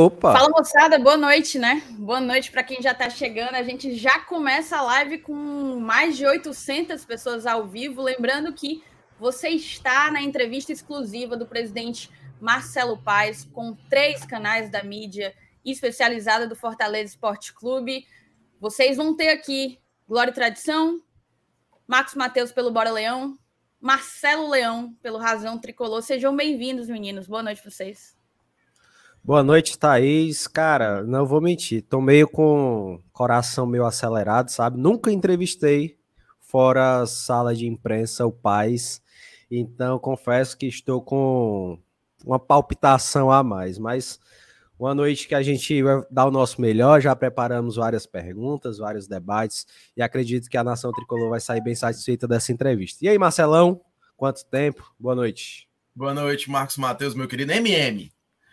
Opa! Fala moçada, boa noite, né? Boa noite para quem já está chegando. A gente já começa a live com mais de 800 pessoas ao vivo. Lembrando que você está na entrevista exclusiva do presidente Marcelo Paes com três canais da mídia especializada do Fortaleza Esporte Clube. Vocês vão ter aqui Glória e Tradição, Marcos Mateus pelo Bora Leão, Marcelo Leão pelo Razão Tricolor. Sejam bem-vindos, meninos. Boa noite para vocês. Boa noite, Thaís. Cara, não vou mentir, tô meio com coração meio acelerado, sabe? Nunca entrevistei fora sala de imprensa o Paz, então confesso que estou com uma palpitação a mais, mas uma noite que a gente vai dar o nosso melhor, já preparamos várias perguntas, vários debates, e acredito que a Nação Tricolor vai sair bem satisfeita dessa entrevista. E aí, Marcelão, quanto tempo? Boa noite. Boa noite, Marcos Matheus, meu querido MM.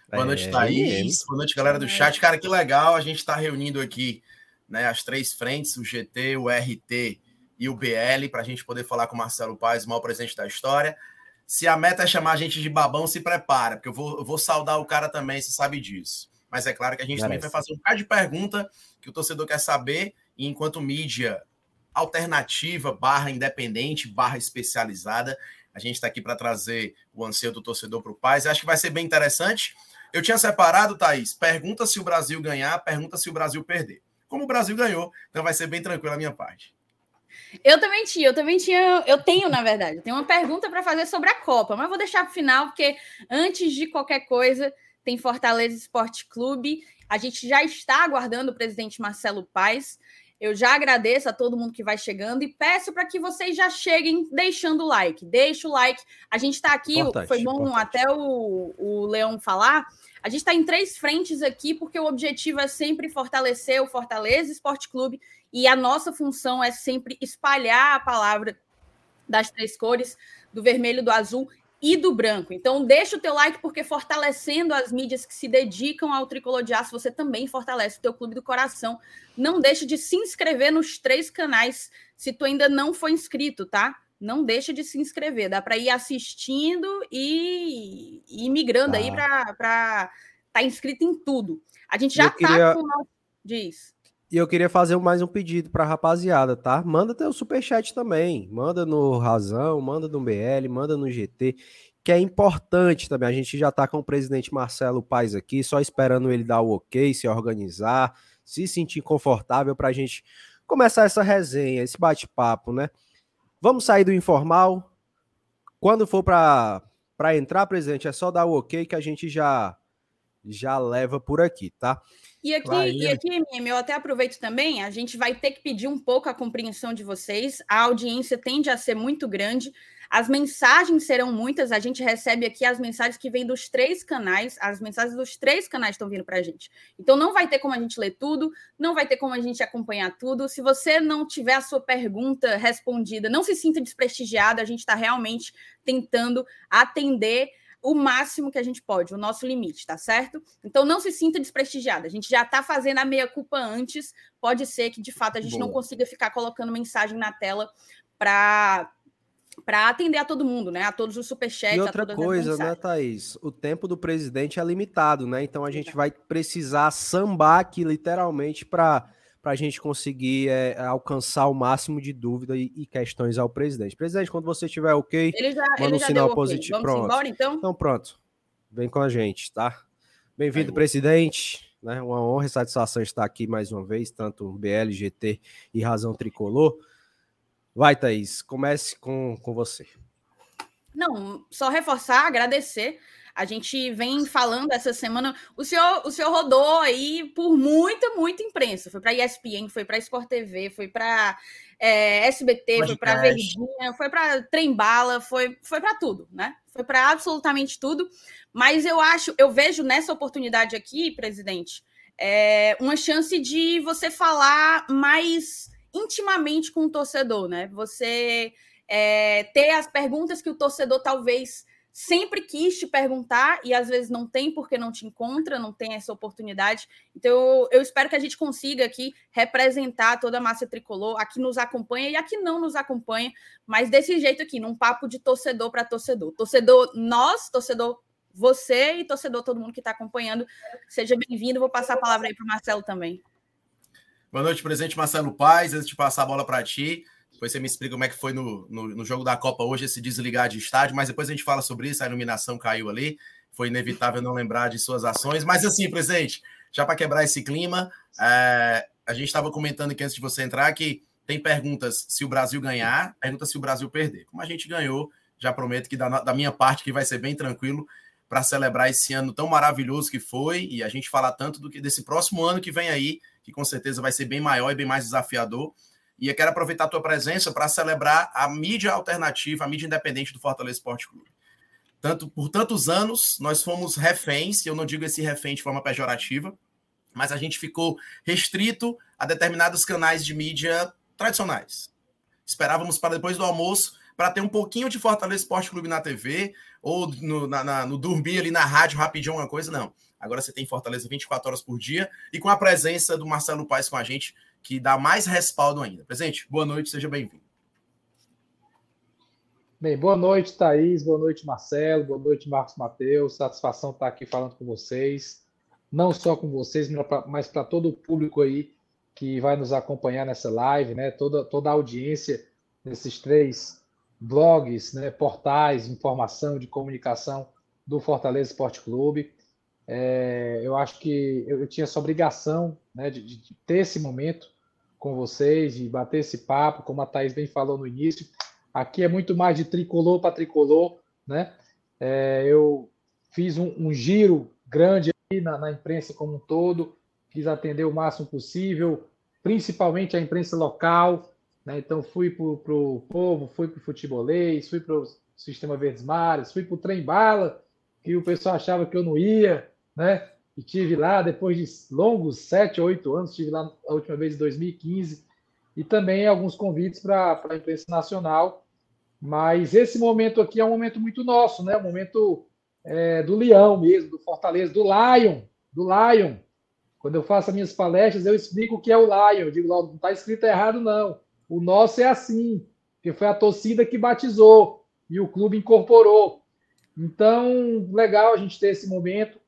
Boa noite, é, Thaís. Boa noite, galera do chat. Cara, que legal. A gente está reunindo aqui né, as três frentes, o GT, o RT e o BL, para a gente poder falar com o Marcelo Paz, o maior presente da história. Se a meta é chamar a gente de babão, se prepara, porque eu vou, eu vou saudar o cara também, você sabe disso. Mas é claro que a gente também vai fazer um bocado de pergunta que o torcedor quer saber, e enquanto mídia alternativa, barra independente, barra especializada, a gente está aqui para trazer o anseio do torcedor para o Paz. Acho que vai ser bem interessante. Eu tinha separado, Thaís, pergunta se o Brasil ganhar, pergunta se o Brasil perder. Como o Brasil ganhou, então vai ser bem tranquilo a minha parte. Eu também tinha, eu também tinha, eu tenho, na verdade, tenho uma pergunta para fazer sobre a Copa, mas vou deixar para o final, porque antes de qualquer coisa, tem Fortaleza Esporte Clube. A gente já está aguardando o presidente Marcelo Paes. Eu já agradeço a todo mundo que vai chegando e peço para que vocês já cheguem deixando o like. Deixa o like. A gente está aqui, importante, foi bom importante. até o, o Leão falar. A gente está em três frentes aqui, porque o objetivo é sempre fortalecer o Fortaleza Esporte Clube e a nossa função é sempre espalhar a palavra das três cores, do vermelho, do azul e do branco. Então, deixa o teu like, porque fortalecendo as mídias que se dedicam ao tricolor de aço, você também fortalece o teu clube do coração. Não deixa de se inscrever nos três canais, se tu ainda não foi inscrito, tá? Não deixa de se inscrever, dá para ir assistindo e, e migrando tá. aí para estar tá inscrito em tudo. A gente já está queria... com Diz. E eu queria fazer mais um pedido para a rapaziada, tá? Manda teu superchat também. Manda no Razão, manda no BL, manda no GT, que é importante também. A gente já está com o presidente Marcelo Paes aqui, só esperando ele dar o ok, se organizar, se sentir confortável para a gente começar essa resenha, esse bate-papo, né? Vamos sair do informal. Quando for para entrar, presidente, é só dar o ok que a gente já já leva por aqui, tá? E aqui, e aqui, MM, eu até aproveito também, a gente vai ter que pedir um pouco a compreensão de vocês. A audiência tende a ser muito grande. As mensagens serão muitas, a gente recebe aqui as mensagens que vêm dos três canais, as mensagens dos três canais estão vindo para a gente. Então não vai ter como a gente ler tudo, não vai ter como a gente acompanhar tudo. Se você não tiver a sua pergunta respondida, não se sinta desprestigiado, a gente está realmente tentando atender o máximo que a gente pode, o nosso limite, tá certo? Então não se sinta desprestigiada. A gente já está fazendo a meia-culpa antes. Pode ser que, de fato, a gente Boa. não consiga ficar colocando mensagem na tela para para atender a todo mundo, né? A todos os superchats. E outra coisa, né, Thaís? O tempo do presidente é limitado, né? Então a gente vai precisar sambar aqui literalmente para para a gente conseguir é, alcançar o máximo de dúvida e, e, questões ao presidente. Presidente, quando você tiver ok, ele já, manda ele um sinal positivo. Okay. Vamos pronto. embora, então? Então pronto. Vem com a gente, tá? Bem-vindo, presidente. Né? Uma honra e satisfação estar aqui mais uma vez, tanto BL, GT e Razão Tricolor. Vai, Thaís, comece com, com você. Não, só reforçar, agradecer a gente vem falando essa semana. O senhor, o senhor rodou aí por muita, muita imprensa. Foi para ESPN, foi para Sport TV, foi para é, SBT, foi para Verdinha, foi para Trembala, foi, foi para tudo, né? Foi para absolutamente tudo. Mas eu acho, eu vejo nessa oportunidade aqui, presidente, é, uma chance de você falar mais intimamente com o torcedor, né? Você é, ter as perguntas que o torcedor talvez sempre quis te perguntar e às vezes não tem porque não te encontra, não tem essa oportunidade. Então eu, espero que a gente consiga aqui representar toda a massa tricolor, aqui nos acompanha e aqui não nos acompanha, mas desse jeito aqui, num papo de torcedor para torcedor. Torcedor nós, torcedor você e torcedor, todo mundo que está acompanhando. Seja bem-vindo. Vou passar a palavra aí para o Marcelo também. Boa noite, presidente Marcelo Paz. Antes de passar a bola para ti, depois você me explica como é que foi no, no, no, jogo da Copa hoje esse desligar de estádio, mas depois a gente fala sobre isso. A iluminação caiu ali, foi inevitável não lembrar de suas ações. Mas assim, presidente, já para quebrar esse clima, é, a gente estava comentando aqui antes de você entrar que tem perguntas se o Brasil ganhar, pergunta se o Brasil perder. Como a gente ganhou, já prometo que da, da minha parte que vai ser bem tranquilo para celebrar esse ano tão maravilhoso que foi e a gente falar tanto do que desse próximo ano que vem aí, que com certeza vai ser bem maior e bem mais desafiador. E eu quero aproveitar a tua presença para celebrar a mídia alternativa, a mídia independente do Fortaleza Esporte Clube. Tanto, por tantos anos, nós fomos reféns, e eu não digo esse refém de forma pejorativa, mas a gente ficou restrito a determinados canais de mídia tradicionais. Esperávamos para depois do almoço para ter um pouquinho de Fortaleza Esporte Clube na TV ou no, na, na, no dormir ali na rádio rapidinho uma coisa, não. Agora você tem Fortaleza 24 horas por dia e com a presença do Marcelo Paes com a gente, que dá mais respaldo ainda. Presente, boa noite, seja bem-vindo. Bem, boa noite, Thaís, boa noite, Marcelo, boa noite, Marcos Mateus. Satisfação estar aqui falando com vocês. Não só com vocês, mas para todo o público aí que vai nos acompanhar nessa live, né? Toda, toda a audiência desses três blogs, né? portais informação, de comunicação do Fortaleza Esporte Clube. É, eu acho que eu, eu, tinha essa obrigação né, de, de, ter esse momento com vocês, de bater esse papo, como a Thaís bem falou no início. Aqui é muito mais de tricolor para tricolor. Né? É, eu fiz um, um, giro grande na, na imprensa como um todo, quis atender o máximo possível, principalmente a imprensa local. Né? Então, fui para o povo, fui para o futebolês, fui para o Sistema Verdes Mares, fui para o Trem Bala, que o pessoal achava que eu não ia, né? E tive lá, depois de longos sete, oito anos, estive lá a última vez em 2015, e também alguns convites para a imprensa nacional. Mas esse momento aqui é um momento muito nosso, né? Um momento é, do Leão mesmo, do Fortaleza, do Lion, do Lion, quando eu faço as minhas palestras, eu explico o que é o Lion. Eu digo, não está escrito errado, não. O nosso é assim, que foi a torcida que batizou e o clube incorporou. Então, legal a gente ter esse momento,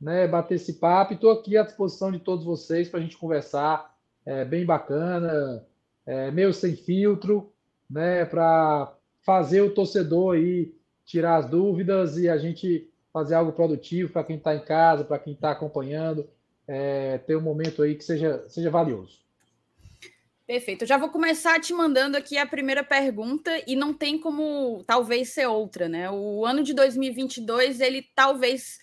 né, bater esse papo. Estou aqui à disposição de todos vocês para a gente conversar. É bem bacana, é, meio sem filtro, né, para fazer o torcedor aí tirar as dúvidas e a gente fazer algo produtivo para quem está em casa, para quem está acompanhando é, ter um momento aí que seja, seja valioso. Perfeito. Eu já vou começar te mandando aqui a primeira pergunta e não tem como talvez ser outra, né? O ano de 2022 ele talvez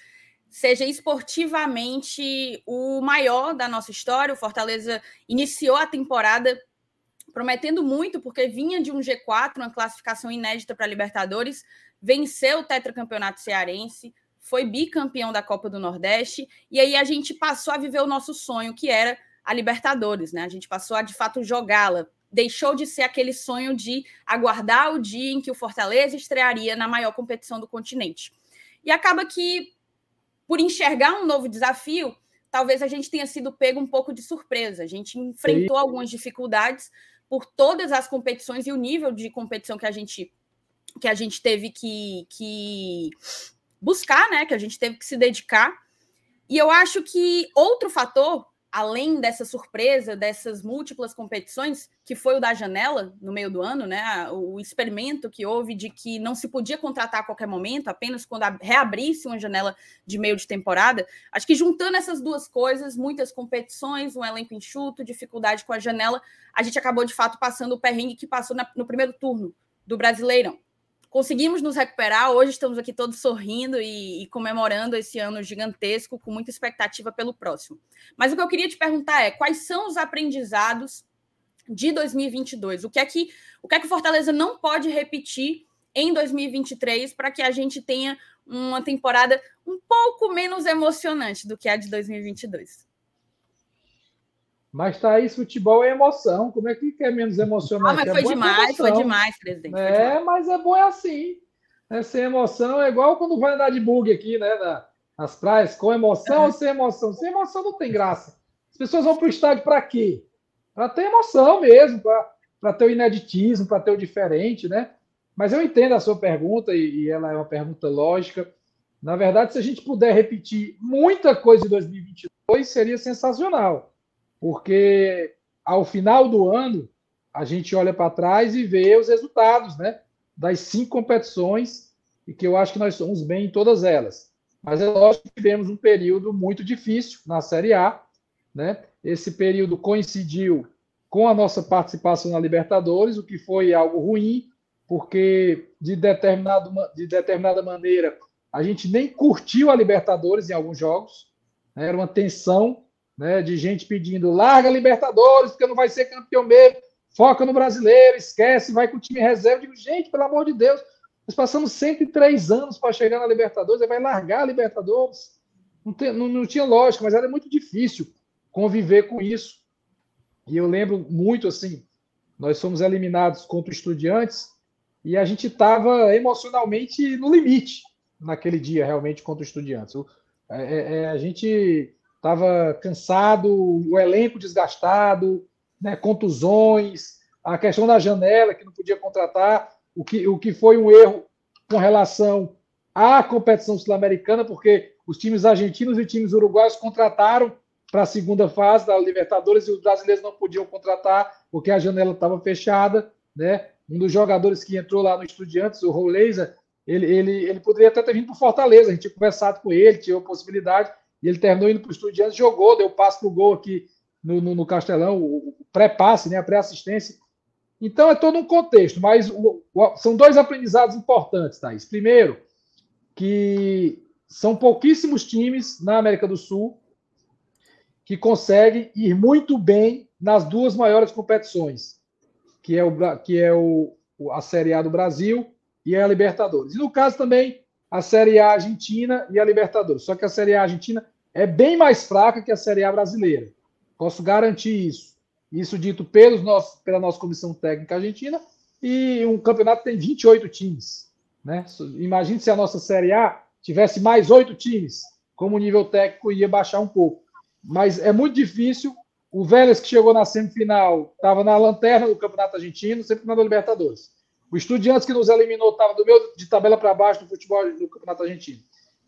seja esportivamente o maior da nossa história. O Fortaleza iniciou a temporada prometendo muito, porque vinha de um G4, uma classificação inédita para Libertadores, venceu o tetracampeonato cearense, foi bicampeão da Copa do Nordeste, e aí a gente passou a viver o nosso sonho, que era a Libertadores, né? A gente passou a de fato jogá-la. Deixou de ser aquele sonho de aguardar o dia em que o Fortaleza estrearia na maior competição do continente. E acaba que, por enxergar um novo desafio, talvez a gente tenha sido pego um pouco de surpresa. A gente enfrentou Sim. algumas dificuldades por todas as competições e o nível de competição que a gente que a gente teve que, que buscar, né? Que a gente teve que se dedicar. E eu acho que outro fator, além dessa surpresa, dessas múltiplas competições, que foi o da janela no meio do ano, né? O experimento que houve de que não se podia contratar a qualquer momento, apenas quando reabrisse uma janela de meio de temporada. Acho que juntando essas duas coisas, muitas competições, um elenco enxuto, dificuldade com a janela, a gente acabou de fato passando o perrengue que passou na, no primeiro turno do Brasileirão conseguimos nos recuperar. Hoje estamos aqui todos sorrindo e, e, comemorando esse ano gigantesco, com muita expectativa pelo próximo. Mas o que eu queria te perguntar é: quais são os aprendizados de 2022? O que é que o que é que Fortaleza não pode repetir em 2023 para que a gente tenha uma temporada um pouco menos emocionante do que a de 2022? Mas tá aí, futebol é emoção. Como é que é menos emocionante? Ah, mas é foi demais, foi demais, presidente. É, demais. mas é bom é assim. É, sem emoção é igual quando vai andar de bug aqui, né? Na, nas praias, com emoção ou sem emoção? Sem emoção não tem graça. As pessoas vão para o estádio para quê? Para ter emoção mesmo, para ter o ineditismo, para ter o diferente, né? Mas eu entendo a sua pergunta e, e ela é uma pergunta lógica. Na verdade, se a gente puder repetir muita coisa de 2022, seria sensacional, porque ao final do ano a gente olha para trás e vê os resultados, né? Das cinco competições e que eu acho que nós somos bem em todas elas. Mas é lógico que tivemos um período muito difícil na Série A, né? Esse período coincidiu com a nossa participação na Libertadores, o que foi algo ruim, porque de, determinado, de determinada maneira a gente nem curtiu a Libertadores em alguns jogos, né? era uma tensão né, de gente pedindo larga Libertadores, porque não vai ser campeão mesmo, foca no brasileiro, esquece, vai com o time reserva. Eu digo, gente, pelo amor de Deus, nós passamos 103 anos para chegar na Libertadores, aí vai largar a Libertadores. Não, tem, não, não tinha lógica, mas era muito difícil conviver com isso. E eu lembro muito assim, nós fomos eliminados contra o Estudiantes e a gente estava emocionalmente no limite naquele dia, realmente, contra o Estudiantes. É, é, é, a gente estava cansado, o elenco desgastado, né, contusões, a questão da janela que não podia contratar, o que, o que foi um erro com relação à competição sul-americana, porque os times argentinos e times uruguaios contrataram para a segunda fase da Libertadores e os brasileiros não podiam contratar porque a janela estava fechada, né? Um dos jogadores que entrou lá no Estudiantes, o Roleiza, ele, ele, ele poderia até ter vindo para Fortaleza, a gente tinha conversado com ele, tinha a possibilidade, e ele terminou indo para o Estudiantes, jogou, deu passe para o gol aqui no, no, no Castelão, o, pré-passe, né, a pré-assistência. Então é todo um contexto, mas o, o, são dois aprendizados importantes, Thaís. Primeiro, que são pouquíssimos times na América do Sul que consegue ir muito bem nas duas maiores competições, que é, o, que é o, a Série A do Brasil e a Libertadores. E no caso também a Série A Argentina e a Libertadores. Só que a Série A Argentina é bem mais fraca que a Série A brasileira. Posso garantir isso. Isso dito pelos nossos, pela nossa comissão técnica argentina. E um campeonato tem 28 times. Né? Imagine se a nossa Série A tivesse mais oito times, como o nível técnico ia baixar um pouco mas é muito difícil. O Vélez, que chegou na semifinal, estava na lanterna do Campeonato Argentino, semifinal da Libertadores. O Estudiantes, que nos eliminou, estava do meio de tabela para baixo do futebol do Campeonato Argentino.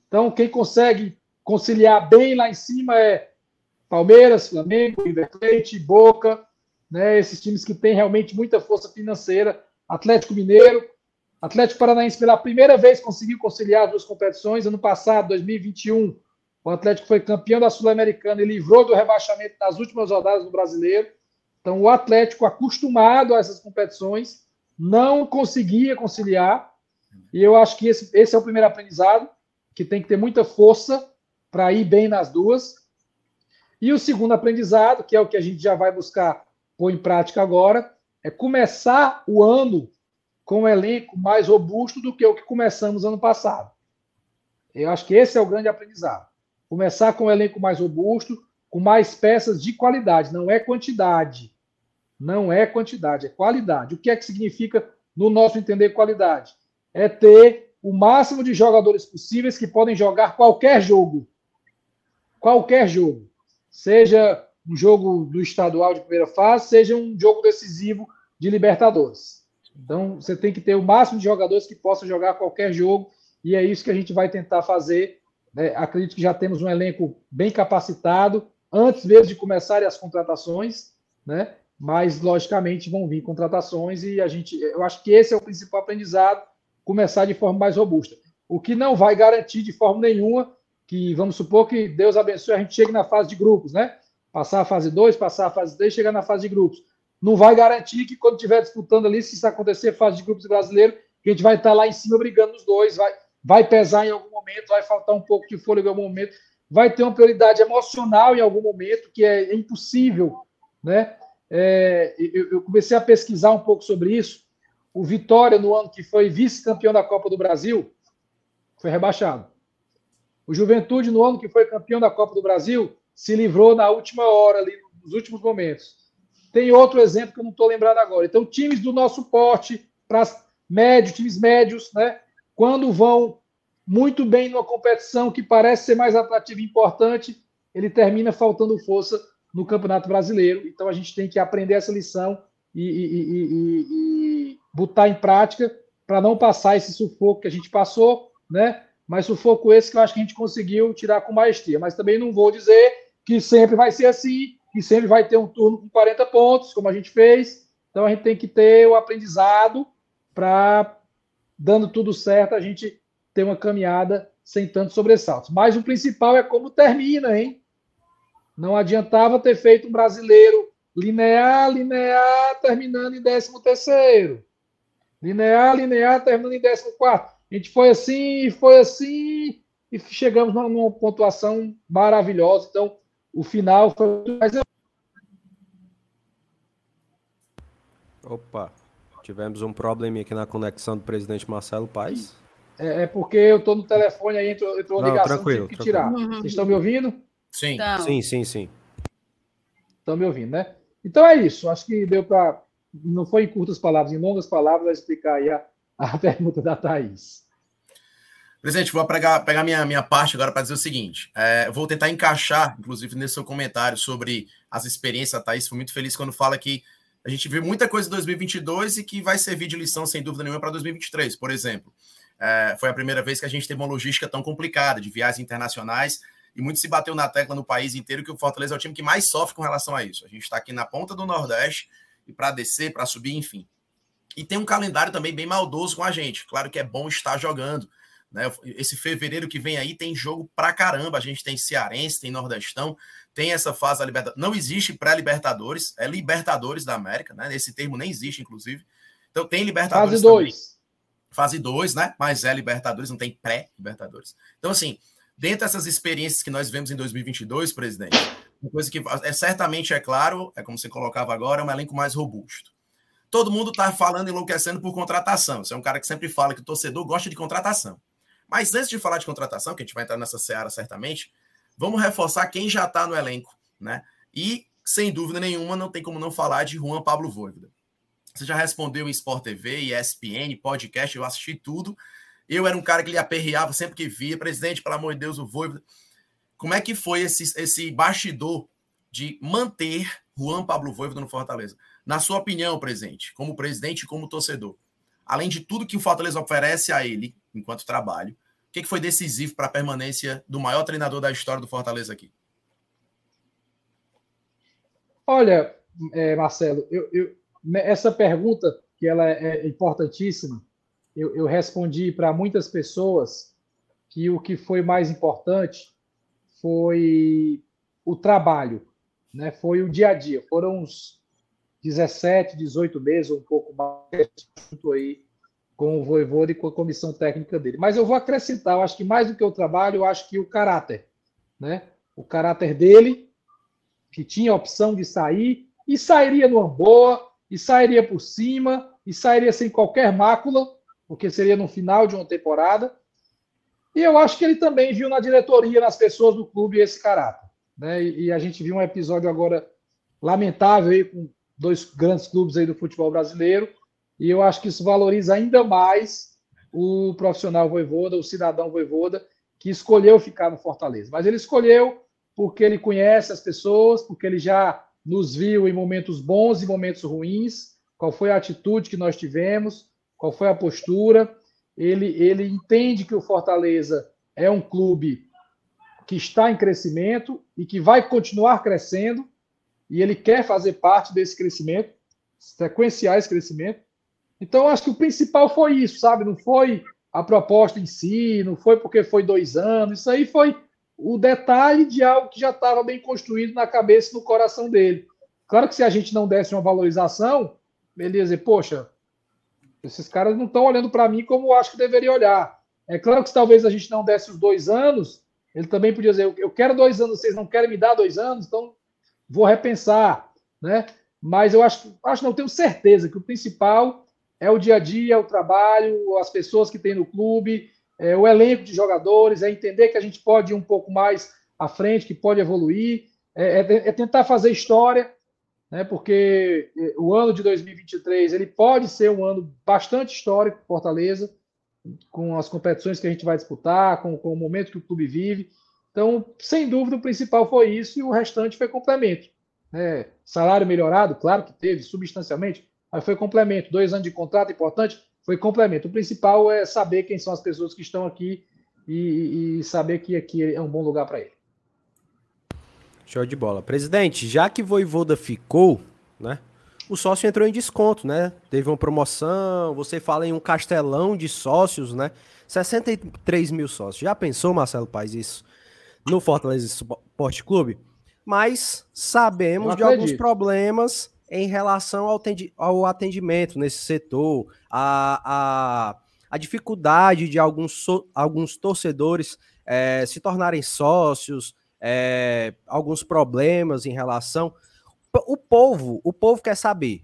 Então, quem consegue conciliar bem lá em cima é Palmeiras, Flamengo, River Plate, Boca, né, esses times que têm realmente muita força financeira, Atlético Mineiro, Atlético Paranaense pela primeira vez conseguiu conciliar as duas competições. Ano passado, 2021, o Atlético foi campeão da Sul-Americana e livrou do rebaixamento nas últimas rodadas do Brasileiro. Então, o Atlético, acostumado a essas competições, não conseguia conciliar. E eu acho que esse, esse é o primeiro aprendizado, que tem que ter muita força para ir bem nas duas. E o segundo aprendizado, que é o que a gente já vai buscar pôr em prática agora, é começar o ano com um elenco mais robusto do que o que começamos ano passado. Eu acho que esse é o grande aprendizado. Começar com um elenco mais robusto, com mais peças de qualidade, não é quantidade. Não é quantidade, é qualidade. O que é que significa, no nosso entender, qualidade? É ter o máximo de jogadores possíveis que podem jogar qualquer jogo. Qualquer jogo. Seja um jogo do estadual de primeira fase, seja um jogo decisivo de Libertadores. Então, você tem que ter o máximo de jogadores que possam jogar qualquer jogo, e é isso que a gente vai tentar fazer né? Acredito que já temos um elenco bem capacitado, antes mesmo de começarem as contratações, né? Mas logicamente vão vir contratações e a gente, eu acho que esse é o principal aprendizado, começar de forma mais robusta. O que não vai garantir de forma nenhuma que, vamos supor que Deus abençoe, a gente chegue na fase de grupos, né? Passar a fase 2, passar a fase 3, chegar na fase de grupos. Não vai garantir que quando estiver disputando ali, se isso acontecer, fase de grupos brasileiro, que a gente vai estar lá em cima brigando nos dois, vai, vai pesar em algum momento, vai faltar um pouco de fôlego em algum momento, vai ter uma prioridade emocional em algum momento, que é impossível. Né? É, eu, eu, comecei a pesquisar um pouco sobre isso. O Vitória, no ano que foi vice-campeão da Copa do Brasil, foi rebaixado. O Juventude, no ano que foi campeão da Copa do Brasil, se livrou na última hora, ali, nos últimos momentos. Tem outro exemplo que eu não estou lembrando agora. Então, times do nosso porte, para médios, times médios, né? Quando vão muito bem numa competição que parece ser mais atrativa e importante, ele termina faltando força no Campeonato Brasileiro. Então a gente tem que aprender essa lição e, e, e, e botar em prática para não passar esse sufoco que a gente passou, né? mas sufoco esse que eu acho que a gente conseguiu tirar com maestria. Mas também não vou dizer que sempre vai ser assim, que sempre vai ter um turno com 40 pontos, como a gente fez. Então a gente tem que ter o aprendizado para, dando tudo certo, a gente ter uma caminhada sem tantos sobressaltos. Mas o principal é como termina, hein? Não adiantava ter feito um brasileiro linear, linear, terminando em 13 terceiro. Linear, linear, terminando em 14. A gente foi assim, foi assim, e chegamos numa pontuação maravilhosa. Então, o final foi mais. Opa, tivemos um problema aqui na conexão do presidente Marcelo Paes. É, é porque eu estou no telefone aí, entrou, entrou Não, ligação, tranquilo, tive que tirar. Uhum. Vocês estão me ouvindo? Sim. Então... Sim, sim, sim. Estão me ouvindo, né? Então é isso. Acho que deu para. Não foi em curtas palavras, em longas palavras, explicar aí a, a pergunta da Thaís. Presidente, vou pegar, pegar minha, minha parte agora para dizer o seguinte. É, vou tentar encaixar, inclusive, nesse seu comentário sobre as experiências da Thaís. Fui muito feliz quando fala que a gente viu muita coisa em 2022 e que vai servir de lição, sem dúvida nenhuma, para 2023. Por exemplo, é, foi a primeira vez que a gente teve uma logística tão complicada de viagens internacionais e muito se bateu na tecla no país inteiro que o Fortaleza é o time que mais sofre com relação a isso. A gente está aqui na ponta do Nordeste e para descer, para subir, enfim. E tem um calendário também bem maldoso com a gente. Claro que é bom estar jogando. Né? Esse fevereiro que vem aí tem jogo pra caramba. A gente tem Cearense, tem Nordestão, tem essa fase da Libertadores. Não existe pré-Libertadores, é Libertadores da América, né? Esse termo nem existe, inclusive. Então tem Libertadores. Fase 2. Fase 2, né? Mas é Libertadores, não tem pré-Libertadores. Então, assim, dentro dessas experiências que nós vemos em 2022, presidente, uma coisa que é certamente é claro, é como você colocava agora, é um elenco mais robusto. Todo mundo está falando enlouquecendo por contratação. Você é um cara que sempre fala que o torcedor gosta de contratação. Mas antes de falar de contratação, que a gente vai entrar nessa seara certamente, vamos reforçar quem já está no elenco, né? E, sem dúvida nenhuma, não tem como não falar de Juan Pablo Voivoda. Você já respondeu em Sport TV, ESPN, podcast, eu assisti tudo. Eu era um cara que lhe aperreava sempre que via. Presidente, pelo amor de Deus, o Voivoda. Como é que foi esse, esse bastidor de manter Juan Pablo Voivoda no Fortaleza? Na sua opinião, presidente, como presidente e como torcedor, além de tudo que o Fortaleza oferece a ele enquanto trabalho, o que foi decisivo para a permanência do maior treinador da história do Fortaleza aqui? Olha, é, Marcelo, eu, eu, essa pergunta, que ela é, é importantíssima, eu, eu respondi para muitas pessoas que o que foi mais importante foi o trabalho, né? foi o dia a dia. Foram uns 17, 18 meses, um pouco mais, junto aí com o Voivoda e com a comissão técnica dele. Mas eu vou acrescentar, eu acho que mais do que o trabalho, eu acho que o caráter, né? O caráter dele, que tinha a opção de sair, e sairia numa boa, e sairia por cima, e sairia sem qualquer mácula, porque seria no final de uma temporada. E eu acho que ele também viu na diretoria, nas pessoas do clube, esse caráter. Né? E, e a gente viu um episódio agora lamentável aí, com dois grandes clubes aí do futebol brasileiro, e eu acho que isso valoriza ainda mais o profissional voivoda, o cidadão voivoda, que escolheu ficar no Fortaleza. Mas ele escolheu porque ele conhece as pessoas, porque ele já nos viu em momentos bons e momentos ruins, qual foi a atitude que nós tivemos, qual foi a postura. Ele, ele entende que o Fortaleza é um clube que está em crescimento e que vai continuar crescendo, e ele quer fazer parte desse crescimento, sequenciar esse crescimento. Então, acho que o principal foi isso, sabe? Não foi a proposta em si, não foi porque foi dois anos, isso aí foi o detalhe de algo que já estava bem construído na cabeça e no coração dele. Claro que se a gente não desse uma valorização, ele ia dizer, poxa, esses caras não estão olhando para mim como eu acho que deveria olhar. É claro que se talvez a gente não desse os dois anos, ele também podia dizer, eu quero dois anos, vocês não querem me dar dois anos, então vou repensar, né? Mas eu acho, acho não tenho certeza que o principal é o dia a dia, o trabalho, as pessoas que tem no clube, é o elenco de jogadores, é entender que a gente pode ir um pouco mais à frente, que pode evoluir, é, é, é tentar fazer história, né? Porque é, o ano de 2023 ele pode ser um ano bastante histórico para Fortaleza, com as competições que a gente vai disputar, com, com o momento que o clube vive. Então, sem dúvida, o principal foi isso e o restante foi complemento. Né? Salário melhorado, claro que teve, substancialmente, mas foi complemento. Dois anos de contrato importante, foi complemento. O principal é saber quem são as pessoas que estão aqui e, e saber que aqui é um bom lugar para ele. Show de bola. Presidente, já que Voivoda ficou, né? O sócio entrou em desconto, né? Teve uma promoção, você fala em um castelão de sócios, né? 63 mil sócios. Já pensou, Marcelo Paz, isso no Fortaleza Esporte Clube? Mas sabemos de alguns problemas em relação ao atendimento nesse setor, a, a, a dificuldade de alguns, alguns torcedores é, se tornarem sócios, é, alguns problemas em relação. O povo, o povo quer saber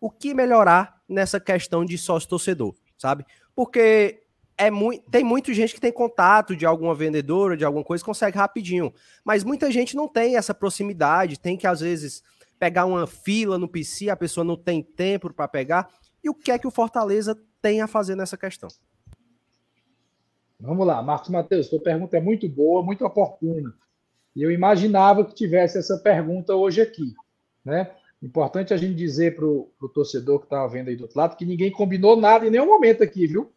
o que melhorar nessa questão de sócio torcedor, sabe? Porque é muito, tem muita gente que tem contato de alguma vendedora, de alguma coisa, consegue rapidinho. Mas muita gente não tem essa proximidade, tem que às vezes pegar uma fila no PC, a pessoa não tem tempo para pegar. E o que é que o Fortaleza tem a fazer nessa questão? Vamos lá, Marcos Matheus, sua pergunta é muito boa, muito oportuna. E eu imaginava que tivesse essa pergunta hoje aqui. Né? Importante a gente dizer para o torcedor que estava vendo aí do outro lado que ninguém combinou nada em nenhum momento aqui, viu?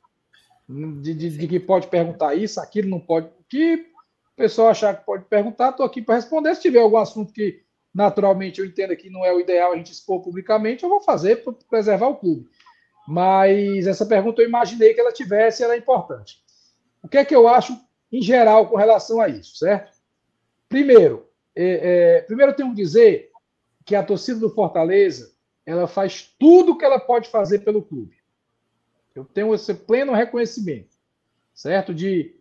De, de, de que pode perguntar isso, aquilo não pode. Que o pessoal achar que pode perguntar, estou aqui para responder. Se tiver algum assunto que naturalmente eu entendo que não é o ideal a gente expor publicamente, eu vou fazer para preservar o clube. Mas essa pergunta eu imaginei que ela tivesse, ela é importante. O que é que eu acho em geral com relação a isso, certo? Primeiro, é, é, primeiro eu tenho que dizer que a torcida do Fortaleza ela faz tudo o que ela pode fazer pelo clube. Eu tenho esse pleno reconhecimento, certo? De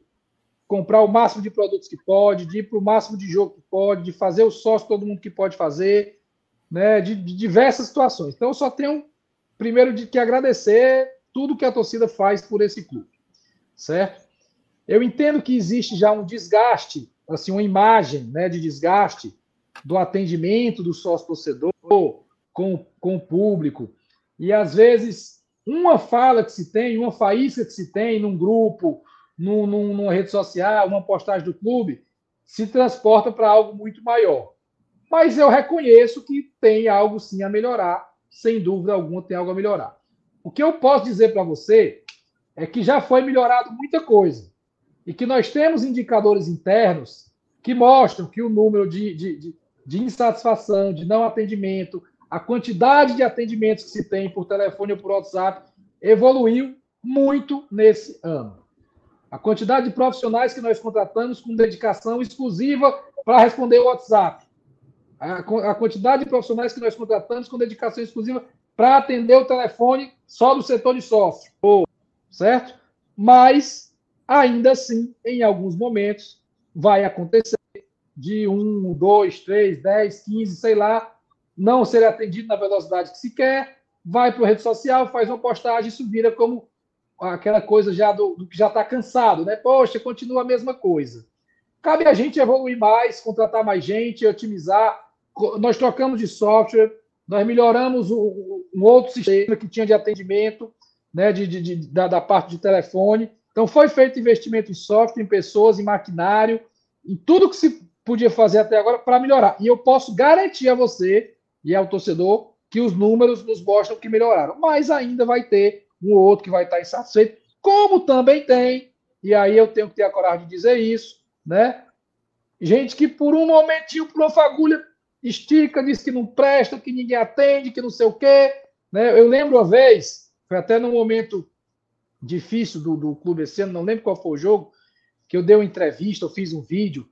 comprar o máximo de produtos que pode, de ir para o máximo de jogo que pode, de fazer o sócio todo mundo que pode fazer, né? De, de diversas situações. Então, eu só tenho, primeiro, de que agradecer tudo que a torcida faz por esse clube, certo? Eu entendo que existe já um desgaste assim, uma imagem né, de desgaste do atendimento do sócio-torcedor com, com o público. E, às vezes, uma fala que se tem, uma faísca que se tem num grupo, num, num, numa rede social, uma postagem do clube, se transporta para algo muito maior. Mas eu reconheço que tem algo sim a melhorar, sem dúvida alguma tem algo a melhorar. O que eu posso dizer para você é que já foi melhorado muita coisa e que nós temos indicadores internos que mostram que o número de, de, de, de insatisfação, de não atendimento, a quantidade de atendimentos que se tem por telefone ou por WhatsApp evoluiu muito nesse ano. A quantidade de profissionais que nós contratamos com dedicação exclusiva para responder o WhatsApp. A, a quantidade de profissionais que nós contratamos com dedicação exclusiva para atender o telefone só do setor de sócio. Certo? Mas Ainda assim, em alguns momentos, vai acontecer de um, dois, três, dez, quinze, sei lá, não ser atendido na velocidade que se quer, vai para a rede social, faz uma postagem, isso vira como aquela coisa já do, do que já está cansado, né? Poxa, continua a mesma coisa. Cabe a gente evoluir mais, contratar mais gente, otimizar. Nós trocamos de software, nós melhoramos o, um outro sistema que tinha de atendimento, né, de, de, de da, da parte de telefone. Então, foi feito investimento em software, em pessoas, em maquinário, em tudo que se podia fazer até agora para melhorar. E eu posso garantir a você e ao torcedor que os números nos mostram que melhoraram. Mas ainda vai ter um ou outro que vai estar insatisfeito, como também tem, e aí eu tenho que ter a coragem de dizer isso, né? Gente que por um momentinho, por uma fagulha, estica, diz que não presta, que ninguém atende, que não sei o quê. Né? Eu lembro uma vez, foi até no momento difícil do, do clube esse ano, não lembro qual foi o jogo, que eu dei uma entrevista, eu fiz um vídeo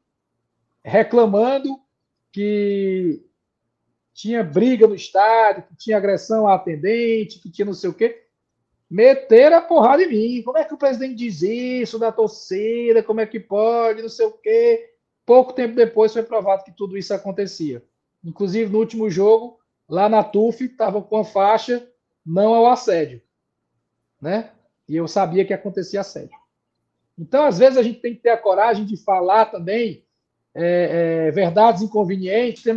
reclamando que tinha briga no estádio, que tinha agressão a atendente, que tinha não sei o quê. Meteram a porrada em mim. Como é que o presidente diz isso da torcida? Como é que pode? Não sei o quê. Pouco tempo depois foi provado que tudo isso acontecia. Inclusive, no último jogo, lá na TUF, estava com a faixa não ao assédio. Né? E eu sabia que acontecia assédio. Então, às vezes, a gente tem que ter a coragem de falar também é, é, verdades inconvenientes,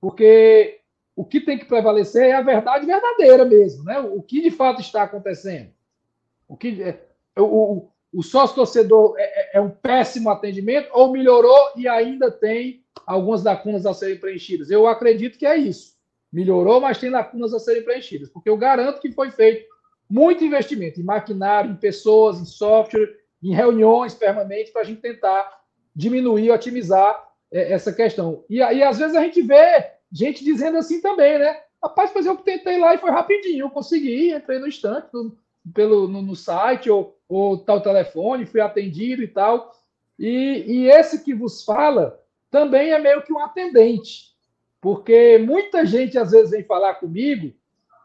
porque o que tem que prevalecer é a verdade verdadeira mesmo, né? O que de fato está acontecendo. O que é, o, o, o sócio torcedor é, é, é, um péssimo atendimento ou melhorou e ainda tem algumas lacunas a serem preenchidas. Eu acredito que é isso. Melhorou, mas tem lacunas a serem preenchidas, porque eu garanto que foi feito muito investimento em maquinário, em pessoas, em software, em reuniões permanentes para a gente tentar diminuir, otimizar é, essa questão. E aí, às vezes, a gente vê gente dizendo assim também, né? Rapaz, mas eu tentei lá e foi rapidinho, eu consegui, entrei no instante, no, pelo, no, no, site ou, ou tal telefone, fui atendido e tal. E, e esse que vos fala também é meio que um atendente, porque muita gente às vezes vem falar comigo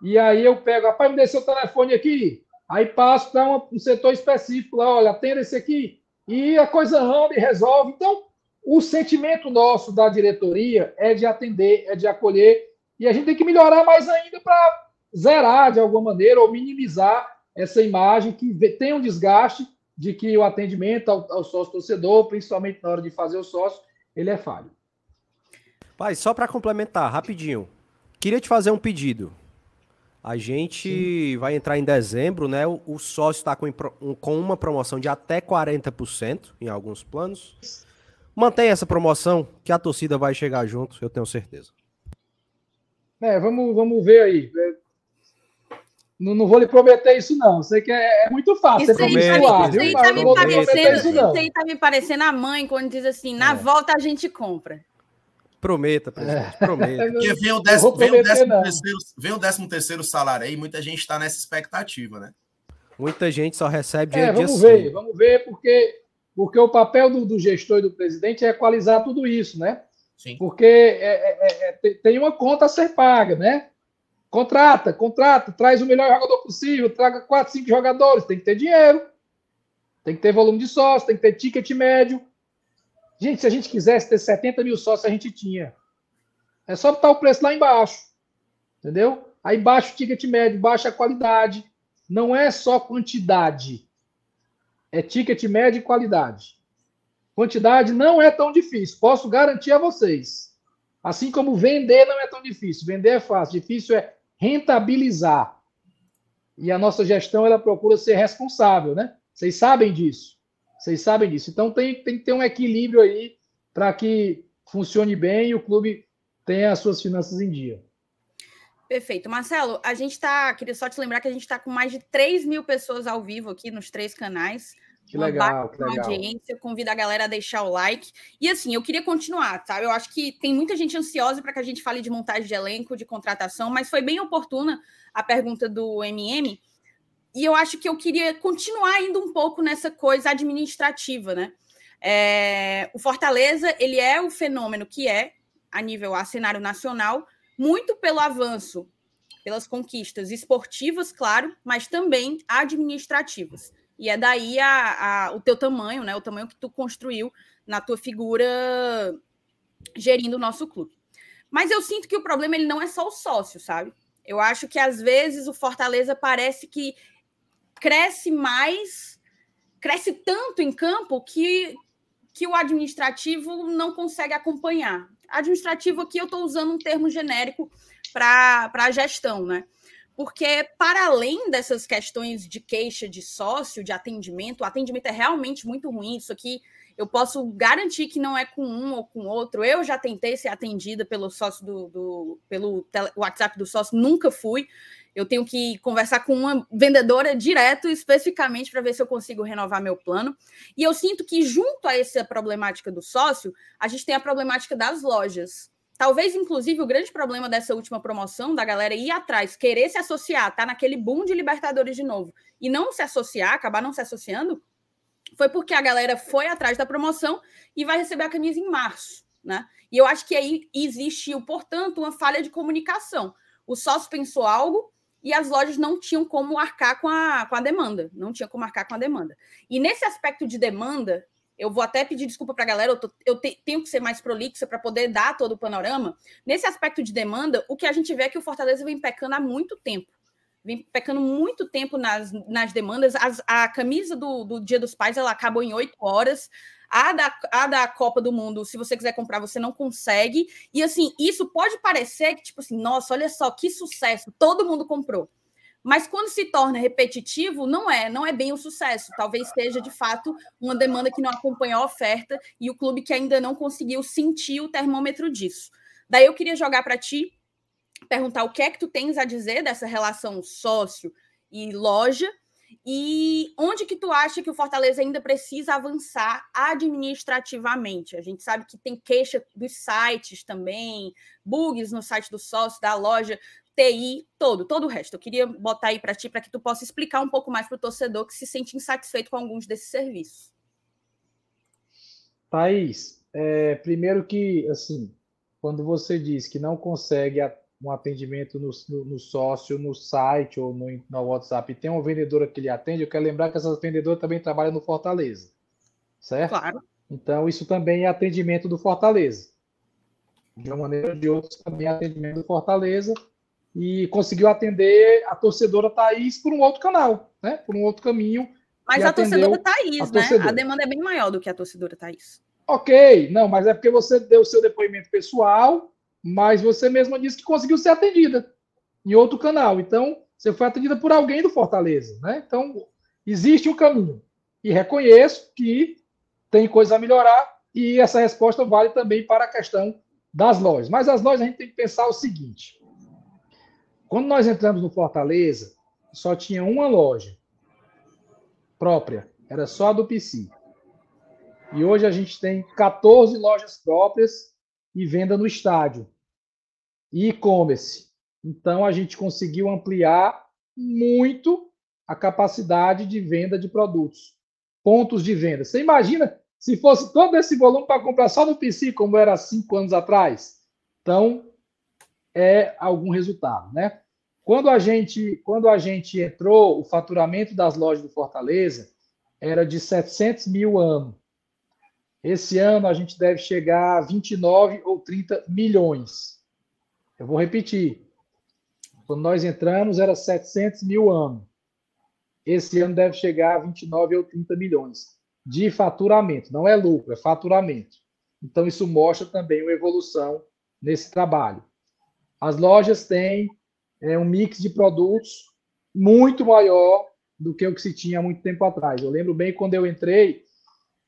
e aí eu pego, rapaz, me dê seu telefone aqui, aí passo para um setor específico lá, olha, atenda esse aqui, e a coisa anda e resolve. Então, o sentimento nosso da diretoria é de atender, é de acolher, e a gente tem que melhorar mais ainda para zerar de alguma maneira ou minimizar essa imagem que tem um desgaste de que o atendimento ao, ao sócio torcedor, principalmente na hora de fazer o sócio, ele é falho. Pai, só para complementar, rapidinho. Queria te fazer um pedido. A gente Sim. vai entrar em dezembro, né? O, o sócio está com, com uma promoção de até 40% em alguns planos. Mantenha essa promoção, que a torcida vai chegar junto, eu tenho certeza. É, vamos, vamos ver aí. Não, não vou lhe prometer isso, não. Sei que é, é muito fácil. Isso, aí, tá, isso aí tá me parecendo, isso, isso aí tá me parecendo a mãe quando diz assim: na é. volta a gente compra. Prometa, presidente, é. prometa. Porque vem o, décimo, vem, o décimo terceiro, vem o décimo terceiro salário aí, muita gente está nessa expectativa, né? Muita gente só recebe é, Vamos ver, vamos ver, porque, porque o papel do, do, gestor e do presidente é equalizar tudo isso, né? Sim. Porque é, é, é tem uma conta a ser paga, né? Contrata, contrata, traz o melhor jogador possível, traga quatro, cinco jogadores, tem que ter dinheiro, tem que ter volume de sócio, tem que ter ticket médio. Gente, se a gente quisesse ter 70 mil sócios, a gente tinha. É só botar o preço lá embaixo. Entendeu? Aí baixa o ticket médio, baixa a qualidade. Não é só quantidade. É ticket médio e qualidade. Quantidade não é tão difícil. Posso garantir a vocês. Assim como vender não é tão difícil. Vender é fácil. Difícil é rentabilizar. E a nossa gestão ela procura ser responsável, né? Vocês sabem disso. Vocês sabem disso. Então tem, tem que ter um equilíbrio aí para que funcione bem e o clube tenha as suas finanças em dia. Perfeito. Marcelo, a gente está. Queria só te lembrar que a gente está com mais de 3 mil pessoas ao vivo aqui nos três canais. Que uma legal, que legal. audiência. Convido a galera a deixar o like. E assim, eu queria continuar, tá? Eu acho que tem muita gente ansiosa para que a gente fale de montagem de elenco, de contratação, mas foi bem oportuna a pergunta do MM. E eu acho que eu queria continuar indo um pouco nessa coisa administrativa, né? É, o Fortaleza, ele é o fenômeno que é, a nível a cenário nacional, muito pelo avanço, pelas conquistas esportivas, claro, mas também administrativas. E é daí a, a, o teu tamanho, né? O tamanho que tu construiu na tua figura gerindo o nosso clube. Mas eu sinto que o problema ele não é só o sócio, sabe? Eu acho que às vezes o Fortaleza parece que cresce mais, cresce tanto em campo que, que o administrativo não consegue acompanhar. Administrativo aqui eu estou usando um termo genérico para a gestão, né? porque para além dessas questões de queixa de sócio, de atendimento, o atendimento é realmente muito ruim. Isso aqui eu posso garantir que não é com um ou com outro. Eu já tentei ser atendida pelo sócio do, do pelo WhatsApp do sócio, nunca fui. Eu tenho que conversar com uma vendedora direto, especificamente, para ver se eu consigo renovar meu plano. E eu sinto que, junto a essa problemática do sócio, a gente tem a problemática das lojas. Talvez, inclusive, o grande problema dessa última promoção, da galera ir atrás, querer se associar, tá naquele boom de Libertadores de novo, e não se associar, acabar não se associando, foi porque a galera foi atrás da promoção e vai receber a camisa em março, né? E eu acho que aí existiu, portanto, uma falha de comunicação. O sócio pensou algo e as lojas não tinham como arcar com a, com a demanda, não tinha como arcar com a demanda. E nesse aspecto de demanda, eu vou até pedir desculpa para a galera, eu, tô, eu te, tenho que ser mais prolixa para poder dar todo o panorama. Nesse aspecto de demanda, o que a gente vê é que o Fortaleza vem pecando há muito tempo. Vem pecando muito tempo nas, nas demandas. As, a camisa do, do Dia dos Pais ela acabou em oito horas. A da, a da Copa do Mundo, se você quiser comprar, você não consegue. E assim, isso pode parecer que, tipo assim, nossa, olha só que sucesso, todo mundo comprou. Mas quando se torna repetitivo, não é, não é bem o sucesso. Talvez seja de fato uma demanda que não acompanha a oferta e o clube que ainda não conseguiu sentir o termômetro disso. Daí eu queria jogar para ti, perguntar o que é que tu tens a dizer dessa relação sócio e loja E onde que tu acha que o Fortaleza ainda precisa avançar administrativamente? A gente sabe que tem queixa dos sites também, bugs no site do sócio, da loja, TI, todo, todo o resto. Eu queria botar aí para ti para que tu possa explicar um pouco mais para o torcedor que se sente insatisfeito com alguns desses serviços. Thaís, é, primeiro que, assim, quando você diz que não consegue um atendimento no, no, no sócio, no site ou no, no, WhatsApp e tem uma vendedora que lhe atende, eu quero lembrar que essa vendedora também trabalha no Fortaleza. Certo? Claro. Então, isso também é atendimento do Fortaleza. De uma maneira ou de outra, também é atendimento do Fortaleza. E conseguiu atender a torcedora Thaís por um outro canal, né? Por um outro caminho. Mas a torcedora Thaís, a né? Torcedora. A demanda é bem maior do que a torcedora Thaís. Ok, não, mas é porque você deu o seu depoimento pessoal mas você mesma disse que conseguiu ser atendida em outro canal. Então, você foi atendida por alguém do Fortaleza, né? Então, existe um caminho. E reconheço que tem coisa a melhorar e essa resposta vale também para a questão das lojas. Mas as lojas a gente tem que pensar o seguinte: quando nós entramos no Fortaleza, só tinha uma loja própria, era só a do PC. E hoje a gente tem 14 lojas próprias e venda no estádio e e-commerce. Então, a gente conseguiu ampliar muito a capacidade de venda de produtos, pontos de venda. Você imagina se fosse todo esse volume para comprar só no PC, como era cinco anos atrás? Então, é algum resultado, né? Quando a gente, quando a gente entrou, o faturamento das lojas do Fortaleza era de 700 mil ano. Esse ano a gente deve chegar a 29 ou 30 milhões. Eu vou repetir. Quando nós entramos, era 700 mil ano. Esse ano deve chegar a 29 ou 30 milhões de faturamento. Não é lucro, é faturamento. Então, isso mostra também uma evolução nesse trabalho. As lojas têm é, um mix de produtos muito maior do que o que se tinha há muito tempo atrás. Eu lembro bem quando eu entrei,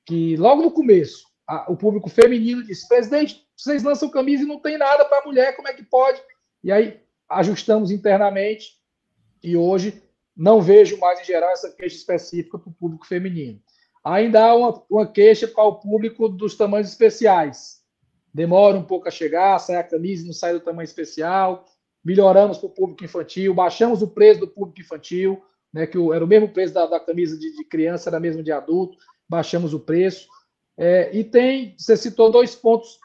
que logo no começo, a, o público feminino disse: presidente, vocês lançam camisa e não tem nada para mulher, como é que pode? E aí ajustamos internamente e hoje não vejo mais em geral essa queixa específica para o público feminino. Ainda há uma, uma queixa para o público dos tamanhos especiais. Demora um pouco a chegar, sai a camisa não sai do tamanho especial. Melhoramos para o público infantil, baixamos o preço do público infantil, né, que era o mesmo preço da, da camisa de, de criança, era mesmo de adulto, baixamos o preço. É, e tem, você citou dois pontos,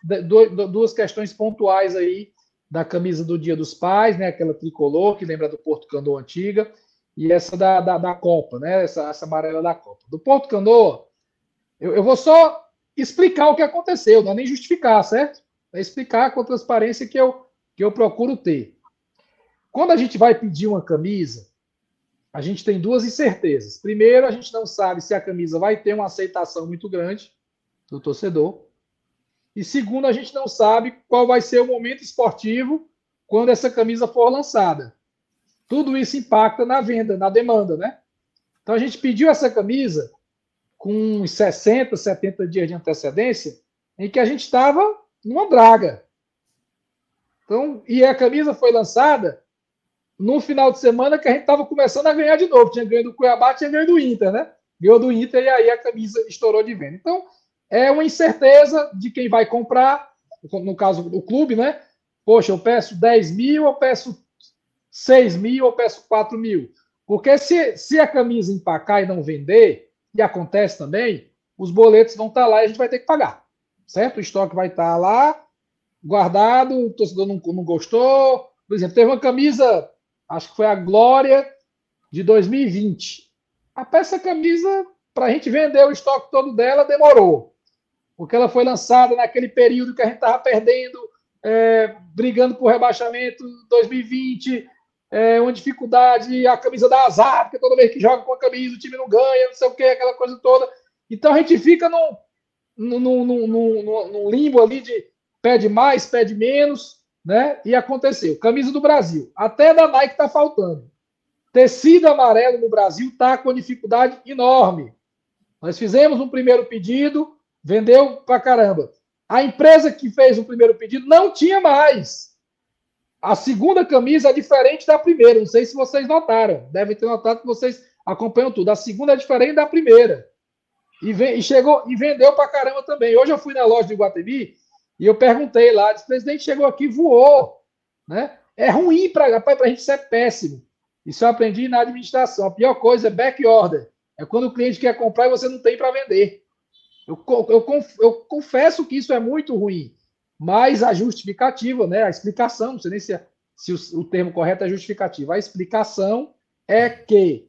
duas questões pontuais aí da camisa do Dia dos Pais, né? Aquela tricolor que lembra do Porto Canoa antiga, e essa da, da, da Copa, né? Essa, essa, amarela da Copa. Do Porto Canoa, eu, eu, vou só explicar o que aconteceu, não é nem justificar, certo? É explicar com a transparência que eu, que eu procuro ter. Quando a gente vai pedir uma camisa, a gente tem duas incertezas. Primeiro, a gente não sabe se a camisa vai ter uma aceitação muito grande do torcedor. E segundo, a gente não sabe qual vai ser o momento esportivo quando essa camisa for lançada. Tudo isso impacta na venda, na demanda, né? Então a gente pediu essa camisa com uns 60, 70 dias de antecedência, em que a gente estava numa draga. Então, e a camisa foi lançada no final de semana que a gente estava começando a ganhar de novo. Tinha ganho do Cuiabá, tinha ganho do Inter, né? Ganhou do Inter e aí a camisa estourou de venda. Então, é uma incerteza de quem vai comprar, no caso do clube, né? Poxa, eu peço 10 mil, eu peço 6 mil, eu peço 4 mil. Porque se, se a camisa empacar e não vender, e acontece também, os boletos vão estar lá e a gente vai ter que pagar. Certo? O estoque vai estar lá, guardado, o torcedor não, não gostou. Por exemplo, teve uma camisa, acho que foi a Glória de 2020. A peça camisa, para a gente vender o estoque todo dela, demorou porque ela foi lançada naquele período que a gente estava perdendo, é, brigando por rebaixamento 2020, é, uma dificuldade, a camisa da azar, porque toda vez que joga com a camisa o time não ganha, não sei o que, aquela coisa toda. Então a gente fica num, limbo ali de pede mais, pede menos, né? E aconteceu. Camisa do Brasil, até da Nike está faltando. Tecido amarelo no Brasil está com dificuldade enorme. Nós fizemos um primeiro pedido, Vendeu pra caramba. A empresa que fez o primeiro pedido não tinha mais. A segunda camisa é diferente da primeira. Não sei se vocês notaram. Devem ter notado que vocês acompanham tudo. A segunda é diferente da primeira. E, vem, e chegou e vendeu pra caramba também. Hoje eu fui na loja de Guatemi e eu perguntei lá, disse, presidente chegou aqui voou, né? É ruim para a gente, isso é péssimo. Isso eu aprendi na administração. A pior coisa é back order. É quando o cliente quer comprar e você não tem para vender. Eu, eu, eu, confesso que isso é muito ruim, mas a justificativa, né, a explicação, não sei nem se, é, se o, o termo correto é justificativa, a explicação é que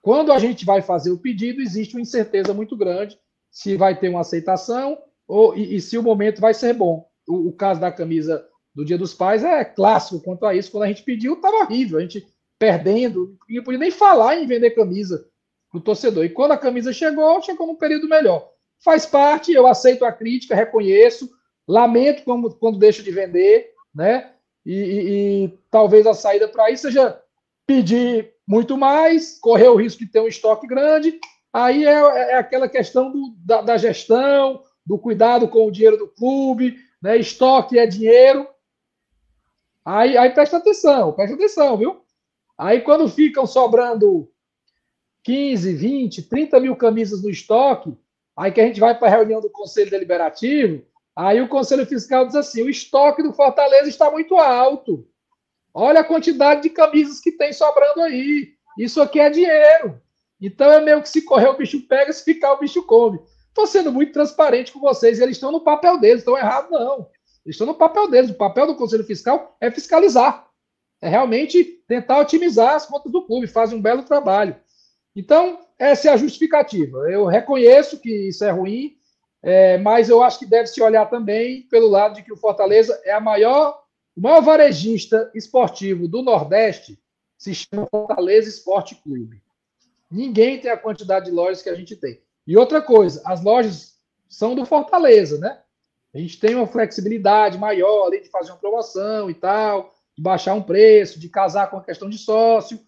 quando a gente vai fazer o pedido, existe uma incerteza muito grande se vai ter uma aceitação ou, e, e se o momento vai ser bom. O, o, caso da camisa do Dia dos Pais é clássico quanto a isso. Quando a gente pediu, estava horrível. A gente perdendo, não podia nem falar em vender camisa para o torcedor. E quando a camisa chegou, chegou num período melhor. Faz parte, eu aceito a crítica, reconheço, lamento quando, quando deixo de vender, né? E, e, e talvez a saída para isso seja pedir muito mais, correr o risco de ter um estoque grande. Aí é, é aquela questão do, da, da, gestão, do cuidado com o dinheiro do clube, né? Estoque é dinheiro. Aí, aí presta atenção, presta atenção, viu? Aí quando ficam sobrando 15, 20, 30 mil camisas no estoque, aí que a gente vai para a reunião do Conselho Deliberativo, aí o Conselho Fiscal diz assim: o estoque do Fortaleza está muito alto. Olha a quantidade de camisas que tem sobrando aí. Isso aqui é dinheiro. Então é meio que se correr o bicho pega, se ficar o bicho come. Estou sendo muito transparente com vocês. Eles estão no papel deles, estão errados, não. Eles estão no papel deles. O papel do Conselho Fiscal é fiscalizar. É realmente tentar otimizar as contas do clube. Fazem um belo trabalho. Então, essa é a justificativa. Eu reconheço que isso é ruim, é, mas eu acho que deve se olhar também pelo lado de que o Fortaleza é a maior, o maior varejista esportivo do Nordeste, se chama Fortaleza Esporte Clube. Ninguém tem a quantidade de lojas que a gente tem. E outra coisa, as lojas são do Fortaleza, né? A gente tem uma flexibilidade maior, além de fazer uma promoção e tal, de baixar um preço, de casar com a questão de sócio.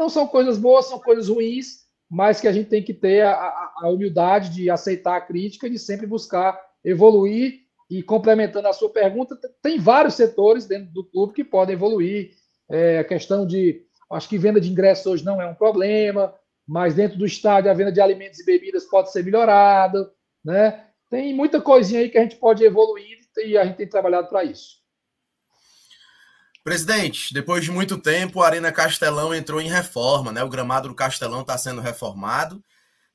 Então são coisas boas, são coisas ruins, mas que a gente tem que ter a, a, humildade de aceitar a crítica e de sempre buscar evoluir. E complementando a sua pergunta, tem vários setores dentro do clube que podem evoluir. É, a questão de, acho que venda de ingressos hoje não é um problema, mas dentro do estádio a venda de alimentos e bebidas pode ser melhorada, né? Tem muita coisinha aí que a gente pode evoluir e a gente tem trabalhado para isso. Presidente, depois de muito tempo, a Arena Castelão entrou em reforma, né? O gramado do Castelão está sendo reformado.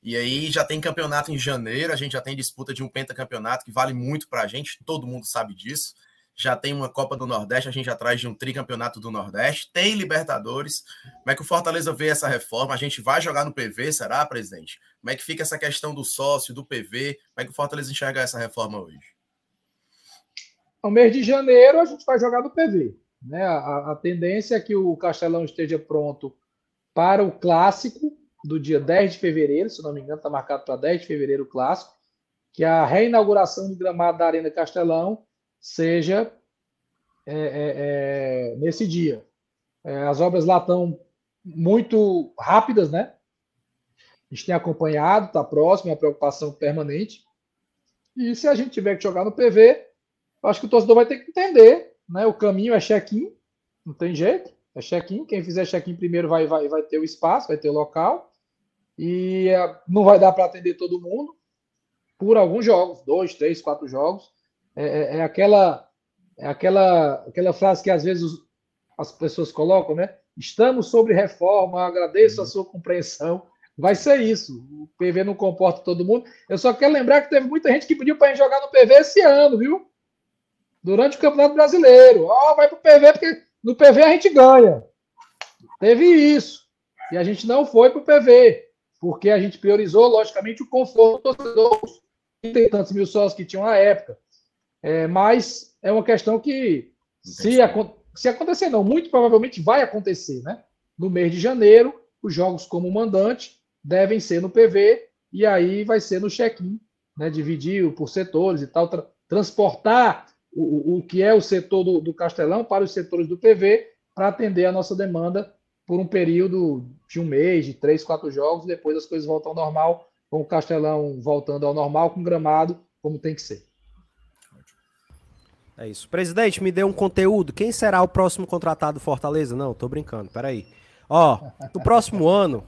E aí já tem campeonato em janeiro, a gente já tem disputa de um pentacampeonato que vale muito para a gente, todo mundo sabe disso. Já tem uma Copa do Nordeste, a gente atrás de um tricampeonato do Nordeste, tem Libertadores. Como é que o Fortaleza vê essa reforma? A gente vai jogar no PV, será, presidente? Como é que fica essa questão do sócio, do PV? Como é que o Fortaleza enxerga essa reforma hoje? No mês de janeiro, a gente vai jogar no PV. Né? A, a tendência é que o Castelão esteja pronto para o clássico do dia 10 de fevereiro, se não me engano, está marcado para 10 de fevereiro o clássico, que a reinauguração do gramado da Arena Castelão seja é, é, é, nesse dia. É, as obras lá estão muito rápidas, né? A gente tem acompanhado, está próximo, é uma preocupação permanente. E se a gente tiver que jogar no PV, acho que o torcedor vai ter que entender né? O caminho é check-in, não tem jeito, é check-in. Quem fizer check-in primeiro vai, vai, vai ter o espaço, vai ter o local. E uh, não vai dar para atender todo mundo por alguns jogos, dois, três, quatro jogos. É, é, é, aquela, é aquela, aquela frase que às vezes os, as pessoas colocam, né? Estamos sobre reforma, agradeço a uhum. sua compreensão. Vai ser isso. O PV não comporta todo mundo. Eu só quero lembrar que teve muita gente que pediu para jogar no PV esse ano, viu? Durante o Campeonato Brasileiro. Ó, oh, vai pro PV, porque no PV a gente ganha. Teve isso. E a gente não foi pro PV, porque a gente priorizou, logicamente, o conforto dos torcedores. Tem tantos mil sócios que tinham na época. É, mas é uma questão que, se, se acontecer, não, muito provavelmente vai acontecer, né? No mês de janeiro, os jogos como mandante devem ser no PV, e aí vai ser no check-in, né? Dividir por setores e tal, tra transportar o, que é o setor do, do Castelão para os setores do PV, para atender a nossa demanda por um período de um mês, de três, quatro jogos, depois as coisas voltam ao normal, com o Castelão voltando ao normal, com gramado como tem que ser. É isso. Presidente, me dê um conteúdo. Quem será o próximo contratado do Fortaleza? Não, tô brincando, peraí. Ó, no próximo ano,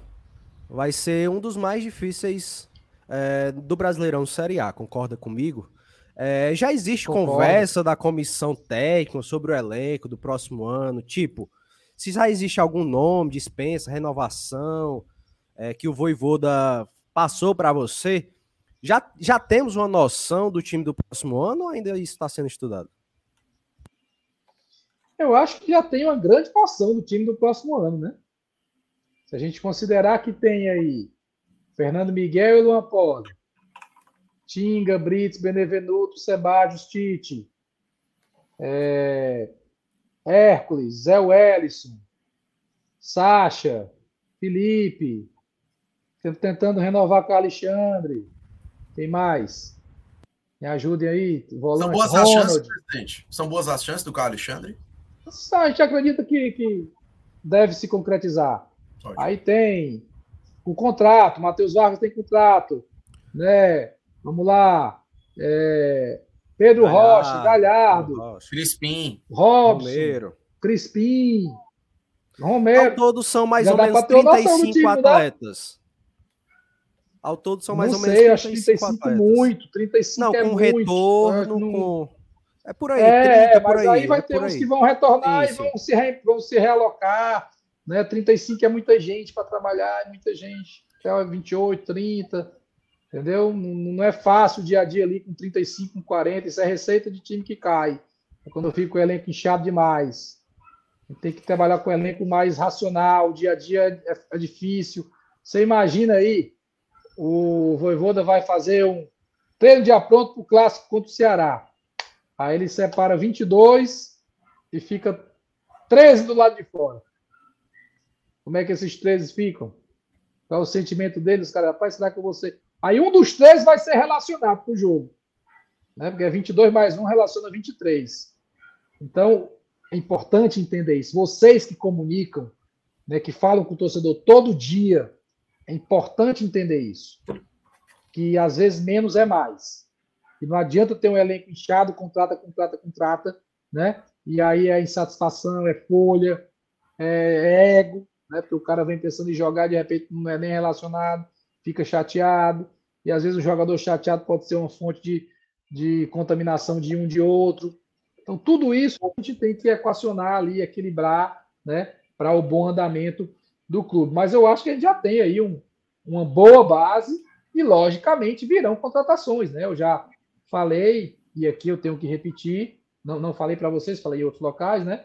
vai ser um dos mais difíceis é, do Brasileirão Série A, concorda comigo? É, já existe Concordo. conversa da comissão técnica sobre o elenco do próximo ano, tipo, se já existe algum nome, dispensa, renovação, é, que o Voivoda passou para você, já, já temos uma noção do time do próximo ano ou ainda isso está sendo estudado? Eu acho que já tem uma grande noção do time do próximo ano, né? Se a gente considerar que tem aí Fernando Miguel e Luan Poli, Tinga, Brits, Benevenuto, Sebadios, Tite, é, Hércules, Zé Wellison, Sacha, Felipe, tentando renovar com o Alexandre. Tem mais? Me ajudem aí. Volante, São boas Ronald. as chances, presidente? São boas as chances do Carlos Alexandre? A gente acredita que, que deve se concretizar. Pode. Aí tem o contrato, Matheus Vargas tem contrato, né? Vamos lá. É, Pedro Galhardo, Rocha, Galhardo, Rocha. Crispim, Robson, Romero. Crispim, Romero. Ao todo são mais Já ou menos 35 time, atletas. Né? Ao todo são mais não ou menos sei, 35 acho 35 atletas. muito, 35 não, é com muito. retorno, não... com... É por aí, é, 30, mas aí, aí vai é ter uns aí. que vão retornar Isso. e vão se, re... vão se realocar. Né? 35 é muita gente para trabalhar, é muita gente. É 28, 30. Entendeu? Não é fácil o dia a dia ali com 35, com 40. Isso é receita de time que cai. É quando eu fico com o elenco inchado demais. Tem que trabalhar com o elenco mais racional. O dia a dia é, é difícil. Você imagina aí, o Voivoda vai fazer um treino de pronto para o clássico contra o Ceará. Aí ele separa 22 e fica 13 do lado de fora. Como é que esses 13 ficam? Qual é o sentimento deles, cara? Rapaz, será que eu vou ser. Aí um dos três vai ser relacionado para o jogo. Né? Porque é 22 mais 1 relaciona 23. Então, é importante entender isso. Vocês que comunicam, né, que falam com o torcedor todo dia, é importante entender isso. Que às vezes menos é mais. E não adianta ter um elenco inchado, contrata, contrata, contrata, né? E aí é insatisfação, é folha, é ego, né? Porque o cara vem pensando em jogar, de repente não é nem relacionado fica chateado, e às vezes o jogador chateado pode ser uma fonte de, de contaminação de um de outro. Então, tudo isso a gente tem que equacionar ali, equilibrar, né, para o bom andamento do clube. Mas eu acho que a gente já tem aí um, uma boa base e, logicamente, virão contratações, né? Eu já falei, e aqui eu tenho que repetir, não, não falei para vocês, falei em outros locais, né?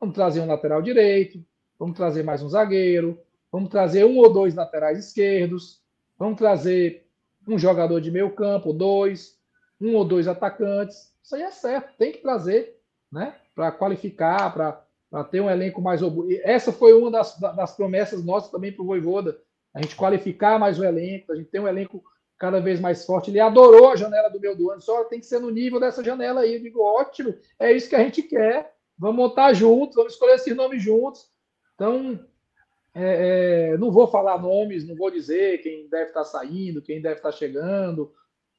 Vamos trazer um lateral direito, vamos trazer mais um zagueiro, vamos trazer um ou dois laterais esquerdos, Vamos trazer um jogador de meio campo, dois, um ou dois atacantes. Isso aí é certo, tem que trazer, né? Para qualificar, para ter um elenco mais. Essa foi uma das, das promessas nossas também para o Voivoda. A gente qualificar mais o elenco, a gente ter um elenco cada vez mais forte. Ele adorou a janela do meu do ano, só tem que ser no nível dessa janela aí. Eu digo, ótimo, é isso que a gente quer. Vamos montar juntos, vamos escolher esses nomes juntos. Então, é, é, não vou falar nomes, não vou dizer quem deve estar saindo, quem deve estar chegando,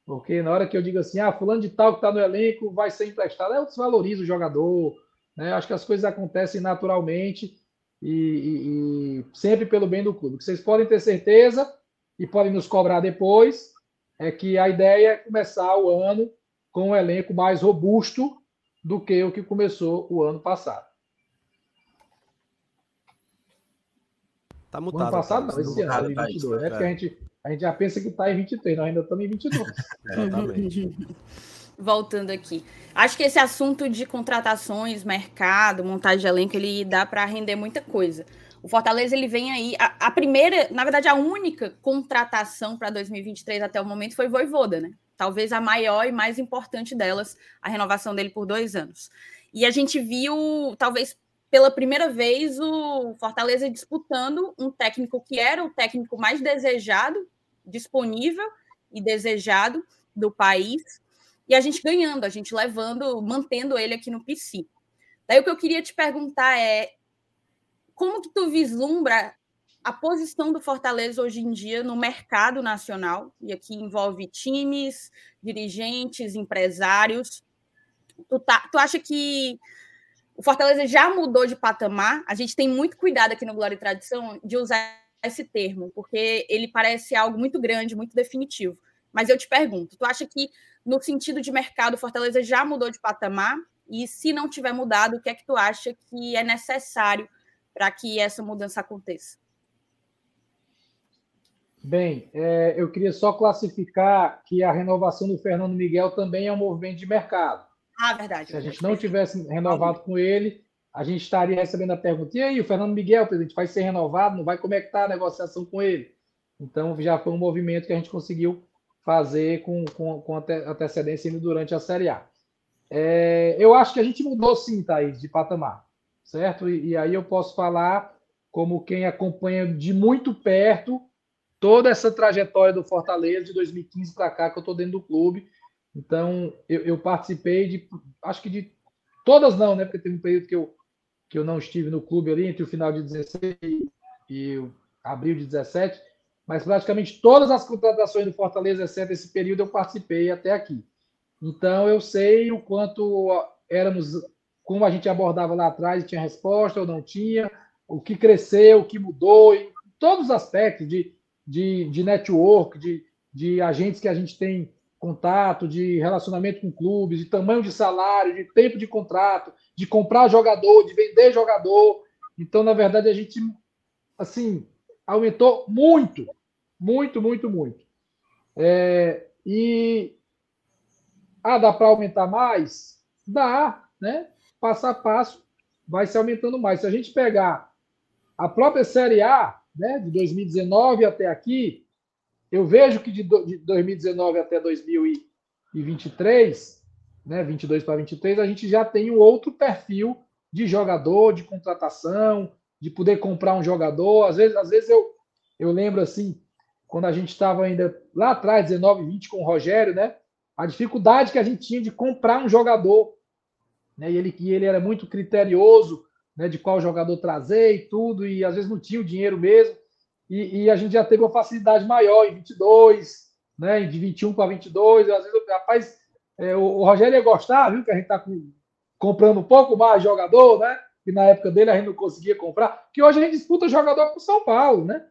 porque na hora que eu digo assim, ah, fulano de tal que está no elenco vai ser emprestado, eu desvalorizo o jogador. Né? Acho que as coisas acontecem naturalmente e, e, e sempre pelo bem do clube. O que vocês podem ter certeza e podem nos cobrar depois é que a ideia é começar o ano com um elenco mais robusto do que o que começou o ano passado. Tá mutado. ano passado, não, esse ano, em 22. Tá é porque a gente, a gente já pensa que está em 23, nós ainda estamos em 22. Exatamente. Voltando aqui. Acho que esse assunto de contratações, mercado, montagem de elenco, ele dá para render muita coisa. O Fortaleza ele vem aí. A, a primeira, na verdade, a única contratação para 2023 até o momento foi Voivoda, né? Talvez a maior e mais importante delas, a renovação dele por dois anos. E a gente viu, talvez pela primeira vez o Fortaleza disputando um técnico que era o técnico mais desejado, disponível e desejado do país, e a gente ganhando, a gente levando, mantendo ele aqui no PC. Daí o que eu queria te perguntar é como que tu vislumbra a posição do Fortaleza hoje em dia no mercado nacional, e aqui envolve times, dirigentes, empresários. Tu, tá, tu acha que o Fortaleza já mudou de patamar. A gente tem muito cuidado aqui no Glória e Tradição de usar esse termo, porque ele parece algo muito grande, muito definitivo. Mas eu te pergunto, tu acha que no sentido de mercado, Fortaleza já mudou de patamar? E se não tiver mudado, o que é que tu acha que é necessário para que essa mudança aconteça? Bem, é, eu queria só classificar que a renovação do Fernando Miguel também é um movimento de mercado. Ah, verdade. Se a gente não tivesse renovado com ele, a gente estaria recebendo a pergunta: e aí, o Fernando Miguel, presidente, vai ser renovado? Não vai? Como é que está a negociação com ele? Então, já foi um movimento que a gente conseguiu fazer com, com, com antecedência durante a Série A. É, eu acho que a gente mudou sim, Thaís, de patamar, certo? E, e aí eu posso falar como quem acompanha de muito perto toda essa trajetória do Fortaleza de 2015 para cá, que eu estou dentro do clube. Então, eu, eu, participei de, acho que de todas não, né? Porque teve um período que eu, que eu não estive no clube ali, entre o final de 16 e o abril de 17, mas praticamente todas as contratações do Fortaleza, exceto esse período, eu participei até aqui. Então, eu sei o quanto éramos, como a gente abordava lá atrás, tinha resposta ou não tinha, o que cresceu, o que mudou, em todos os aspectos de de, de network, de, de agentes que a gente tem contato, de relacionamento com clubes, de tamanho de salário, de tempo de contrato, de comprar jogador, de vender jogador. Então, na verdade, a gente assim aumentou muito, muito, muito, muito. É, e ah, dá para aumentar mais? Dá, né? Passo a passo vai se aumentando mais. Se a gente pegar a própria Série A, né, de 2019 até aqui, eu vejo que de, de 2019 até 2023, né, 22 para 23, a gente já tem um outro perfil de jogador, de contratação, de poder comprar um jogador. Às vezes, às vezes eu, eu lembro assim, quando a gente estava ainda lá atrás, 19, 20, com o Rogério, né? A dificuldade que a gente tinha de comprar um jogador. Né? E ele, ele era muito criterioso né, de qual jogador trazer e tudo, e às vezes não tinha o dinheiro mesmo. E, e a gente já teve uma facilidade maior em 22, né, de 21 para 22. Às vezes, rapaz, é, o, o, Rogério ia gostar, viu, que a gente está comprando um pouco mais jogador, né? Que na época dele a gente não conseguia comprar, que hoje a gente disputa jogador com São Paulo, né?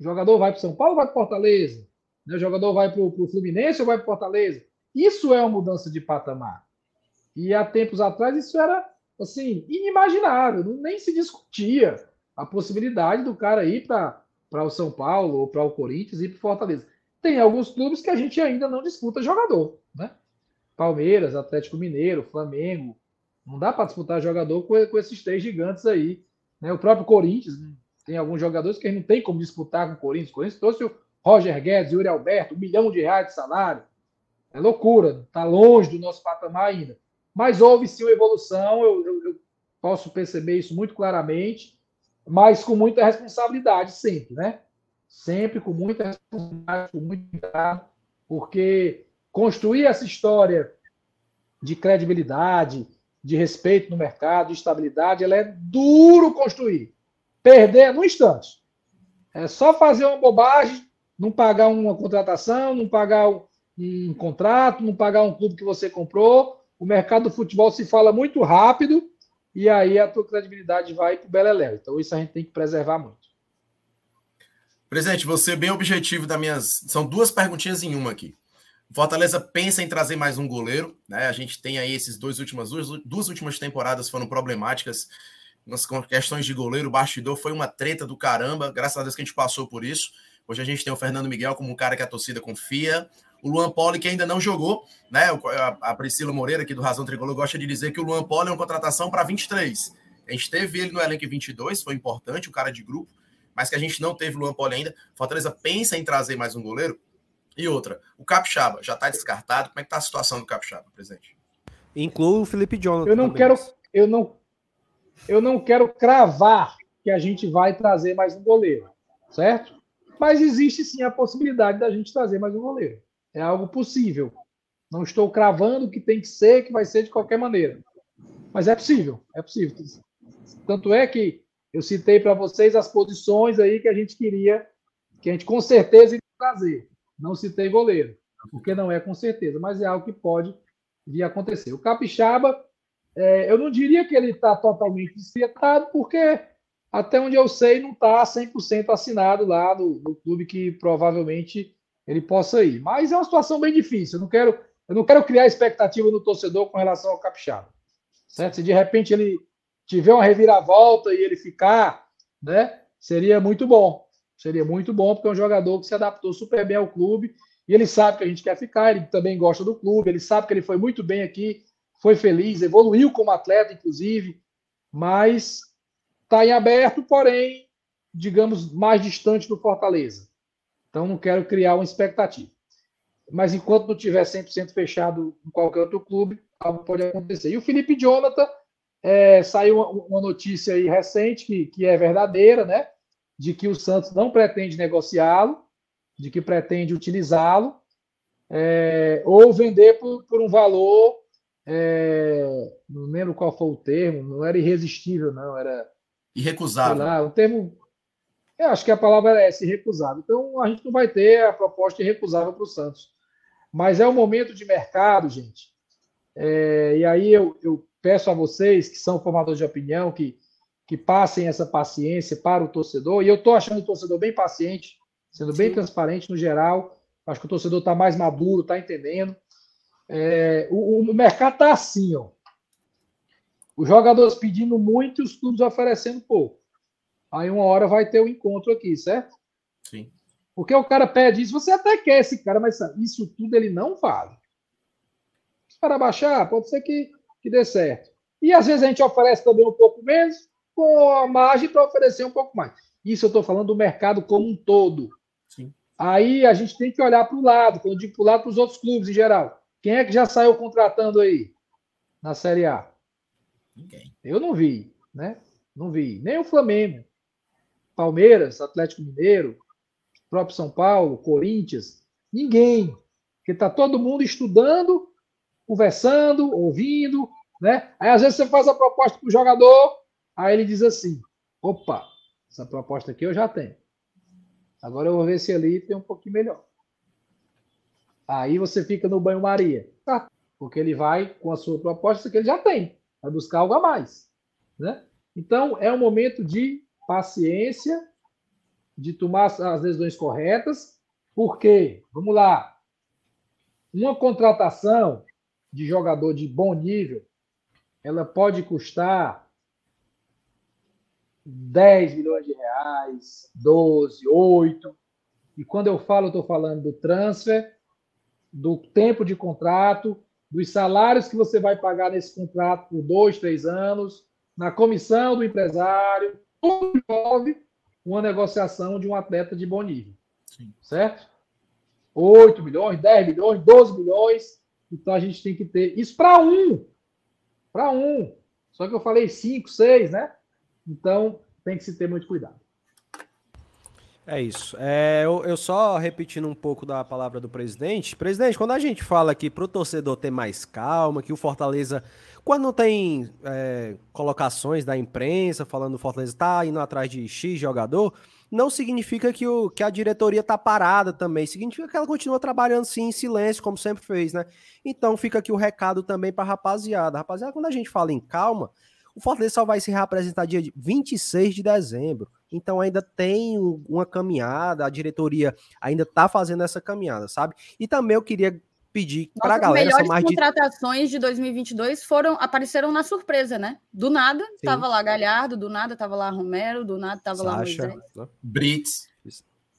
O jogador vai para São Paulo ou vai para Fortaleza? Né? O jogador vai para o Fluminense ou vai para Fortaleza? Isso é uma mudança de patamar. E há tempos atrás isso era assim, inimaginável, nem se discutia a possibilidade do cara ir para o São Paulo ou para o Corinthians e para o Fortaleza. Tem alguns clubes que a gente ainda não disputa jogador, né? Palmeiras, Atlético Mineiro, Flamengo. Não dá para disputar jogador com, com, esses três gigantes aí. Né? O próprio Corinthians, né? tem alguns jogadores que não tem como disputar com o Corinthians. O Corinthians trouxe o Roger Guedes, Yuri Alberto, um milhão de reais de salário. É loucura, está longe do nosso patamar ainda. Mas houve sim uma evolução, eu, eu, eu posso perceber isso muito claramente, mas com muita responsabilidade sempre, né? Sempre com muita responsabilidade, com muito cuidado, porque construir essa história de credibilidade, de respeito no mercado, de estabilidade, ela é duro construir. Perder no instante. É só fazer uma bobagem, não pagar uma contratação, não pagar um contrato, não pagar um clube que você comprou, o mercado do futebol se fala muito rápido e aí a tua credibilidade vai para o beleléu. Então isso a gente tem que preservar muito. Presidente, você é bem objetivo das minhas. São duas perguntinhas em uma aqui. Fortaleza pensa em trazer mais um goleiro, né? A gente tem aí esses dois últimas duas, duas últimas temporadas foram problemáticas nas questões de goleiro, bastidor foi uma treta do caramba. Graças a Deus que a gente passou por isso. Hoje a gente tem o Fernando Miguel como um cara que a torcida confia, o Luan Poli, que ainda não jogou, né? A Priscila Moreira, aqui do Razão Tricolor, gosta de dizer que o Luan Poli é uma contratação para 23. A gente teve ele no elenco 22, foi importante, o cara de grupo, mas que a gente não teve o Luan Poli ainda. Fortaleza pensa em trazer mais um goleiro. E outra, o Capixaba já está descartado. Como é que está a situação do Capixaba, presidente? Inclui o Felipe Jonathan. Eu não também. quero, eu não, eu não quero cravar que a gente vai trazer mais um goleiro, certo? Mas existe sim a possibilidade da gente trazer mais um goleiro. É algo possível. Não estou cravando que tem que ser, que vai ser de qualquer maneira. Mas é possível, é possível. Tanto é que eu citei para vocês as posições aí que a gente queria, que a gente com certeza ia trazer. Não citei goleiro, porque não é com certeza, mas é algo que pode vir a acontecer. O Capixaba, é, eu não diria que ele está totalmente desfietado, porque até onde eu sei, não está 100% assinado lá no, no, clube que provavelmente ele possa ir. Mas é uma situação bem difícil. Eu não quero, eu não quero criar expectativa no torcedor com relação ao Capixaba. Certo? Se de repente ele tiver uma reviravolta e ele ficar, né, seria muito bom. Seria muito bom, porque é um jogador que se adaptou super bem ao clube e ele sabe que a gente quer ficar, ele também gosta do clube, ele sabe que ele foi muito bem aqui, foi feliz, evoluiu como atleta, inclusive, mas está em aberto, porém, digamos, mais distante do Fortaleza. Então, não quero criar uma expectativa. Mas enquanto não tiver 100% fechado em qualquer outro clube, algo pode acontecer. E o Felipe Jonathan, é, saiu uma, uma, notícia aí recente, que, que é verdadeira, né? De que o Santos não pretende negociá-lo, de que pretende utilizá-lo, é, ou vender por, por um valor, é, não lembro qual foi o termo, não era irresistível, não, era. Irrecusável. Lá, o termo. Eu acho que a palavra é essa, irrecusável. Então a gente não vai ter a proposta irrecusável para o Santos. Mas é um momento de mercado, gente. É, e aí eu, eu peço a vocês, que são formadores de opinião, que, que passem essa paciência para o torcedor. E eu estou achando o torcedor bem paciente sendo bem Sim. transparente no geral. Acho que o torcedor está mais maduro, está entendendo. É, o, o, mercado está assim, ó. Os jogadores pedindo muito e os clubes oferecendo pouco. Aí uma hora vai ter o um encontro aqui, certo? Sim. Porque o cara pede isso, você até quer esse cara, mas isso tudo ele não vale. Para baixar, pode ser que, que dê certo. E às vezes a gente oferece também um pouco menos, com a margem para oferecer um pouco mais. Isso eu estou falando do mercado como um todo. Sim. Aí a gente tem que olhar para o lado, quando eu digo para o lado, para os outros clubes em geral. Quem é que já saiu contratando aí na Série A? Ninguém. Eu não vi, né? Não vi. Nem o Flamengo. Palmeiras, Atlético Mineiro, próprio São Paulo, Corinthians. Ninguém. Porque está todo mundo estudando, conversando, ouvindo, né? Aí às vezes você faz a proposta para o jogador, aí ele diz assim: opa, essa proposta aqui eu já tenho. Agora eu vou ver se ali tem um pouquinho melhor. Aí você fica no banho-maria. Tá. Porque ele vai com a sua proposta que ele já tem. Vai buscar algo a mais. Né? Então, é um momento de paciência, de tomar as decisões corretas. Porque, vamos lá, uma contratação de jogador de bom nível, ela pode custar 10 milhões de reais, 12, 8. E quando eu falo, eu estou falando do transfer, do tempo de contrato, dos salários que você vai pagar nesse contrato por dois, três anos, na comissão do empresário, envolve uma negociação de um atleta de bom nível. Sim. Certo? 8 milhões, 10 milhões, 12 milhões. Então a gente tem que ter isso para um. Para um. Só que eu falei 5, 6, né? Então, tem que se ter muito cuidado. É isso. É, eu, eu, só repetindo um pouco da palavra do presidente. Presidente, quando a gente fala aqui para o torcedor ter mais calma, que o Fortaleza, quando não tem é, colocações da imprensa falando o Fortaleza está indo atrás de X jogador, não significa que, o, que a diretoria está parada também. Significa que ela continua trabalhando sim em silêncio, como sempre fez, né? Então fica aqui o recado também para rapaziada. Rapaziada, quando a gente fala em calma, o Fortaleza só vai se reapresentar dia 26 de dezembro. Então ainda tem uma caminhada, a diretoria ainda está fazendo essa caminhada, sabe? E também eu queria pedir para a galera. As melhores contratações de... de 2022 foram apareceram na surpresa, né? Do nada Sim. tava lá Galhardo, do nada tava lá Romero, do nada tava lá Moisés. Né? Brits.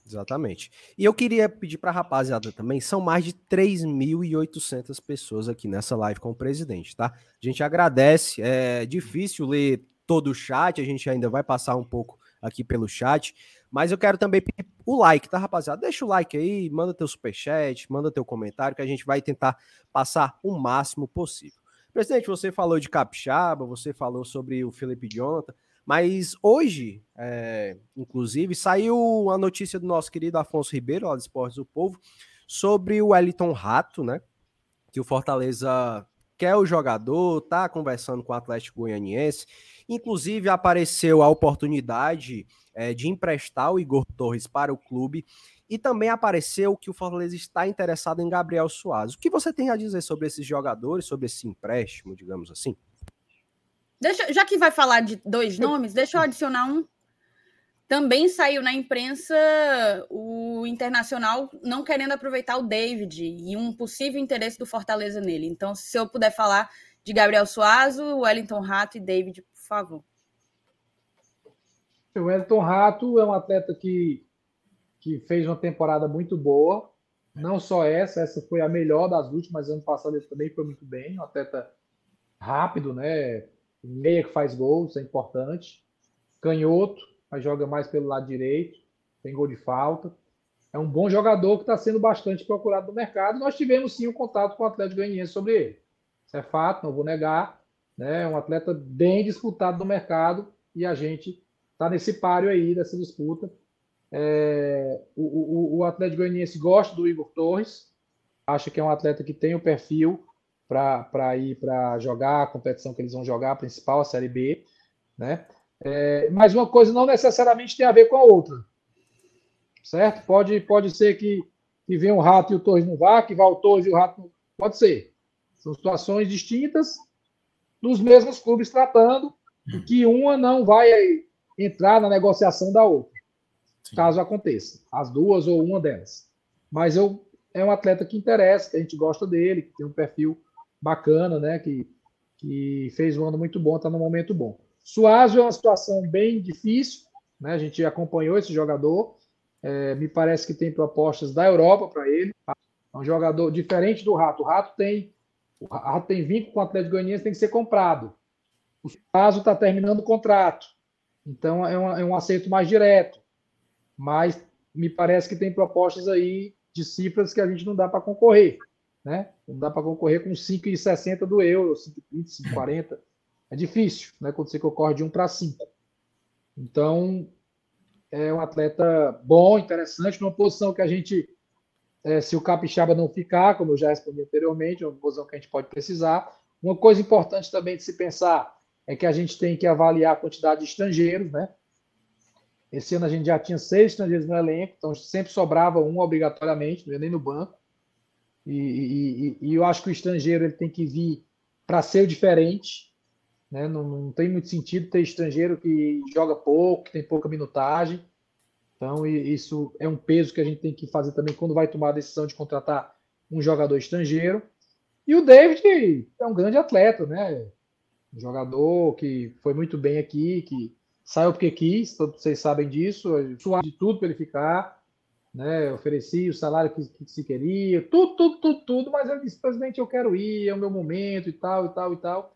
Exatamente. E eu queria pedir para a rapaziada também, são mais de 3.800 pessoas aqui nessa live com o presidente, tá? A gente agradece, é difícil ler todo o chat, a gente ainda vai passar um pouco aqui pelo chat, mas eu quero também pedir o like, tá, rapaziada? Deixa o like aí, manda teu superchat, manda teu comentário, que a gente vai tentar passar o máximo possível. Presidente, você falou de Capixaba, você falou sobre o Felipe Jonathan, mas hoje, é, inclusive, saiu a notícia do nosso querido Afonso Ribeiro, lá do Esportes do Povo, sobre o Wellington Rato, né? Que o Fortaleza quer o jogador, tá conversando com o Atlético Goianiense. Inclusive, apareceu a oportunidade é, de emprestar o Igor Torres para o clube. E também apareceu que o Fortaleza está interessado em Gabriel Soares. O que você tem a dizer sobre esses jogadores, sobre esse empréstimo, digamos assim? Deixa, já que vai falar de dois nomes, deixa eu adicionar um. também saiu na imprensa o Internacional não querendo aproveitar o David e um possível interesse do Fortaleza nele. Então, se eu puder falar de Gabriel Suazo, Wellington Rato e David, favor. O Wellington Rato é um atleta que, que fez uma temporada muito boa. Não só essa, essa foi a melhor das últimas. Ano passado ele também foi muito bem. Um atleta rápido, né? Meia que faz gols, é importante. Canhoto, mas joga mais pelo lado direito, tem gol de falta. É um bom jogador que está sendo bastante procurado no mercado. Nós tivemos sim um contato com o Atlético Goianiense sobre ele. Isso é fato, não vou negar. Né? É um atleta bem disputado no mercado e a gente está nesse páreo aí dessa disputa. É, o, o, o Atlético Goianiense gosta do Igor Torres, acha que é um atleta que tem o perfil para ir para jogar a competição que eles vão jogar, a principal, a Série B. Né? É, mas uma coisa não necessariamente tem a ver com a outra. Certo? Pode, pode ser que, que venha um rato e o Torres não vá, que vá o Torres e o rato não. Pode ser. São situações distintas dos mesmos clubes tratando, e que uma não vai entrar na negociação da outra, Sim. caso aconteça. As duas ou uma delas. Mas eu, é um atleta que interessa, que a gente gosta dele, que tem um perfil bacana, né? Que, que fez um ano muito bom, está num momento bom. Suárez é uma situação bem difícil, né? A gente acompanhou esse jogador. É, me parece que tem propostas da Europa para ele. É um jogador diferente do Rato. O Rato tem, o Rato tem vínculo com o Atlético Goianiense, tem que ser comprado. O Suárez está terminando o contrato. Então é um, é um acerto mais direto. Mas me parece que tem propostas aí de cifras que a gente não dá para concorrer. Né? Não dá para concorrer com 5,60 do euro, 5,20, 5,40. É difícil, né? Quando você concorre de 1 para 5. Então, é um atleta bom, interessante, numa posição que a gente, é, se o Capixaba não ficar, como eu já respondi anteriormente, é uma posição que a gente pode precisar. Uma coisa importante também de se pensar é que a gente tem que avaliar a quantidade de estrangeiros, né? Esse ano a gente já tinha seis estrangeiros no elenco, então sempre sobrava um obrigatoriamente, não ia nem no banco. E, e, e eu acho que o estrangeiro ele tem que vir para ser o diferente, né? Não, não, tem muito sentido ter estrangeiro que joga pouco, que tem pouca minutagem. Então, isso é um peso que a gente tem que fazer também quando vai tomar a decisão de contratar um jogador estrangeiro. E o David é um grande atleta, né? Um jogador que foi muito bem aqui, que saiu porque quis, todos vocês sabem disso, suave de tudo para ele ficar, né? Ofereci o salário que, que, se queria, tudo, tudo, tudo, tudo, mas ele disse, presidente, eu quero ir, é o meu momento e tal, e tal, e tal.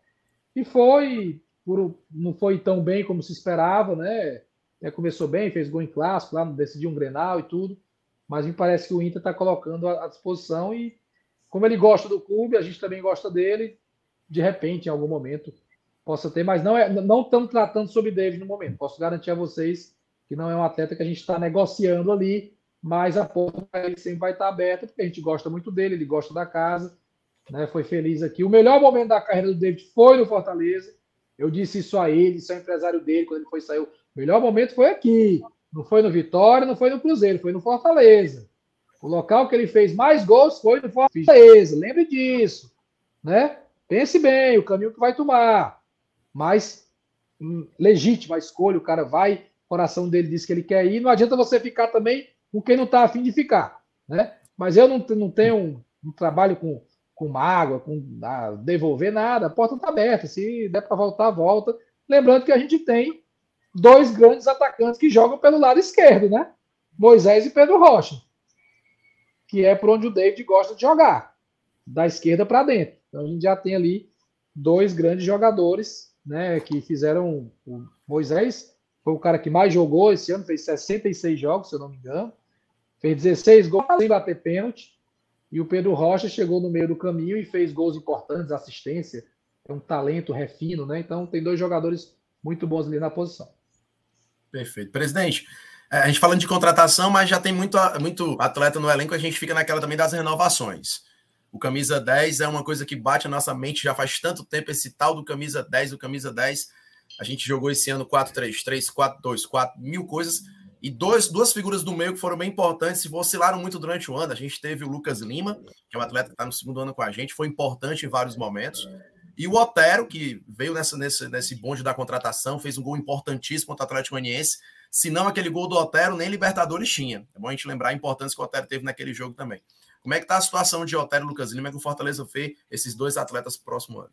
E foi, por, não foi tão bem como se esperava, né? É, começou bem, fez gol em clássico, lá decidiu um Grenal e tudo, mas me parece que o Inter está colocando à disposição e, como ele gosta do clube, a gente também gosta dele, de repente, em algum momento, possa ter, mas não é, não estamos tratando sobre David no momento. Posso garantir a vocês que não é um atleta que a gente está negociando ali, mas a porta para ele sempre vai estar aberta, porque a gente gosta muito dele, ele gosta da casa, né, foi feliz aqui. O melhor momento da carreira do David foi no Fortaleza. Eu disse isso a ele, isso ao empresário dele, quando ele foi sair. O melhor momento foi aqui. Não foi no Vitória, não foi no Cruzeiro, foi no Fortaleza. O local que ele fez mais gols foi no Fortaleza. Lembre disso. Né? Pense bem, o caminho que vai tomar. Mas hum, legítima escolha, o cara vai, o coração dele diz que ele quer ir. Não adianta você ficar também com quem não está afim de ficar. Né? Mas eu não, não tenho um, um trabalho com com mágoa, com ah, devolver nada, a porta está aberta. Se der para voltar, volta. Lembrando que a gente tem dois grandes atacantes que jogam pelo lado esquerdo, né? Moisés e Pedro Rocha, que é por onde o David gosta de jogar, da esquerda para dentro. Então a gente já tem ali dois grandes jogadores, né? Que fizeram. O Moisés foi o cara que mais jogou esse ano, fez 66 jogos, se eu não me engano, fez 16 gols sem bater pênalti. E o Pedro Rocha chegou no meio do caminho e fez gols importantes, assistência, é um talento refino, né? Então tem dois jogadores muito bons ali na posição. Perfeito. Presidente, é, a gente falando de contratação, mas já tem muito, muito atleta no elenco, a gente fica naquela também das renovações. O camisa 10 é uma coisa que bate a nossa mente já faz tanto tempo, esse tal do camisa 10, o camisa 10. A gente jogou esse ano 4-3-3, 4-2, 4, mil coisas e dois, duas figuras do meio que foram bem importantes e oscilaram muito durante o ano. A gente teve o Lucas Lima, que é um atleta que está no segundo ano com a gente, foi importante em vários momentos. E o Otero, que veio nessa, nesse, nesse bonde da contratação, fez um gol importantíssimo contra o Atlético Goianiense. Se não aquele gol do Otero, nem Libertadores tinha. É bom a gente lembrar a importância que o Otero teve naquele jogo também. Como é que tá a situação de Otero e Lucas Lima? Que o Fortaleza fez esses dois atletas pro próximo ano?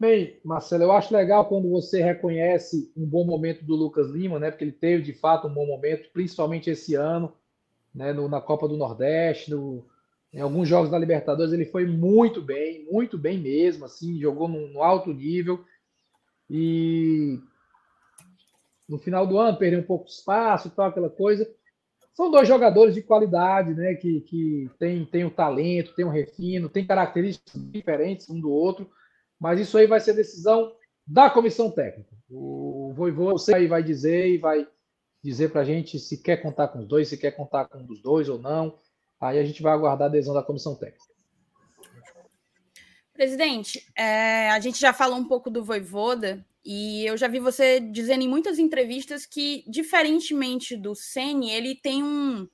Bem, Marcelo, eu acho legal quando você reconhece um bom momento do Lucas Lima, né? Porque ele teve de fato um bom momento, principalmente esse ano, né? No, na Copa do Nordeste, no, em alguns jogos da Libertadores ele foi muito bem, muito bem mesmo, assim, jogou no, alto nível e no final do ano perdeu um pouco de espaço, tal aquela coisa. São dois jogadores de qualidade, né? Que, que tem, tem o talento, tem o refino, tem características diferentes um do outro, mas isso aí vai ser decisão da comissão técnica. O Voivô você aí vai dizer e vai dizer para a gente se quer contar com os dois, se quer contar com um dos dois ou não. Aí a gente vai aguardar a adesão da comissão técnica. Presidente, é, a gente já falou um pouco do Voivoda e eu já vi você dizendo em muitas entrevistas que, diferentemente do Ceni, ele tem um,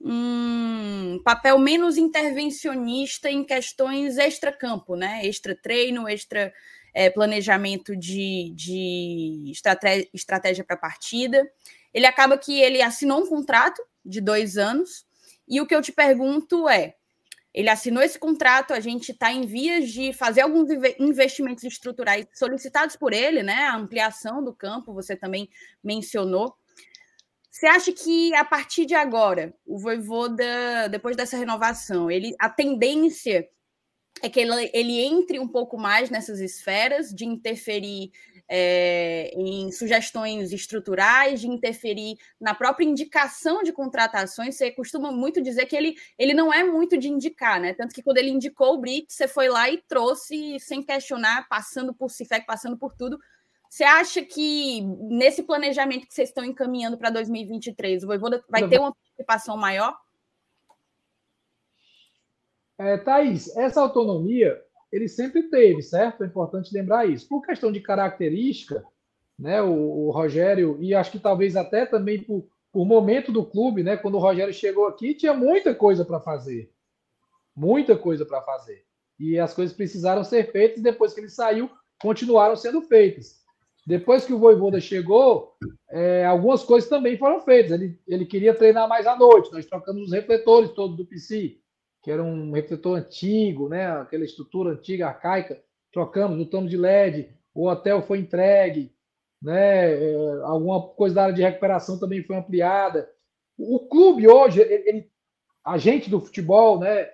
um papel menos intervencionista em questões extra-campo, né? Extra-treino, extra é, planejamento de, de estratégia, para partida. Ele acaba que ele assinou um contrato de dois anos e o que eu te pergunto é: ele assinou esse contrato, a gente está em vias de fazer alguns investimentos estruturais solicitados por ele, né? A ampliação do campo, você também mencionou. Você acha que a partir de agora, o Voivoda, depois dessa renovação, ele, a tendência é que ele, ele entre um pouco mais nessas esferas de interferir é, em sugestões estruturais, de interferir na própria indicação de contratações. Você costuma muito dizer que ele, ele não é muito de indicar, né? Tanto que quando ele indicou o Brito, você foi lá e trouxe sem questionar, passando por Cifec, passando por tudo. Você acha que nesse planejamento que vocês estão encaminhando para 2023, o Voivoda vai ter uma participação maior? É, Thaís, essa autonomia ele sempre teve, certo? É importante lembrar isso. Por questão de característica, né, o, o Rogério, e acho que talvez até também por, por momento do clube, né, quando o Rogério chegou aqui, tinha muita coisa para fazer. Muita coisa para fazer. E as coisas precisaram ser feitas, depois que ele saiu, continuaram sendo feitas. Depois que o Voivoda chegou, é, algumas coisas também foram feitas. Ele, ele queria treinar mais à noite, nós trocamos os refletores todos do PC que era um refletor antigo, né? aquela estrutura antiga, arcaica, trocamos, botamos de LED, o hotel foi entregue, né? É, alguma coisa da área de recuperação também foi ampliada. O clube hoje, ele, a gente do futebol, né,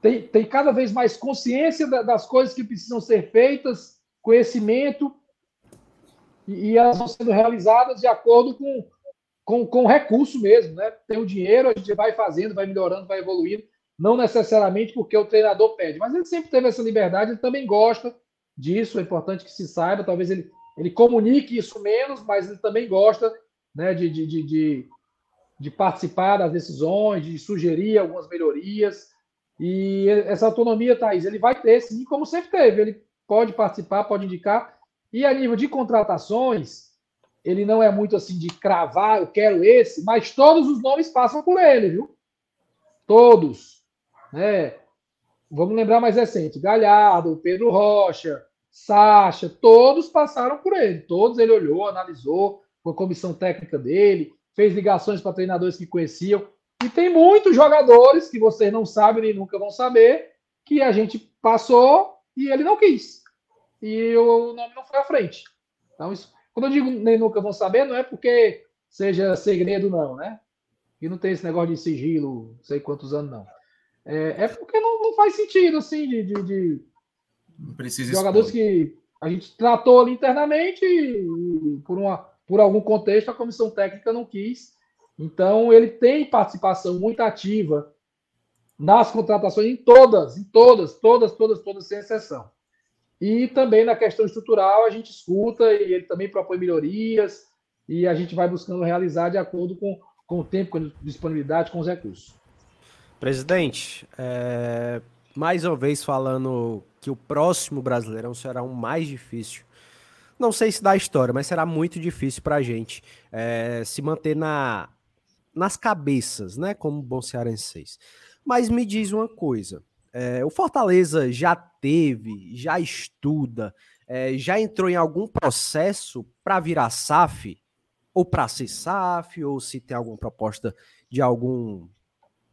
tem, tem cada vez mais consciência das coisas que precisam ser feitas, conhecimento, e, e elas vão sendo realizadas de acordo com, com, com recurso mesmo, né? Tem o dinheiro, a gente vai fazendo, vai melhorando, vai evoluindo não necessariamente porque o treinador pede, mas ele sempre teve essa liberdade, ele também gosta disso, é importante que se saiba, talvez ele, ele comunique isso menos, mas ele também gosta né, de, de, de, de, participar das decisões, de sugerir algumas melhorias, e essa autonomia, Thaís, ele vai ter, sim, como sempre teve, ele pode participar, pode indicar, e a nível de contratações, ele não é muito assim de cravar, eu quero esse, mas todos os nomes passam por ele, viu? Todos né? Vamos lembrar mais recente: Galhardo, Pedro Rocha, Sacha, todos passaram por ele. Todos ele olhou, analisou com a comissão técnica dele, fez ligações para treinadores que conheciam. E tem muitos jogadores que vocês não sabem nem nunca vão saber que a gente passou e ele não quis. E o nome não foi à frente. Então, isso, quando eu digo nem nunca vão saber, não é porque seja segredo, não, né? E não tem esse negócio de sigilo, sei quantos anos, não. É, é porque não, não, faz sentido, assim, de, de, de jogadores expor. que a gente tratou ali internamente e, por, uma, por algum contexto a comissão técnica não quis. Então ele tem participação muito ativa nas contratações em todas, em todas, todas, todas, todas, sem exceção. E também na questão estrutural a gente escuta e ele também propõe melhorias e a gente vai buscando realizar de acordo com, com o tempo, com a disponibilidade, com os recursos. Presidente, é, mais uma vez falando que o próximo Brasileirão será um mais difícil. Não sei se dá história, mas será muito difícil para a gente é, se manter na, nas cabeças, né? Como bom cearenseis. Mas me diz uma coisa: é, o Fortaleza já teve, já estuda, é, já entrou em algum processo para virar SAF? ou para ser SAF, ou se tem alguma proposta de algum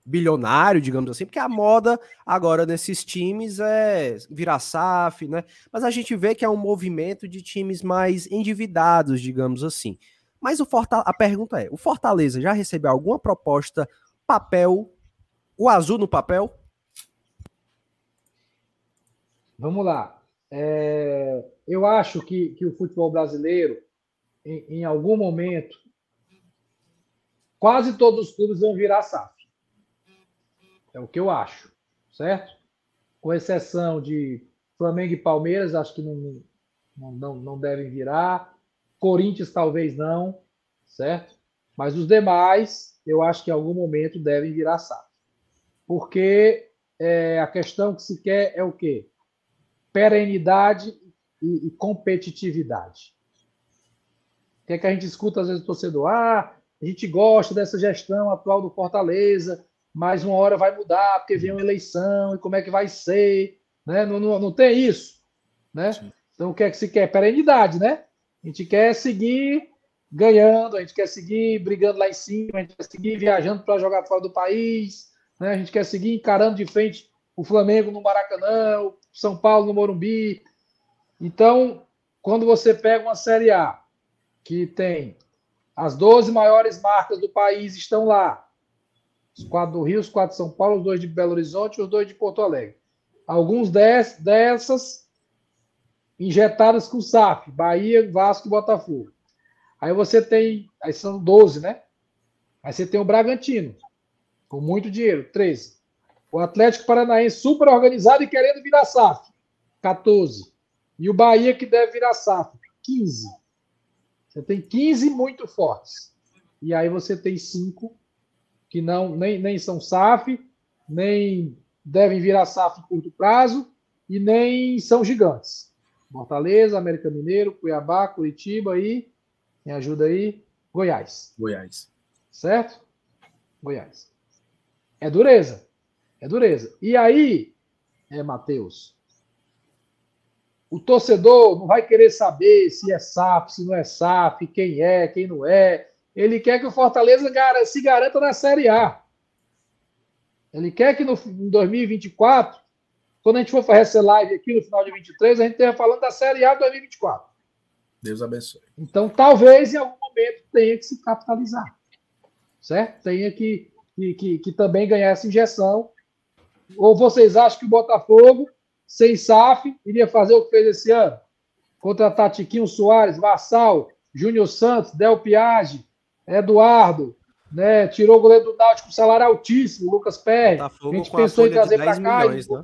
bilionário, digamos assim, porque a moda agora nesses times é virar SAF, né? Mas a gente vê que é um movimento de times mais endividados, digamos assim. Mas o Fortaleza, a pergunta é: o Fortaleza já recebeu alguma proposta papel, o azul no papel? Vamos lá. É, eu acho que, que o futebol brasileiro, em, em algum momento, quase todos os clubes vão virar SAF. É o que eu acho, certo? Com exceção de Flamengo e Palmeiras, acho que não, não, não, devem virar. Corinthians talvez não, certo? Mas os demais, eu acho que em algum momento devem virar SAF. Porque é, a questão que se quer é o quê? Perenidade e, e competitividade. O que é que a gente escuta às vezes do torcedor? Ah, a gente gosta dessa gestão atual do Fortaleza, mas uma hora vai mudar, porque vem uma eleição, e como é que vai ser? Né? Não, não, não tem isso. Né? Então, o que é que se quer? Perenidade, né? A gente quer seguir ganhando, a gente quer seguir brigando lá em cima, a gente quer seguir viajando para jogar fora do país, né? a gente quer seguir encarando de frente o Flamengo no Maracanã, o São Paulo no Morumbi. Então, quando você pega uma Série A que tem as 12 maiores marcas do país estão lá, os quatro do Rio, os quatro de São Paulo, os dois de Belo Horizonte e os dois de Porto Alegre. Alguns dessas injetadas com SAF, Bahia, Vasco e Botafogo. Aí você tem, aí são 12, né? Aí você tem o Bragantino, com muito dinheiro, 13. O Atlético Paranaense super organizado e querendo virar SAF, 14. E o Bahia que deve virar SAF, 15. Você tem 15 muito fortes. E aí você tem cinco que não nem, nem são SAF, nem devem virar SAF em curto prazo e nem são gigantes. Fortaleza, América Mineiro, Cuiabá, Curitiba e. Me ajuda aí. Goiás. Goiás. Certo? Goiás. É dureza. É dureza. E aí, é, Matheus, o torcedor não vai querer saber se é SAF, se não é SAF, quem é, quem não é. Ele quer que o Fortaleza se garanta na Série A. Ele quer que no, em 2024 quando a gente for fazer essa live aqui no final de 23, a gente esteja falando da Série A 2024. Deus abençoe. Então, talvez em algum momento tenha que se capitalizar. Certo? Tenha que, que, que, que também ganhar essa injeção. Ou vocês acham que o Botafogo, sem SAF, iria fazer o que fez esse ano? Contratar Tiquinho Soares, Vassal, Júnior Santos, Del Piage, Eduardo, né? Tirou o goleiro do Náutico com salário altíssimo, Lucas Pérez. A gente pensou em trazer para cá. Milhões, e... né?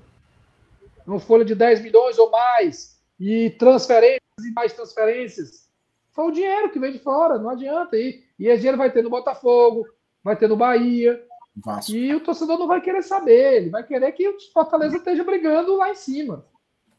uma folha de 10 milhões ou mais, e transferências e mais transferências. Foi o dinheiro que veio de fora, não adianta. E, e esse dinheiro vai ter no Botafogo, vai ter no Bahia. Vasco. E o torcedor não vai querer saber, ele vai querer que o Fortaleza esteja brigando lá em cima.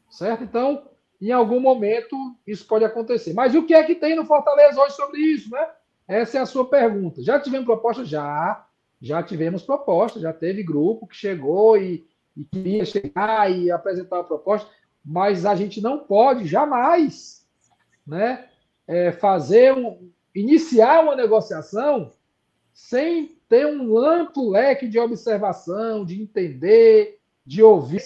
Certo? Então, em algum momento, isso pode acontecer. Mas o que é que tem no Fortaleza hoje sobre isso, né? Essa é a sua pergunta. Já tivemos proposta? Já. Já tivemos proposta, já teve grupo que chegou e, e queria chegar e apresentar uma proposta, mas a gente não pode jamais né, é, fazer um, iniciar uma negociação sem ter um amplo leque de observação, de entender, de ouvir,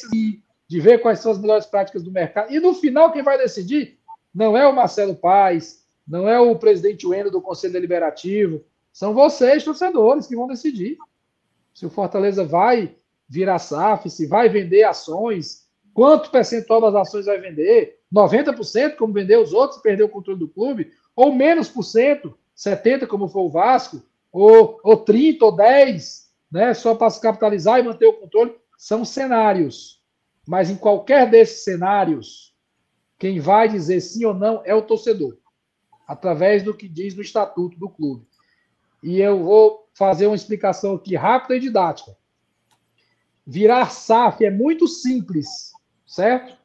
de ver quais são as melhores práticas do mercado. E no final, quem vai decidir não é o Marcelo Paes, não é o presidente Wendel do Conselho Deliberativo, são vocês, torcedores, que vão decidir. Se o Fortaleza vai virar SAF, se vai vender ações, quanto percentual das ações vai vender, 90%, como vendeu os outros, perdeu o controle do clube, ou menos por cento, 70%, como foi o Vasco, ou, ou 30% ou 10%, né, só para se capitalizar e manter o controle, são cenários. Mas em qualquer desses cenários, quem vai dizer sim ou não é o torcedor, através do que diz no estatuto do clube. E eu vou fazer uma explicação aqui rápida e didática. Virar SAF é muito simples, certo?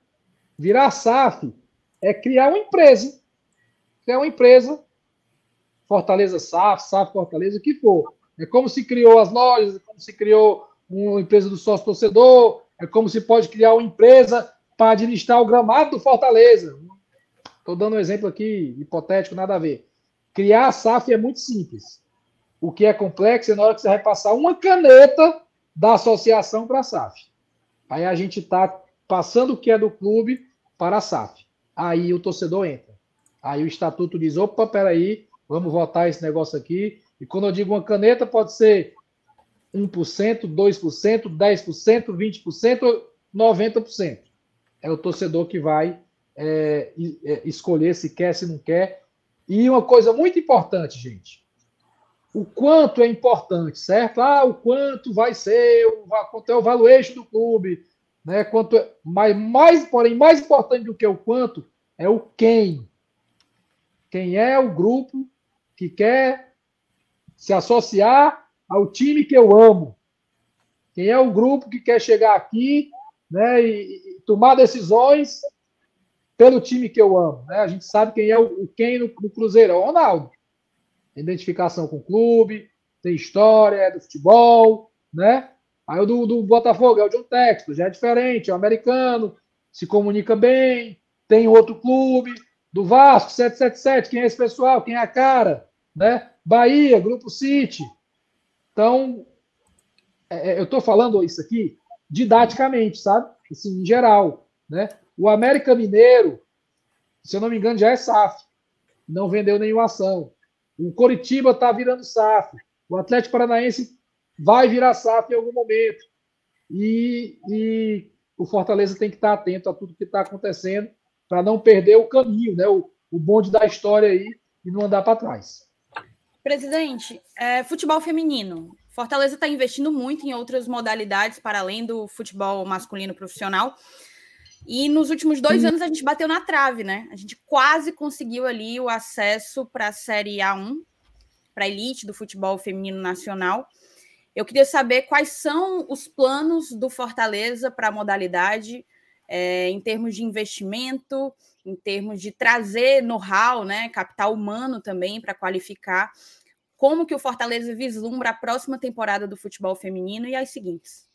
Virar SAF é criar uma empresa. Criar uma empresa, Fortaleza SAF, SAF Fortaleza, o que for. É como se criou as lojas, é como se criou uma empresa do sócio torcedor, é como se pode criar uma empresa para administrar o gramado do Fortaleza. Estou dando um exemplo aqui hipotético, nada a ver. criar a SAF é muito simples. O que é complexo é na hora que você vai passar uma caneta da associação para a SAF. Aí a gente está passando o que é do clube para a SAF. Aí o torcedor entra. Aí o estatuto diz: opa, peraí, vamos votar esse negócio aqui. E quando eu digo uma caneta, pode ser 1%, 2%, 10%, 20%, 90%. É o torcedor que vai é, é, escolher se quer, se não quer. E uma coisa muito importante, gente. O quanto é importante, certo? Ah, o quanto vai ser, quanto é o valuation do clube, né? Quanto é, mas mais, porém, mais importante do que o quanto é o quem. Quem é o grupo que quer se associar ao time que eu amo? Quem é o grupo que quer chegar aqui né, e, e tomar decisões pelo time que eu amo? Né? A gente sabe quem é o, quem no, no Cruzeiro, é o Ronaldo. Tem identificação com o clube, tem história, é do futebol, né? Aí o do, do Botafogo é o John Texto, já é diferente, é o americano, se comunica bem, tem outro clube, do Vasco, 777, quem é esse pessoal? Quem é a cara? Né? Bahia, Grupo City. Então, é, é eu estou falando isso aqui didaticamente, sabe? Assim, em geral. Né? O América Mineiro, se eu não me engano, já é SAF. Não vendeu nenhuma ação. O Coritiba está virando SAF. O Atlético Paranaense vai virar SAF em algum momento. E, e o Fortaleza tem que estar atento a tudo que está acontecendo para não perder o caminho, né? O, o bonde da história aí e não andar para trás. Presidente, é, futebol feminino. Fortaleza está investindo muito em outras modalidades para além do futebol masculino profissional. E nos últimos dois anos a gente bateu na trave, né? A gente quase conseguiu ali o acesso para a Série A1, para a elite do futebol feminino nacional. Eu queria saber quais são os planos do Fortaleza para a modalidade, é, em termos de investimento, em termos de trazer know-how, né, capital humano também para qualificar. Como que o Fortaleza vislumbra a próxima temporada do futebol feminino e as seguintes?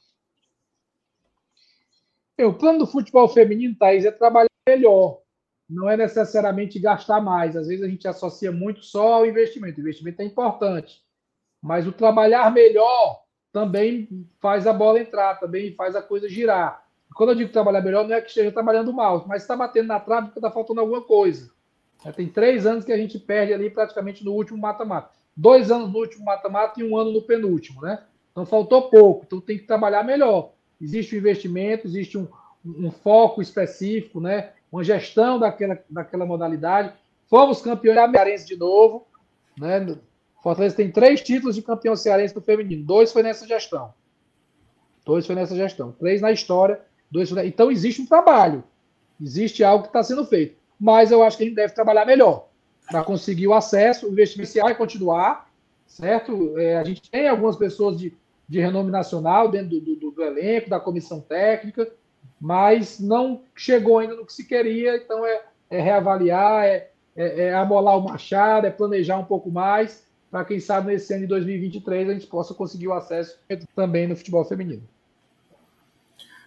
É, o plano do futebol feminino, Thaís, é trabalhar melhor. Não é necessariamente gastar mais. Às vezes a gente associa muito só ao investimento. O investimento é importante. Mas o trabalhar melhor também faz a bola entrar, também faz a coisa girar. Quando eu digo trabalhar melhor, não é que esteja trabalhando mal, mas está batendo na trave porque está faltando alguma coisa. Tem três anos que a gente perde ali praticamente no último mata-mata. Dois anos no último mata-mata e um ano no penúltimo, né? Então faltou pouco, então tem que trabalhar melhor. Existe um investimento, existe um, um foco específico, né? Uma gestão daquela, daquela modalidade. Fomos campeões cearense de novo, né? Fortaleza tem três títulos de campeão cearense do feminino. Dois foi nessa gestão. Dois foi nessa gestão. Três na história Dois, então existe um trabalho, existe algo que está sendo feito. Mas eu acho que a gente deve trabalhar melhor para conseguir o acesso, o investimento vai continuar, certo? É, a gente tem algumas pessoas de, de renome nacional dentro do, do, do, elenco, da comissão técnica, mas não chegou ainda no que se queria, então é, é reavaliar, é, é, é amolar o machado, é planejar um pouco mais, para quem sabe nesse ano de 2023 a gente possa conseguir o acesso também no futebol feminino.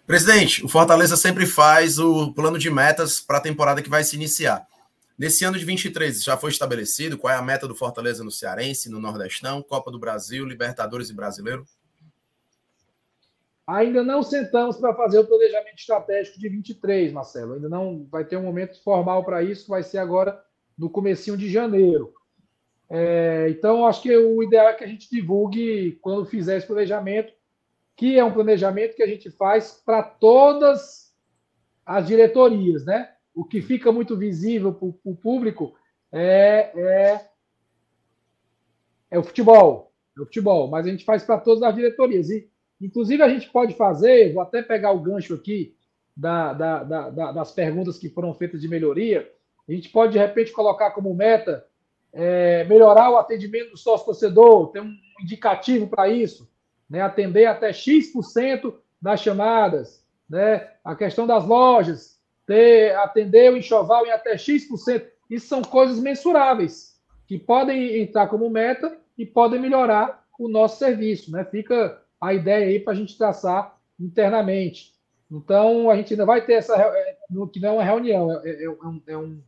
Presidente, o Fortaleza sempre faz o plano de metas para a temporada que vai se iniciar. Nesse ano de 23, já foi estabelecido qual é a meta do Fortaleza no Cearense, no Nordestão, Copa do Brasil, Libertadores e Brasileiro? Ainda não sentamos para fazer o planejamento estratégico de 23, Marcelo. Ainda não vai ter um momento formal para isso, vai ser agora no comecinho de janeiro. É, então, acho que o ideal é que a gente divulgue quando fizer esse planejamento que é um planejamento que a gente faz para todas as diretorias, né? O que fica muito visível para o público é, é, é, o futebol, é o futebol, mas a gente faz para todas as diretorias. E, inclusive, a gente pode fazer, vou até pegar o gancho aqui da, da, da, das perguntas que foram feitas de melhoria, a gente pode, de repente, colocar como meta é, melhorar o atendimento do sócio-torcedor, ter um indicativo para isso né, atender até X% das chamadas, né, a questão das lojas, ter, atender o enxoval em até X%. Isso são coisas mensuráveis, que podem entrar como meta e podem melhorar o nosso serviço. Né? Fica a ideia aí para a gente traçar internamente. Então, a gente ainda vai ter essa. É, que não é uma reunião, é, é, é um,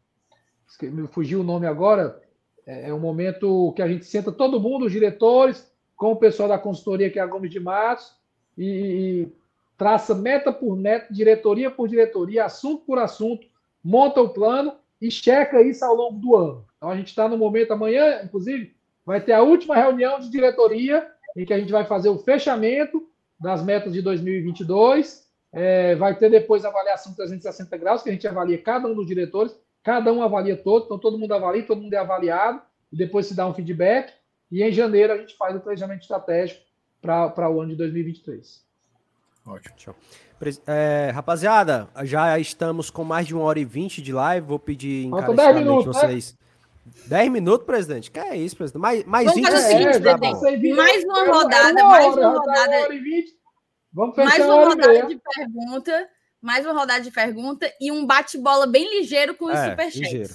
é. Me fugiu o nome agora. é, é um momento que a gente senta todo mundo, os diretores, com o pessoal da consultoria, que é a Gomes de Matos, e traça meta por meta, diretoria por diretoria, assunto por assunto, monta o plano e checa isso ao longo do ano. Então a gente está no momento, amanhã, inclusive, vai ter a última reunião de diretoria, em que a gente vai fazer o fechamento das metas de 2022. É, vai ter depois a avaliação 360 graus, que a gente avalia cada um dos diretores, cada um avalia todo, então todo mundo avalia, todo mundo é avaliado, e depois se dá um feedback. E em janeiro a gente faz o planejamento estratégico para o ano de 2023. Ótimo. É, rapaziada, já estamos com mais de uma hora e vinte de live. Vou pedir encarecidamente minutos, né? vocês. Né? 10 minutos, presidente? Que é isso, presidente? Mais, mais Vamos 20 fazer o seguinte, é, presidente. Mais uma rodada, mais uma rodada. Vamos mais uma rodada de pergunta. Mais uma rodada de pergunta e um bate-bola bem ligeiro com os é, superchats. Ligeiro.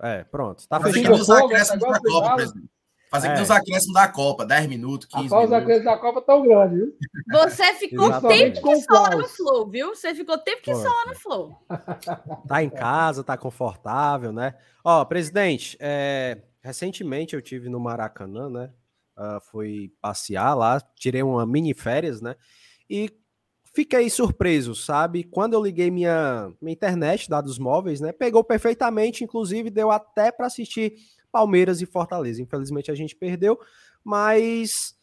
É, pronto. Tá fechando. presidente. Fazer é. que nos acréscimos da Copa, 10 minutos, 15 Após minutos. os acréscimos da Copa tão grande, viu? Você ficou tempo que só lá no Flow, viu? Você ficou tempo que só lá no Flow. Tá em casa, tá confortável, né? Ó, presidente, é, recentemente eu tive no Maracanã, né? Uh, fui passear lá, tirei uma mini férias, né? E fiquei surpreso, sabe? Quando eu liguei minha, minha internet, dados móveis, né? Pegou perfeitamente, inclusive deu até para assistir Palmeiras e Fortaleza. Infelizmente a gente perdeu, mas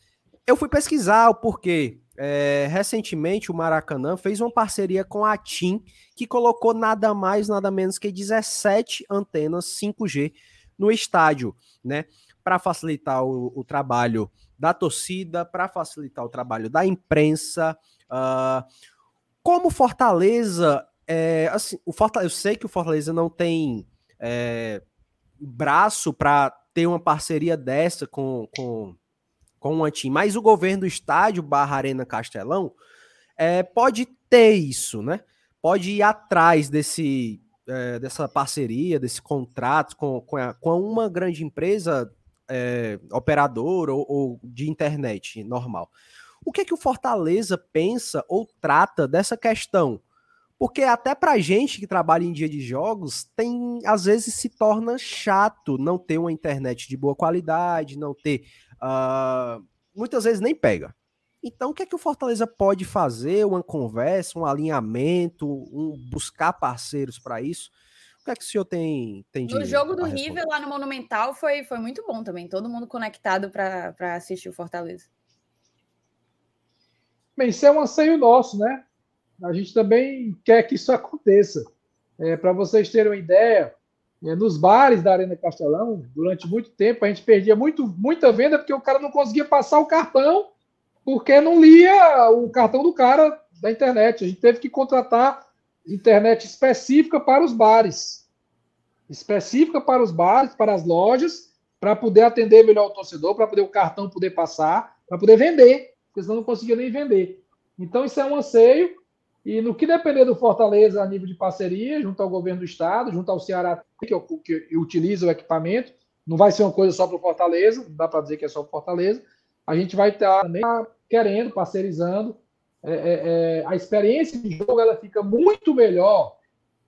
eu fui pesquisar o porquê. É, recentemente o Maracanã fez uma parceria com a TIM, que colocou nada mais, nada menos que 17 antenas 5G no estádio, né? Para facilitar o, o, trabalho da torcida, para facilitar o trabalho da imprensa. Uh, como Fortaleza, é, assim, o Fortaleza, eu sei que o Fortaleza não tem é, braço para ter uma parceria dessa com, com, com uma TIM, mas o governo do estádio barra Arena Castelão é, pode ter isso, né? Pode ir atrás desse, é, dessa parceria, desse contrato com, com, a, com uma grande empresa é, operadora ou, ou, de internet normal. O que é que o Fortaleza pensa ou trata dessa questão? Porque até pra gente que trabalha em dia de jogos, tem às vezes se torna chato não ter uma internet de boa qualidade, não ter. Uh, muitas vezes nem pega. Então, o que é que o Fortaleza pode fazer? Uma conversa, um alinhamento, um buscar parceiros para isso? O que é que o senhor tem, tem de. No jogo do River lá no Monumental foi, foi muito bom também. Todo mundo conectado para assistir o Fortaleza. Bem, isso é um anseio nosso, né? A gente também quer que isso aconteça. É, Para vocês terem uma ideia, é, nos bares da Arena Castelão, durante muito tempo, a gente perdia muito, muita venda porque o cara não conseguia passar o cartão porque não lia o cartão do cara da internet. A gente teve que contratar internet específica para os bares. Específica para os bares, para as lojas, para poder atender melhor o torcedor, para poder o cartão poder passar, para poder vender, porque senão não conseguia nem vender. Então, isso é um anseio. E no que depender do Fortaleza a nível de parceria, junto ao governo do estado, junto ao Ceará, que, que utiliza o equipamento, não vai ser uma coisa só para o Fortaleza, não dá para dizer que é só o Fortaleza. A gente vai estar também querendo, parcerizando. É, é, é, a experiência de jogo ela fica muito melhor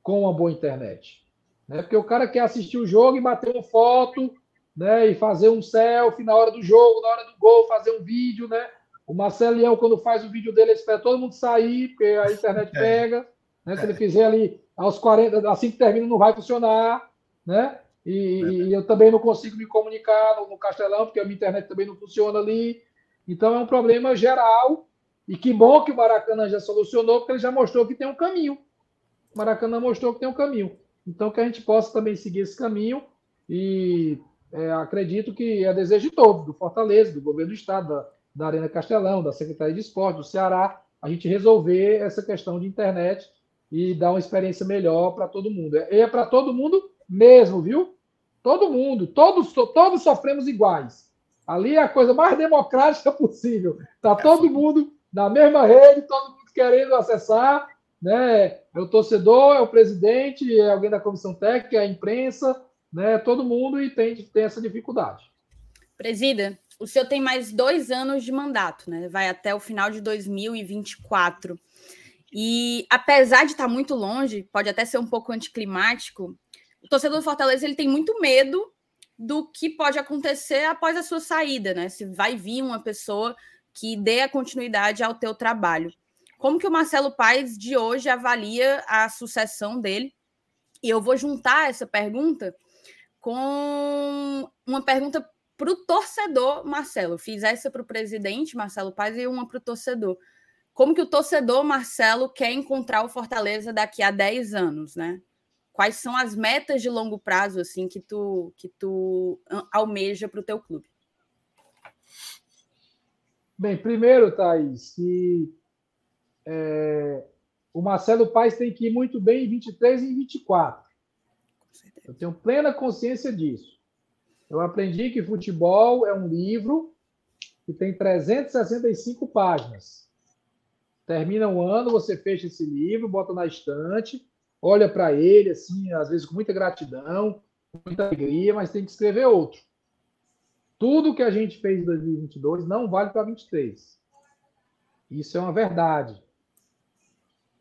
com uma boa internet. Né? Porque o cara quer assistir o jogo e bater uma foto, né? E fazer um selfie na hora do jogo, na hora do gol, fazer um vídeo, né? O Marcelo Leão, quando faz o vídeo dele, ele espera todo mundo sair, porque a internet é. pega. Né? Se ele fizer ali aos 40, assim que termina, não vai funcionar. Né? E, e eu também não consigo me comunicar no, no, Castelão, porque a minha internet também não funciona ali. Então é um problema geral. E que bom que o Maracanã já solucionou, porque ele já mostrou que tem um caminho. O Maracanã mostrou que tem um caminho. Então que a gente possa também seguir esse caminho. E é, acredito que é desejo de todos, do Fortaleza, do governo do Estado, da, da Arena Castelão, da Secretaria de Esporte, do Ceará, a gente resolver essa questão de internet e dar uma experiência melhor para todo mundo. E é para todo mundo mesmo, viu? Todo mundo, todos, todos sofremos iguais. Ali é a coisa mais democrática possível. Está todo mundo na mesma rede, todo mundo querendo acessar, né? É o torcedor, é o presidente, é alguém da comissão técnica, é a imprensa, né? Todo mundo e tem, tem essa dificuldade. Presida, o senhor tem mais dois anos de mandato, né? Vai até o final de 2024. E apesar de estar muito longe, pode até ser um pouco anticlimático, o torcedor do Fortaleza ele tem muito medo do que pode acontecer após a sua saída, né? Se vai vir uma pessoa que dê a continuidade ao teu trabalho. Como que o Marcelo Paes de hoje avalia a sucessão dele? E eu vou juntar essa pergunta com uma pergunta para o torcedor, Marcelo. Fiz essa para o presidente, Marcelo Paes, e uma para o torcedor. Como que o torcedor, Marcelo, quer encontrar o Fortaleza daqui a 10 anos, né? Quais são as metas de longo prazo assim que tu que tu almeja para o teu clube? Bem, primeiro, Thaís, que é, o Marcelo Paes tem que ir muito bem em 23 e em 24. Eu tenho plena consciência disso. Eu aprendi que futebol é um livro que tem 365 páginas. Termina um ano, você fecha esse livro, bota na estante, olha para ele, assim, às vezes com muita gratidão, muita alegria, mas tem que escrever outro. Tudo que a gente fez em 2022 não vale para 2023. Isso é uma verdade.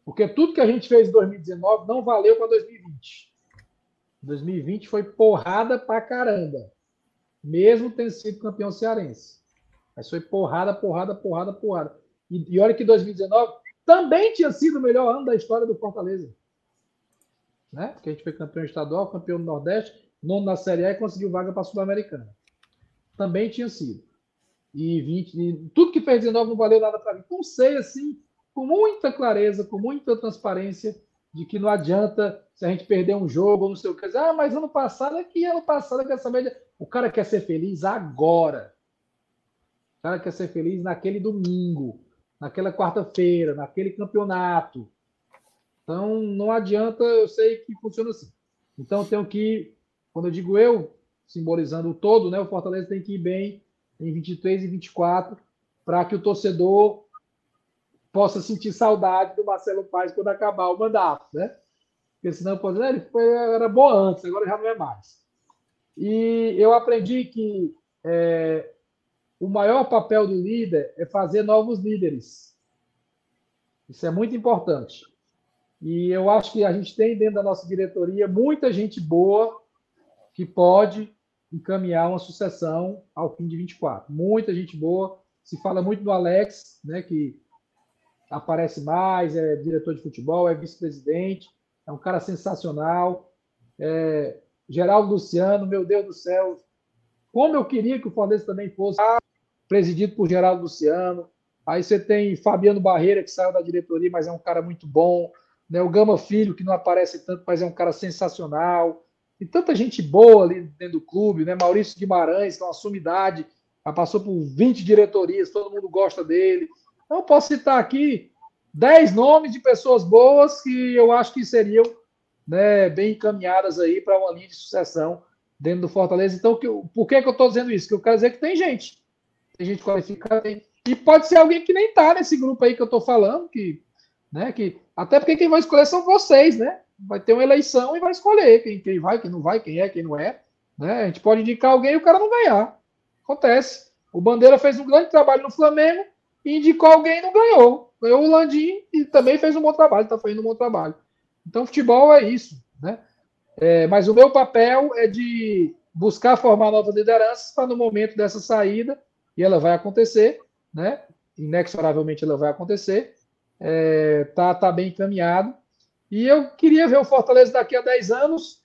Porque tudo que a gente fez em 2019 não valeu para 2020. 2020 foi porrada pra caramba. Mesmo tendo sido campeão cearense. Mas foi porrada, porrada, porrada, porrada. E, e olha que 2019 também tinha sido o melhor ano da história do Fortaleza. Né? Porque a gente foi campeão estadual, campeão do Nordeste, nono na Série A e conseguiu vaga para a Sul-Americana. Também tinha sido. E, 20, e tudo que fez 19 não valeu nada para mim. Não sei assim com muita clareza, com muita transparência, de que não adianta se a gente perder um jogo ou não sei o que. Ah, mas ano passado é que ano passado é que essa média. O cara quer ser feliz agora. O cara quer ser feliz naquele domingo, naquela quarta-feira, naquele campeonato. Então não adianta, eu sei que funciona assim. Então tenho que, quando eu digo eu, simbolizando o todo, né? O Fortaleza tem que ir bem em 23 e 24 para que o torcedor possa sentir saudade do Marcelo Paes quando acabar o mandato, né? Porque senão pode dizer, ele foi, era bom antes, agora já não é mais. E eu aprendi que é, o maior papel do líder é fazer novos líderes. Isso é muito importante. E eu acho que a gente tem dentro da nossa diretoria muita gente boa que pode encaminhar uma sucessão ao fim de 24. Muita gente boa. Se fala muito do Alex, né, que aparece mais, é diretor de futebol, é vice-presidente, é um cara sensacional. É, Geraldo Luciano, meu Deus do céu, como eu queria que o Fortaleza também fosse presidido por Geraldo Luciano. Aí você tem Fabiano Barreira, que saiu da diretoria, mas é um cara muito bom. Né? O Gama Filho, que não aparece tanto, mas é um cara sensacional. E tanta gente boa ali dentro do clube, né? Maurício Guimarães, que é uma sumidade, já passou por 20 diretorias, todo mundo gosta dele. Então, eu posso citar aqui 10 nomes de pessoas boas que eu acho que seriam né, bem encaminhadas aí para uma linha de sucessão dentro do Fortaleza. Então, que, por que, que eu estou dizendo isso? Que eu quero dizer que tem gente. Tem gente qualificada. E pode ser alguém que nem está nesse grupo aí que eu estou falando, que, né, que até porque quem vai escolher são vocês, né? Vai ter uma eleição e vai escolher quem, quem vai, quem não vai, quem é, quem não é. Né? A gente pode indicar alguém e o cara não ganhar. Acontece. O Bandeira fez um grande trabalho no Flamengo, indicou alguém e não ganhou. Ganhou o Landim e também fez um bom trabalho, está fazendo um bom trabalho. Então, futebol é isso, né? É, mas o meu papel é de buscar formar novas lideranças para no momento dessa saída, e ela vai acontecer, né? Inexoravelmente ela vai acontecer, é, tá, tá bem encaminhado. E eu queria ver o Fortaleza daqui a 10 anos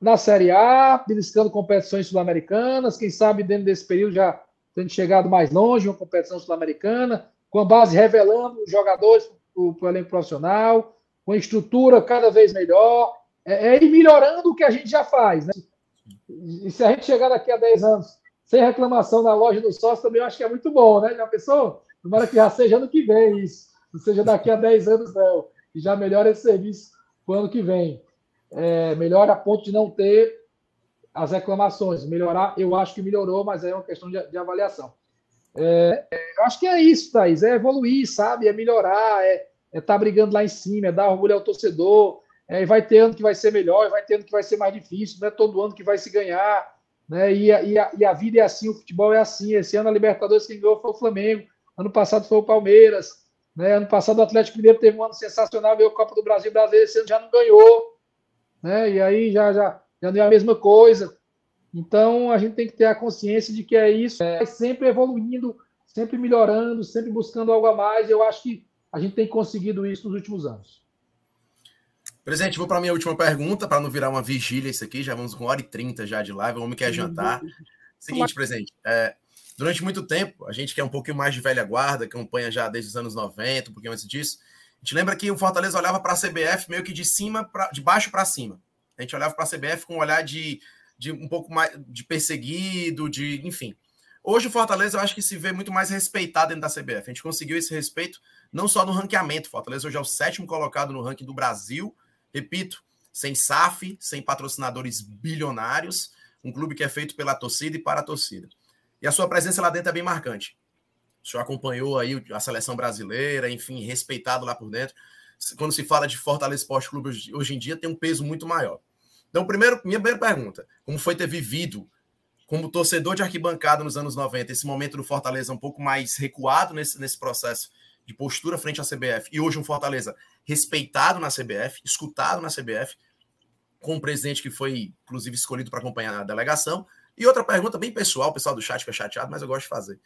na Série A, beliscando competições sul-americanas, quem sabe dentro desse período já tendo chegado mais longe, uma competição sul-americana, com a base revelando jogadores para o elenco profissional, com a estrutura cada vez melhor, é, é ir melhorando o que a gente já faz. Né? E se a gente chegar daqui a 10 anos sem reclamação na loja do sócio, também eu acho que é muito bom, né? Já pensou? Tomara que já seja ano que vem isso, não seja daqui a 10 anos, não. E já melhora esse serviço para o ano que vem. É, melhora a ponto de não ter as reclamações. Melhorar, eu acho que melhorou, mas é uma questão de, de avaliação. É, é, eu acho que é isso, Thaís, é evoluir, sabe? É melhorar, é estar é tá brigando lá em cima, é dar orgulho ao torcedor. É, vai ter ano que vai ser melhor, vai ter ano que vai ser mais difícil, não é todo ano que vai se ganhar. Né? E, a, e, a, e a vida é assim, o futebol é assim. Esse ano a Libertadores quem ganhou foi o Flamengo, ano passado foi o Palmeiras. Né? Ano passado o Atlético Mineiro teve um ano sensacional, ganhou a Copa do Brasil brasileiro, esse ano já não ganhou. Né? E aí já, já, já não é a mesma coisa. Então a gente tem que ter a consciência de que é isso, é sempre evoluindo, sempre melhorando, sempre buscando algo a mais. Eu acho que a gente tem conseguido isso nos últimos anos. Presidente, vou para a minha última pergunta, para não virar uma vigília isso aqui. Já vamos com hora e trinta já de live. O homem quer jantar. Seguinte, presidente, é, durante muito tempo, a gente que é um pouquinho mais de velha guarda, acompanha já desde os anos 90, um pouquinho antes disso, a gente lembra que o Fortaleza olhava para a CBF meio que de cima, pra, de baixo para cima. A gente olhava para a CBF com um olhar de, de um pouco mais de perseguido, de enfim. Hoje o Fortaleza eu acho que se vê muito mais respeitado dentro da CBF. A gente conseguiu esse respeito não só no ranqueamento. Fortaleza hoje é o sétimo colocado no ranking do Brasil. Repito, sem SAF, sem patrocinadores bilionários, um clube que é feito pela torcida e para a torcida. E a sua presença lá dentro é bem marcante. O senhor acompanhou aí a seleção brasileira, enfim, respeitado lá por dentro. Quando se fala de Fortaleza Esporte Clube hoje em dia, tem um peso muito maior. Então, primeiro, minha primeira pergunta: como foi ter vivido como torcedor de arquibancada nos anos 90, esse momento do Fortaleza um pouco mais recuado nesse, nesse processo de postura frente à CBF, e hoje um Fortaleza respeitado na CBF, escutado na CBF, com um presidente que foi, inclusive, escolhido para acompanhar a delegação. E outra pergunta bem pessoal, o pessoal do chat fica chateado, mas eu gosto de fazer.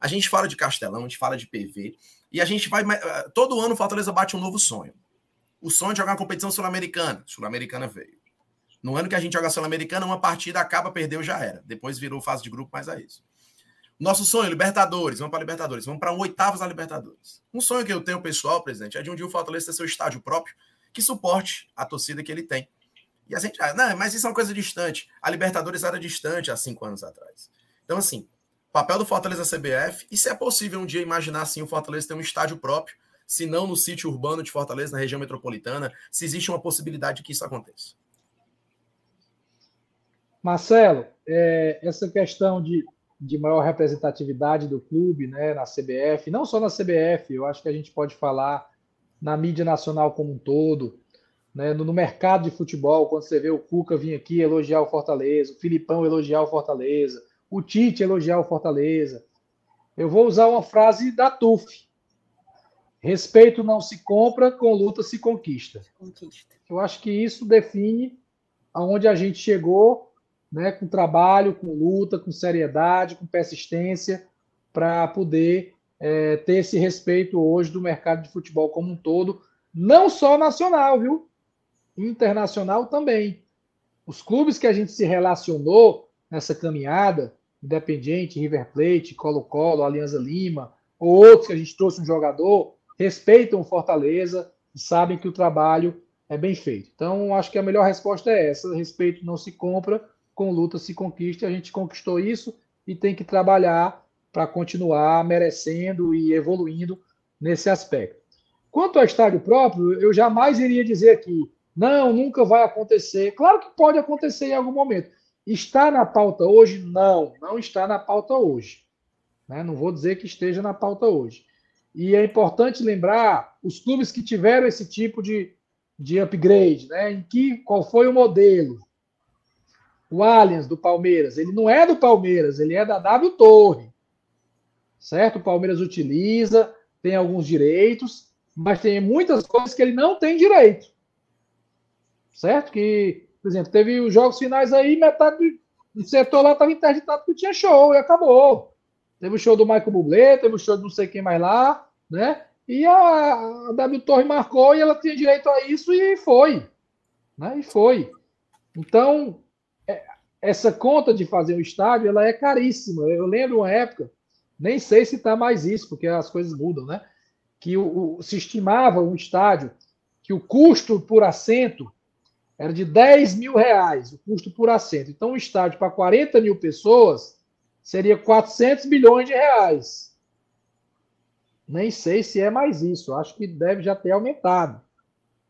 A gente fala de Castelão, a gente fala de PV, e a gente vai. Eh, todo ano o Fortaleza bate um novo sonho. O sonho de jogar uma competição sul-americana. Sul-americana veio. No ano que a gente joga Sul-Americana, uma partida acaba, perdeu, já era. Depois virou fase de grupo, mas é isso. Nosso sonho, Libertadores, vamos para Libertadores, vamos para oitavos da Libertadores. Um sonho que eu tenho, pessoal, presidente, é de um dia o Fortaleza ter seu estádio próprio que suporte a torcida que ele tem. E a gente, ah, não, mas isso é uma coisa distante. A Libertadores era distante há cinco anos atrás. Então, assim, papel do Fortaleza CBF, e se é possível um dia imaginar assim o Fortaleza ter um estádio próprio, se não no sítio urbano de Fortaleza, na região metropolitana, se existe uma possibilidade de que isso aconteça. Marcelo, é, essa questão de, de maior representatividade do clube né, na CBF, não só na CBF, eu acho que a gente pode falar na mídia nacional como um todo, né, no, no, mercado de futebol, quando você vê o Cuca vir aqui elogiar o Fortaleza, o Filipão elogiar o Fortaleza, o Tite elogiar o Fortaleza. Eu vou usar uma frase da TUF. Respeito não se compra, com luta se conquista. conquista. Eu acho que isso define aonde a gente chegou, né, com trabalho, com luta, com seriedade, com persistência, para poder é, ter esse respeito hoje do mercado de futebol como um todo, não só nacional, viu? Internacional também. Os clubes que a gente se relacionou nessa caminhada, Independiente, River Plate, Colo-Colo, Alianza Lima, ou outros que a gente trouxe um jogador, respeitam o Fortaleza e sabem que o trabalho é bem feito. Então, acho que a melhor resposta é essa: respeito não se compra, com luta se conquista. A gente conquistou isso e tem que trabalhar para continuar merecendo e evoluindo nesse aspecto. Quanto ao estádio próprio, eu jamais iria dizer aqui, não, nunca vai acontecer. Claro que pode acontecer em algum momento. Está na pauta hoje? Não, não está na pauta hoje. Né? Não vou dizer que esteja na pauta hoje. E é importante lembrar os clubes que tiveram esse tipo de, de upgrade, né? Em que qual foi o modelo? O Allianz do Palmeiras, ele não é do Palmeiras, ele é da W Torre. Certo? O Palmeiras utiliza, tem alguns direitos, mas tem muitas coisas que ele não tem direito. Certo? Que por exemplo, teve os jogos finais aí, metade do setor lá estava interditado porque tinha show e acabou. Teve o show do Michael Bublé, teve o show de não sei quem mais lá, né? E a, a W Torre marcou e ela tinha direito a isso e foi. Né? E foi. Então, essa conta de fazer um estádio, ela é caríssima. Eu lembro uma época, nem sei se está mais isso, porque as coisas mudam, né? Que o, o, se estimava um estádio que o custo por assento era de 10 mil reais o custo por assento. Então, um estádio para 40 mil pessoas seria 400 milhões de reais. Nem sei se é mais isso. Acho que deve já ter aumentado.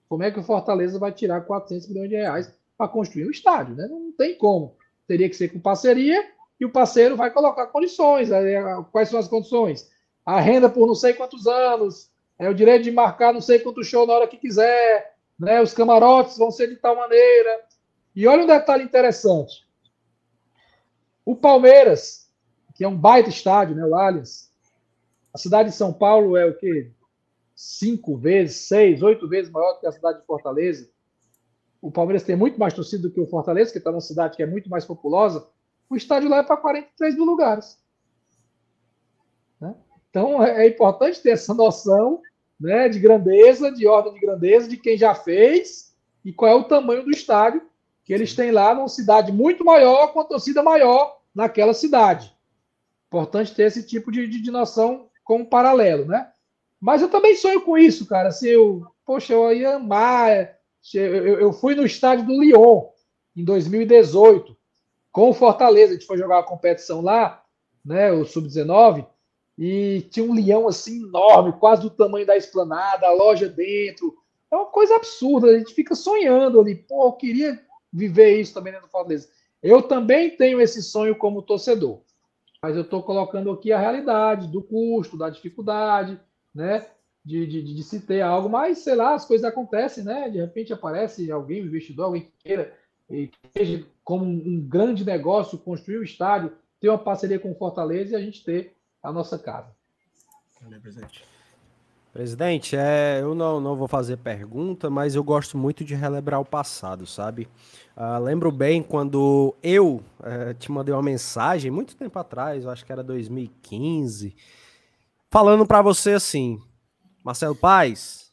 Como é que o Fortaleza vai tirar 400 milhões de reais para construir um estádio? Né? Não tem como. Teria que ser com parceria e o parceiro vai colocar condições. Quais são as condições? A renda por não sei quantos anos, é o direito de marcar não sei quanto show na hora que quiser, né? Os camarotes vão ser de tal maneira. E olha um detalhe interessante. O Palmeiras, que é um baita estádio, né? O Allianz. A cidade de São Paulo é o quê? Cinco vezes, seis, oito vezes maior que a cidade de Fortaleza. O Palmeiras tem muito mais torcida do que o Fortaleza, que está numa cidade que é muito mais populosa, o estádio lá é para 43 mil lugares. Né? Então é, é importante ter essa noção né, de grandeza, de ordem de grandeza, de quem já fez e qual é o tamanho do estádio que eles têm lá numa cidade muito maior, com a torcida maior naquela cidade. Importante ter esse tipo de, de, de noção como paralelo, né? Mas eu também sonho com isso, cara. Assim, eu, poxa, eu ia amar. Eu, fui no estádio do Lyon em 2018 com o Fortaleza. A gente foi jogar uma competição lá, né? O Sub-19 e tinha um leão assim enorme, quase do tamanho da esplanada, a loja dentro. É uma coisa absurda, a gente fica sonhando ali. Pô, eu queria viver isso também dentro do Fortaleza. Eu também tenho esse sonho como torcedor, mas eu estou colocando aqui a realidade do custo, da dificuldade, né? De, de, de, se ter algo, mas sei lá, as coisas acontecem, né? De repente aparece alguém, um investidor, alguém que queira, e que seja como um grande negócio construir o estádio, ter uma parceria com o Fortaleza e a gente ter a nossa casa. presidente. Presidente, é, eu não, não vou fazer pergunta, mas eu gosto muito de relembrar o passado, sabe? Uh, lembro bem quando eu uh, te mandei uma mensagem, muito tempo atrás, eu acho que era 2015, falando para você assim, Marcelo Paz,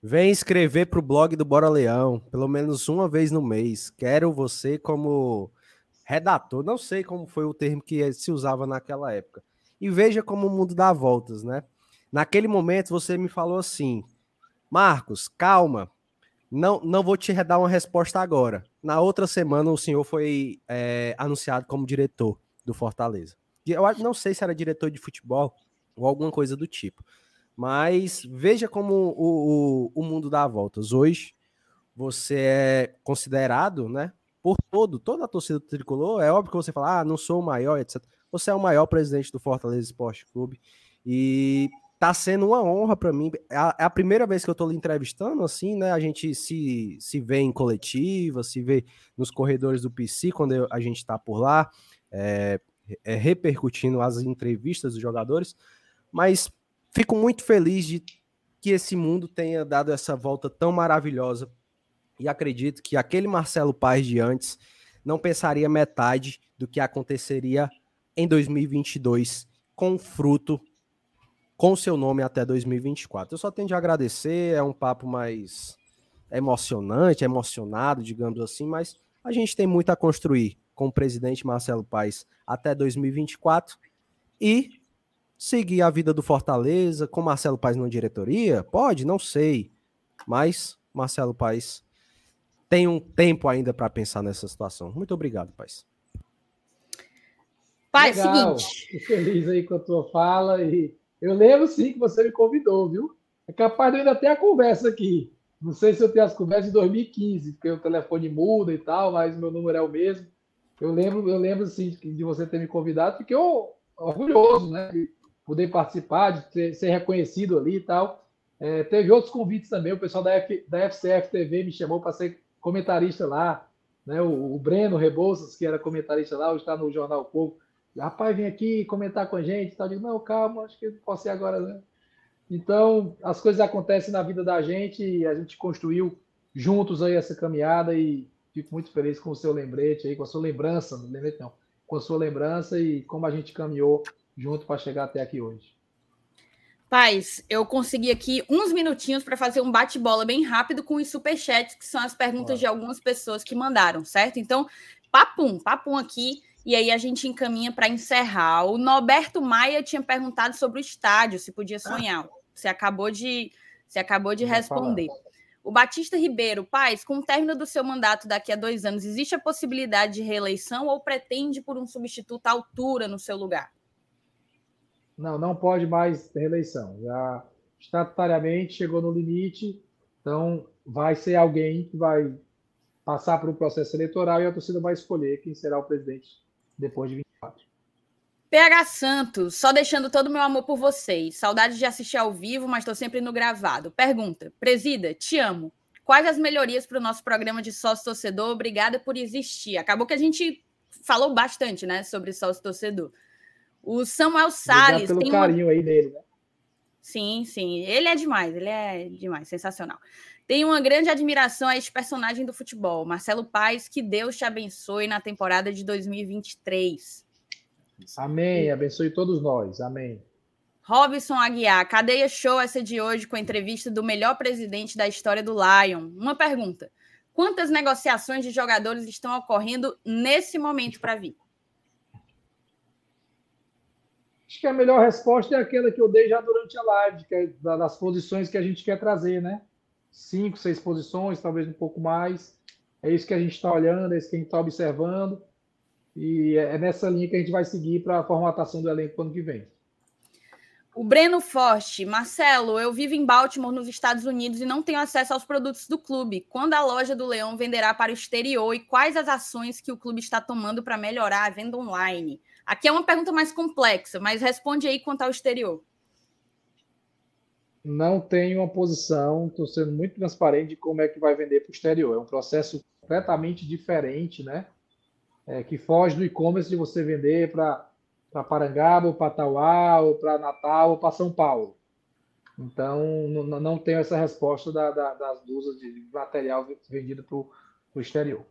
vem escrever para o blog do Bora Leão, pelo menos uma vez no mês. Quero você como redator, não sei como foi o termo que se usava naquela época e veja como o mundo dá voltas, né? Naquele momento você me falou assim: Marcos, calma, não, não vou te dar uma resposta agora. Na outra semana o senhor foi é, anunciado como diretor do Fortaleza. Eu não sei se era diretor de futebol ou alguma coisa do tipo. Mas veja como o, o, o mundo dá voltas. Hoje você é considerado, né? Por todo, toda a torcida tricolor. É óbvio que você fala, ah, não sou o maior, etc. Você é o maior presidente do Fortaleza Esporte Clube e tá sendo uma honra para mim. É a, é a, primeira vez que eu tô lhe entrevistando, assim, né? A gente se, se vê em coletiva, se vê nos corredores do PC quando a gente tá por lá, é, é, repercutindo as entrevistas dos jogadores. Mas fico muito feliz de que esse mundo tenha dado essa volta tão maravilhosa. E acredito que aquele Marcelo Paz de antes não pensaria metade do que aconteceria em 2022 com fruto com seu nome até 2024. Eu só tenho de agradecer, é um papo mais emocionante, emocionado, digamos assim, mas a gente tem muito a construir com o presidente Marcelo Paes até 2024 e seguir a vida do Fortaleza com Marcelo Paes na diretoria? Pode, não sei, mas Marcelo Paes tem um tempo ainda para pensar nessa situação. Muito obrigado, Paes. Pai, Legal. seguinte. Fico feliz aí com a tua fala e eu lembro sim que você me convidou, viu? É capaz de eu ainda ter a conversa aqui. Não sei se eu tenho as conversas de 2015, porque o telefone muda e tal, mas meu número é o mesmo. Eu lembro, eu lembro sim de você ter me convidado, fiquei orgulhoso, né? De poder participar, de ter, ser reconhecido ali e tal. É, teve outros convites também. O pessoal da, F, da FCF TV me chamou para ser comentarista lá. Né? O, o Breno Rebouças, que era comentarista lá, hoje está no Jornal Povo rapaz, vem aqui comentar com a gente. Tal. Eu digo, não, calma, acho que não posso ser agora, né? Então, as coisas acontecem na vida da gente e a gente construiu juntos aí essa caminhada e fico muito feliz com o seu lembrete aí, com a sua lembrança, não lembrete não, com a sua lembrança e como a gente caminhou junto para chegar até aqui hoje. Paz, eu consegui aqui uns minutinhos para fazer um bate-bola bem rápido com os superchats, que são as perguntas de algumas pessoas que mandaram, certo? Então, papum, papum aqui. E aí a gente encaminha para encerrar. O Norberto Maia tinha perguntado sobre o estádio, se podia sonhar. Você acabou de, você acabou de responder. O Batista Ribeiro, Paz, com o término do seu mandato daqui a dois anos, existe a possibilidade de reeleição ou pretende por um substituto à altura no seu lugar? Não, não pode mais reeleição. Já estatutariamente chegou no limite, então vai ser alguém que vai passar por um processo eleitoral e a torcida vai escolher quem será o presidente depois de 24. PH Santos, só deixando todo o meu amor por vocês. Saudades de assistir ao vivo, mas estou sempre no gravado. Pergunta: Presida, te amo. Quais as melhorias para o nosso programa de sócio torcedor? Obrigada por existir. Acabou que a gente falou bastante, né, sobre sócio torcedor. O Samuel Salles. Pelo carinho uma... aí dele, né? Sim, sim. Ele é demais, ele é demais, sensacional. Tenho uma grande admiração a este personagem do futebol, Marcelo Paes, que Deus te abençoe na temporada de 2023. Amém, abençoe todos nós, amém. Robson Aguiar, cadeia show essa de hoje com a entrevista do melhor presidente da história do Lion. Uma pergunta: quantas negociações de jogadores estão ocorrendo nesse momento para vir? Acho que a melhor resposta é aquela que eu dei já durante a live, é das posições que a gente quer trazer, né? Cinco, seis posições, talvez um pouco mais. É isso que a gente está olhando, é isso que a gente está observando. E é nessa linha que a gente vai seguir para a formatação do elenco ano que vem. O Breno Forte, Marcelo, eu vivo em Baltimore, nos Estados Unidos, e não tenho acesso aos produtos do clube. Quando a loja do Leão venderá para o exterior e quais as ações que o clube está tomando para melhorar a venda online? Aqui é uma pergunta mais complexa, mas responde aí quanto ao exterior. Não tenho uma posição, estou sendo muito transparente de como é que vai vender para o exterior. É um processo completamente diferente, né? É, que foge do e-commerce de você vender para para Parangaba, ou para Tauá, ou para Natal, ou para São Paulo. Então, não, não tenho essa resposta da, da, das dúzias de material vendido para o exterior.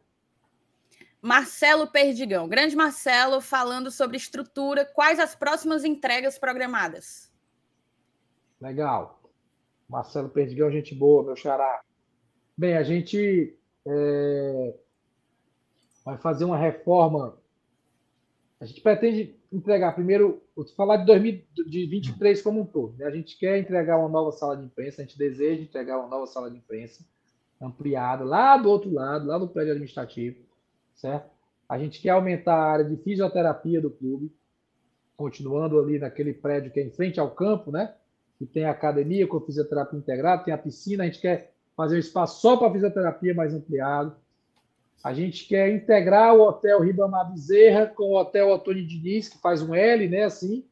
Marcelo Perdigão, grande Marcelo, falando sobre estrutura, quais as próximas entregas programadas? Legal. Marcelo Perdigão, gente boa, meu xará. Bem, a gente é, vai fazer uma reforma. A gente pretende entregar primeiro, vou falar de 2023 como um todo. Né? A gente quer entregar uma nova sala de imprensa, a gente deseja entregar uma nova sala de imprensa ampliada lá do outro lado, lá no prédio administrativo, certo? A gente quer aumentar a área de fisioterapia do clube, continuando ali naquele prédio que é em frente ao campo, né? Que tem a academia com fisioterapia integrada, tem a piscina, a gente quer fazer um espaço só para fisioterapia mais ampliado. A gente quer integrar o Hotel Ribamar Bezerra com o Hotel Antônio Diniz, que faz um L, né? Assim.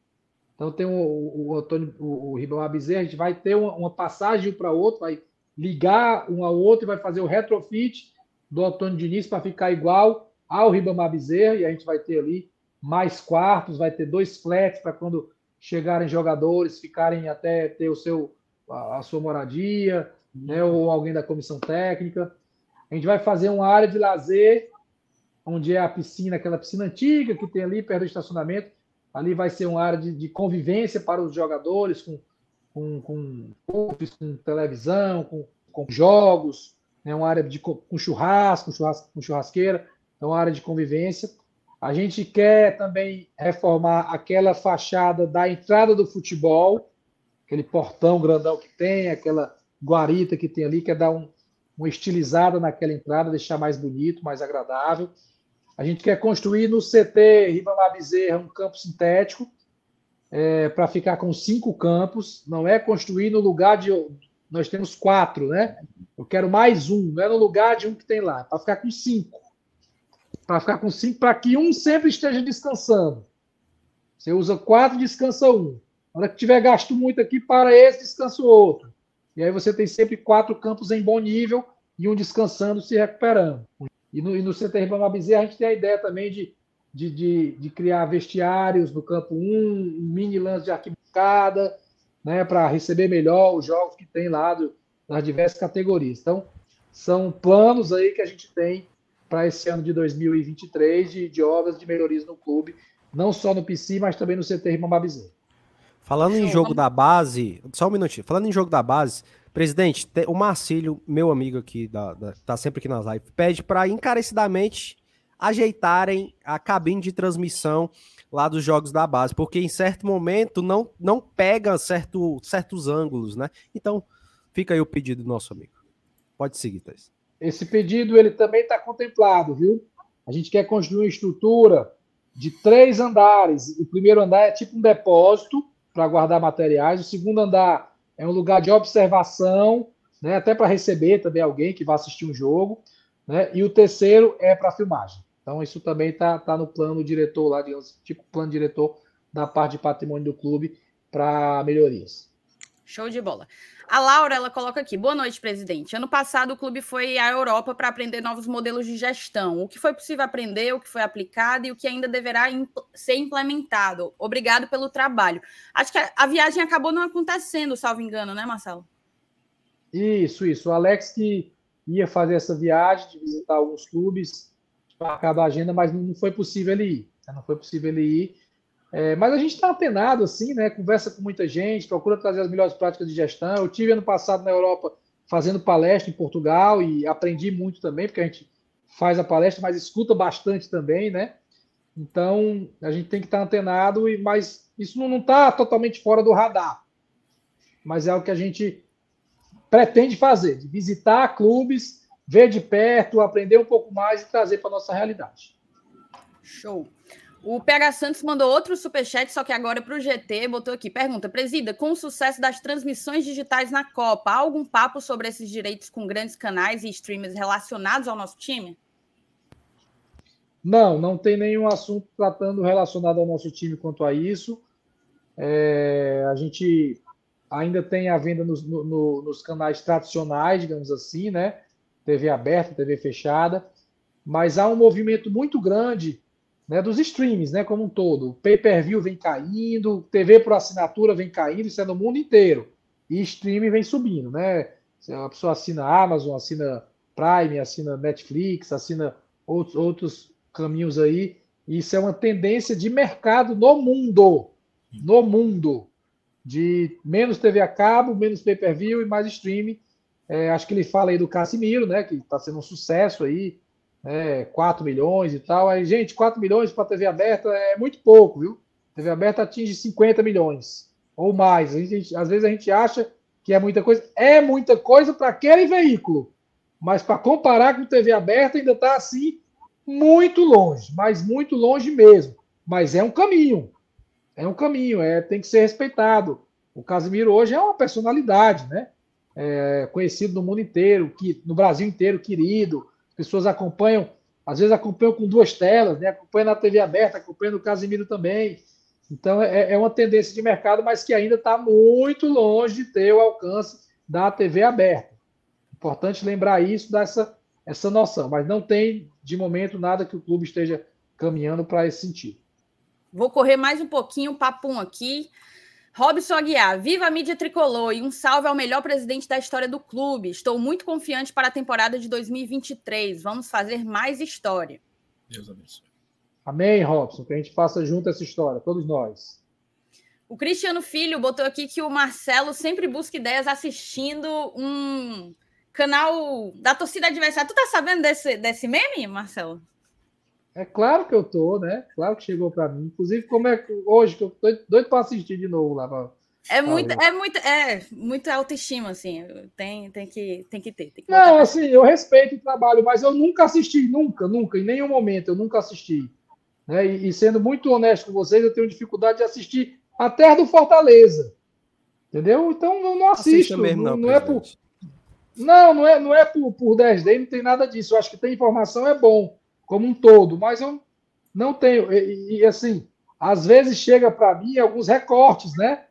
Então tem o, o, o, o Ribamar Bezerra, a gente vai ter uma, uma passagem um para outro, vai ligar um ao outro e vai fazer o retrofit do Antônio Diniz para ficar igual ao Ribamar Bezerra, e a gente vai ter ali mais quartos, vai ter dois flats para quando chegarem jogadores ficarem até ter o seu a, sua moradia, né, ou alguém da comissão técnica. A gente vai fazer uma área de lazer, onde é a piscina, aquela piscina antiga que tem ali perto do estacionamento. Ali vai ser uma área de, de convivência para os jogadores, com, com, com, com televisão, com, com jogos, né? uma área de, com churrasco, com churrasqueira, então uma área de convivência. A gente quer também reformar aquela fachada da entrada do futebol, aquele portão grandão que tem, aquela guarita que tem ali, quer dar um, uma estilizada naquela entrada, deixar mais bonito, mais agradável. A gente quer construir no CT Ribamar Bezerra um campo sintético é, para ficar com cinco campos. Não é construir no lugar de. Nós temos quatro, né? Eu quero mais um, não é no lugar de um que tem lá, para ficar com cinco. Para ficar com cinco, para que um sempre esteja descansando. Você usa quatro, descansa um. Na hora que tiver gasto muito aqui, para esse, descansa o outro. E aí você tem sempre quatro campos em bom nível e um descansando, se recuperando. E no, e no CT Ribamar Bezerra a gente tem a ideia também de, de, de, de criar vestiários no campo 1, um mini lance de arquibancada, né, para receber melhor os jogos que tem lá do, nas diversas categorias. Então, são planos aí que a gente tem para esse ano de 2023 de, de obras de melhorias no clube, não só no PC, mas também no CT Bezerra. Falando em jogo da base, só um minutinho. Falando em jogo da base, presidente, o Marcílio, meu amigo aqui, da, da, tá sempre aqui nas lives, pede para encarecidamente ajeitarem a cabine de transmissão lá dos jogos da base, porque em certo momento não, não pega certo, certos ângulos, né? Então, fica aí o pedido do nosso amigo. Pode seguir, Thais. Esse pedido ele também está contemplado, viu? A gente quer construir uma estrutura de três andares. O primeiro andar é tipo um depósito, para guardar materiais. O segundo andar é um lugar de observação, né, até para receber também alguém que vai assistir um jogo. Né, e o terceiro é para filmagem. Então, isso também está tá no plano diretor lá, digamos, tipo plano diretor da parte de patrimônio do clube para melhorias. Show de bola. A Laura, ela coloca aqui. Boa noite, presidente. Ano passado, o clube foi à Europa para aprender novos modelos de gestão. O que foi possível aprender, o que foi aplicado e o que ainda deverá impl ser implementado. Obrigado pelo trabalho. Acho que a, a, viagem acabou não acontecendo, salvo engano, né, Marcelo? Isso, isso. O Alex que ia fazer essa viagem de visitar alguns clubes, marcado a agenda, mas não foi possível ele ir. Não foi possível ele ir. É, mas a gente está antenado, assim, né? Conversa com muita gente, procura trazer as melhores práticas de gestão. Eu tive ano passado na Europa fazendo palestra em Portugal e aprendi muito também, porque a gente faz a palestra, mas escuta bastante também, né? Então a gente tem que estar tá antenado, mas isso não está totalmente fora do radar. Mas é o que a gente pretende fazer, de visitar clubes, ver de perto, aprender um pouco mais e trazer para a nossa realidade. Show. O PH Santos mandou outro superchat, só que agora para o GT, botou aqui. Pergunta, presida, com o sucesso das transmissões digitais na Copa, há algum papo sobre esses direitos com grandes canais e streamers relacionados ao nosso time? Não, não tem nenhum assunto tratando relacionado ao nosso time quanto a isso. É, a gente ainda tem a venda nos, no, nos canais tradicionais, digamos assim, né? TV aberta, TV fechada, mas há um movimento muito grande né, dos streams, né, como um todo. O pay-per-view vem caindo, TV por assinatura vem caindo, isso é no mundo inteiro. E streaming vem subindo, né? A pessoa assina Amazon, assina Prime, assina Netflix, assina outros, outros caminhos aí. Isso é uma tendência de mercado no mundo. No mundo. De menos TV a cabo, menos pay-per-view e mais streaming. É, acho que ele fala aí do Casimiro, né? Que está sendo um sucesso aí é, 4 milhões e tal. Aí, gente, 4 milhões para TV aberta é muito pouco, viu? TV aberta atinge 50 milhões ou mais. A gente, às vezes a gente acha que é muita coisa. É muita coisa para aquele veículo. Mas para comparar com TV aberta, ainda está assim, muito longe. Mas muito longe mesmo. Mas é um caminho. É um caminho, é, tem que ser respeitado. O Casimiro hoje é uma personalidade, né? É, conhecido no mundo inteiro, que, no Brasil inteiro, querido pessoas acompanham, às vezes acompanham com duas telas, né? acompanham na TV aberta, acompanham no Casimiro também. Então é, é uma tendência de mercado, mas que ainda está muito longe de ter o alcance da TV aberta. Importante lembrar isso, dessa essa noção, mas não tem de momento nada que o clube esteja caminhando para esse sentido. Vou correr mais um pouquinho, papum aqui. Robson Aguiar, viva a mídia tricolor e um salve ao melhor presidente da história do clube. Estou muito confiante para a temporada de 2023. Vamos fazer mais história. Deus abençoe. Amém, Robson. Que a gente faça junto essa história, todos nós. O Cristiano Filho botou aqui que o Marcelo sempre busca ideias assistindo um canal da torcida adversária. Tu tá sabendo desse, desse meme, Marcelo? É claro que eu tô, né? Claro que chegou para mim. Inclusive, como é que hoje que eu tô doido para assistir de novo lá. Pra... É muito, é muito, é muita autoestima, assim. Tem, tem que, tem que ter. Tem que não, assim, eu respeito o trabalho, mas eu nunca assisti, nunca, nunca, em nenhum momento eu nunca assisti. Né? E, e sendo muito honesto com vocês, eu tenho dificuldade de assistir até do Fortaleza, entendeu? Então eu não assisto. Mesmo, não, não é por, não, não é, não é por, por 10 days, não tem nada disso. Eu acho que ter informação é bom como um todo, mas eu não tenho. E, e assim, às vezes chega para mim alguns recortes, né?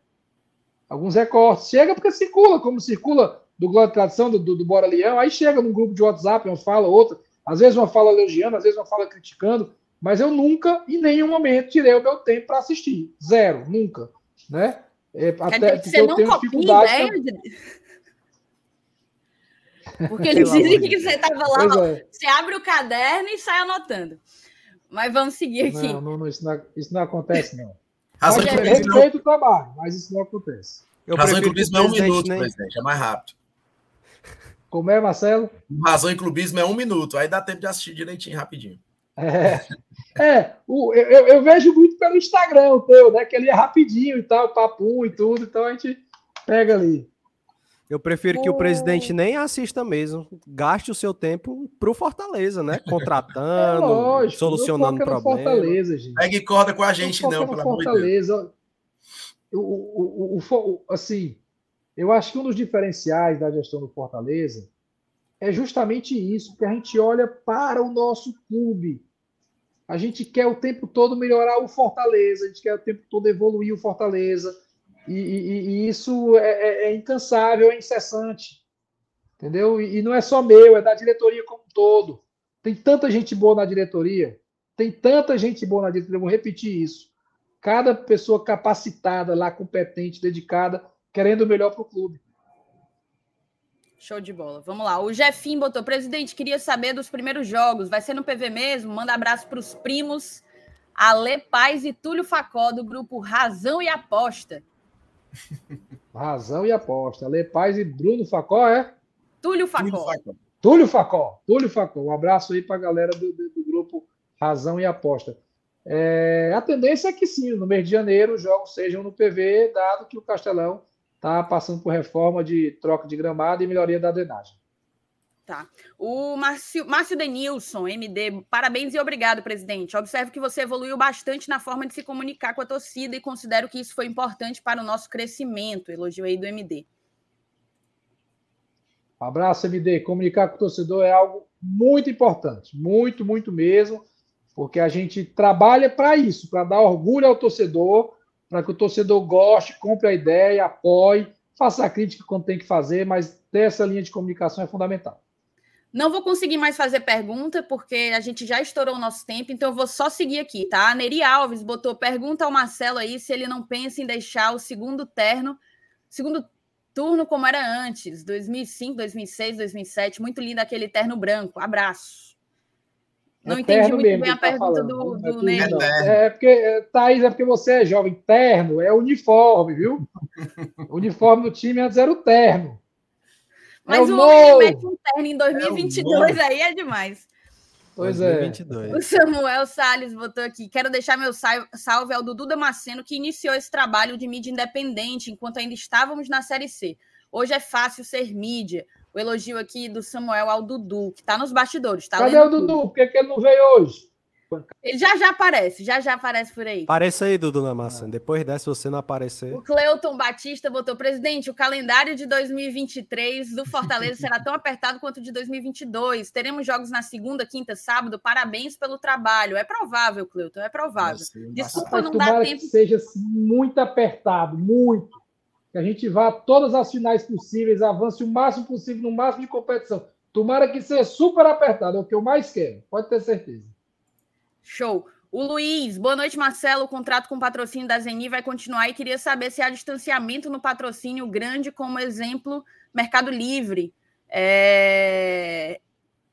Alguns recortes. Chega porque circula, como circula do Glória de Tradição, do, do, do, Bora Leão, aí chega num grupo de WhatsApp, uma fala, outra. Às vezes uma fala elogiando, às vezes uma fala criticando, mas eu nunca, em nenhum momento, tirei o meu tempo para assistir. Zero, nunca. Né? É, até porque eu tenho dificuldade. Ideia de... Porque eles dizem que você estava lá, é. você abre o caderno e sai anotando. Mas vamos seguir aqui. Não, não, não, isso, não isso não acontece, não. Razão clubismo respeito o trabalho, mas isso não acontece. Eu Razão e clubismo é um minuto, né? presidente, é mais rápido. Como é, Marcelo? Razão e clubismo é um minuto, aí dá tempo de assistir direitinho, rapidinho. É, é o, eu, eu, vejo muito pelo Instagram o teu, né? Que ele é rapidinho e tal, papum e tudo, então a gente pega ali. Eu prefiro que o presidente nem assista mesmo. Gaste o seu tempo pro Fortaleza, né? Contratando, é lógico, solucionando problemas. Fortaleza, gente. Pegue corda com a gente, não, não pelo Fortaleza. amor de Deus. O, o, o, assim, eu acho que um dos diferenciais da gestão do Fortaleza é justamente isso, que a gente olha para o nosso clube. A gente quer o tempo todo melhorar o Fortaleza, a gente quer o tempo todo evoluir o Fortaleza E, e, e isso é, é, é, incansável, é incessante. Entendeu? E, e não é só meu, é da diretoria como um todo. Tem tanta gente boa na diretoria. Tem tanta gente boa na diretoria. Vou repetir isso. Cada pessoa capacitada lá, competente, dedicada, querendo o melhor para o clube. Show de bola. Vamos lá. O Jefim botou, presidente, queria saber dos primeiros jogos. Vai ser no PV mesmo? Manda abraço para os primos Ale Paz e Túlio Facó, do grupo Razão e Aposta. Razão e Aposta. Ale Paz e Bruno Facó, é? Túlio Facó. Túlio Facó. Túlio Facó. Um abraço aí para a galera do, do, do, grupo Razão e Aposta. É, a tendência é que sim, no mês de janeiro os jogos sejam no PV, dado que o Castelão está passando por reforma de troca de gramado e melhoria da drenagem. Tá. O Márcio, Márcio Denilson, MD, parabéns e obrigado, presidente. Observo que você evoluiu bastante na forma de se comunicar com a torcida e considero que isso foi importante para o nosso crescimento. Elogio aí do MD. abraço, MD. Comunicar com o torcedor é algo muito importante, muito, muito mesmo, porque a gente trabalha para isso, para dar orgulho ao torcedor, para que o torcedor goste, compre a ideia, apoie, faça a crítica quando tem que fazer, mas ter essa linha de comunicação é fundamental. Não vou conseguir mais fazer pergunta, porque a gente já estourou o nosso tempo, então eu vou só seguir aqui, tá? A Neri Alves botou pergunta ao Marcelo aí se ele não pensa em deixar o segundo terno, segundo turno como era antes, 2005, 2006, 2007. Muito lindo aquele terno branco. Abraço. Não é entendi muito bem a tá pergunta do, do Neri. É, é porque, Thaís, é porque você é jovem. Terno é uniforme, viu? o uniforme do time antes era o terno. Mas é o, o homem mete um terno em 2022 é aí é demais. Pois 2022. é. O Samuel Salles botou aqui. Quero deixar meu salve ao Dudu Damasceno, que iniciou esse trabalho de mídia independente enquanto ainda estávamos na Série C. Hoje é fácil ser mídia. O elogio aqui do Samuel ao Dudu, que está nos bastidores. Tá Cadê o Dudu? Por que, que ele não veio hoje? Ele já já aparece, já já aparece por aí. Apareça aí, Dudu na massa. Depois dessa, você não aparecer. O Cleuton Batista botou, presidente, o calendário de 2023 do Fortaleza será tão apertado quanto o de 2022. Teremos jogos na segunda, quinta, sábado. Parabéns pelo trabalho. É provável, Cleuton, é provável. Desculpa não dar tempo. Que seja assim, muito apertado, muito. Que a gente vá a todas as finais possíveis, avance o máximo possível no máximo de competição. Tomara que seja super apertado, é o que eu mais quero, pode ter certeza. Show. O Luiz, boa noite, Marcelo. O contrato com patrocínio da Zeni vai continuar e queria saber se há distanciamento no patrocínio grande, como exemplo, Mercado Livre. É...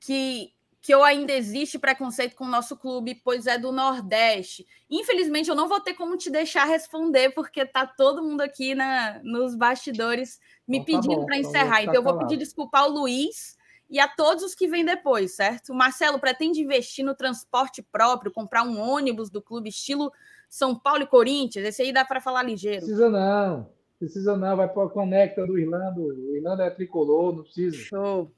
Que, que eu ainda existe preconceito com o nosso clube, pois é do Nordeste. Infelizmente, eu não vou ter como te deixar responder, porque tá todo mundo aqui na, nos bastidores me então, tá pedindo para então encerrar. Então, eu vou pedir desculpa ao Luiz e a todos os que vêm depois, certo? O Marcelo pretende investir no transporte próprio, comprar um ônibus do clube estilo São Paulo e Corinthians? Esse aí dá para falar ligeiro. Precisa não, precisa não, vai para a conecta do Irlanda, o Irlanda é tricolor, não precisa. Show.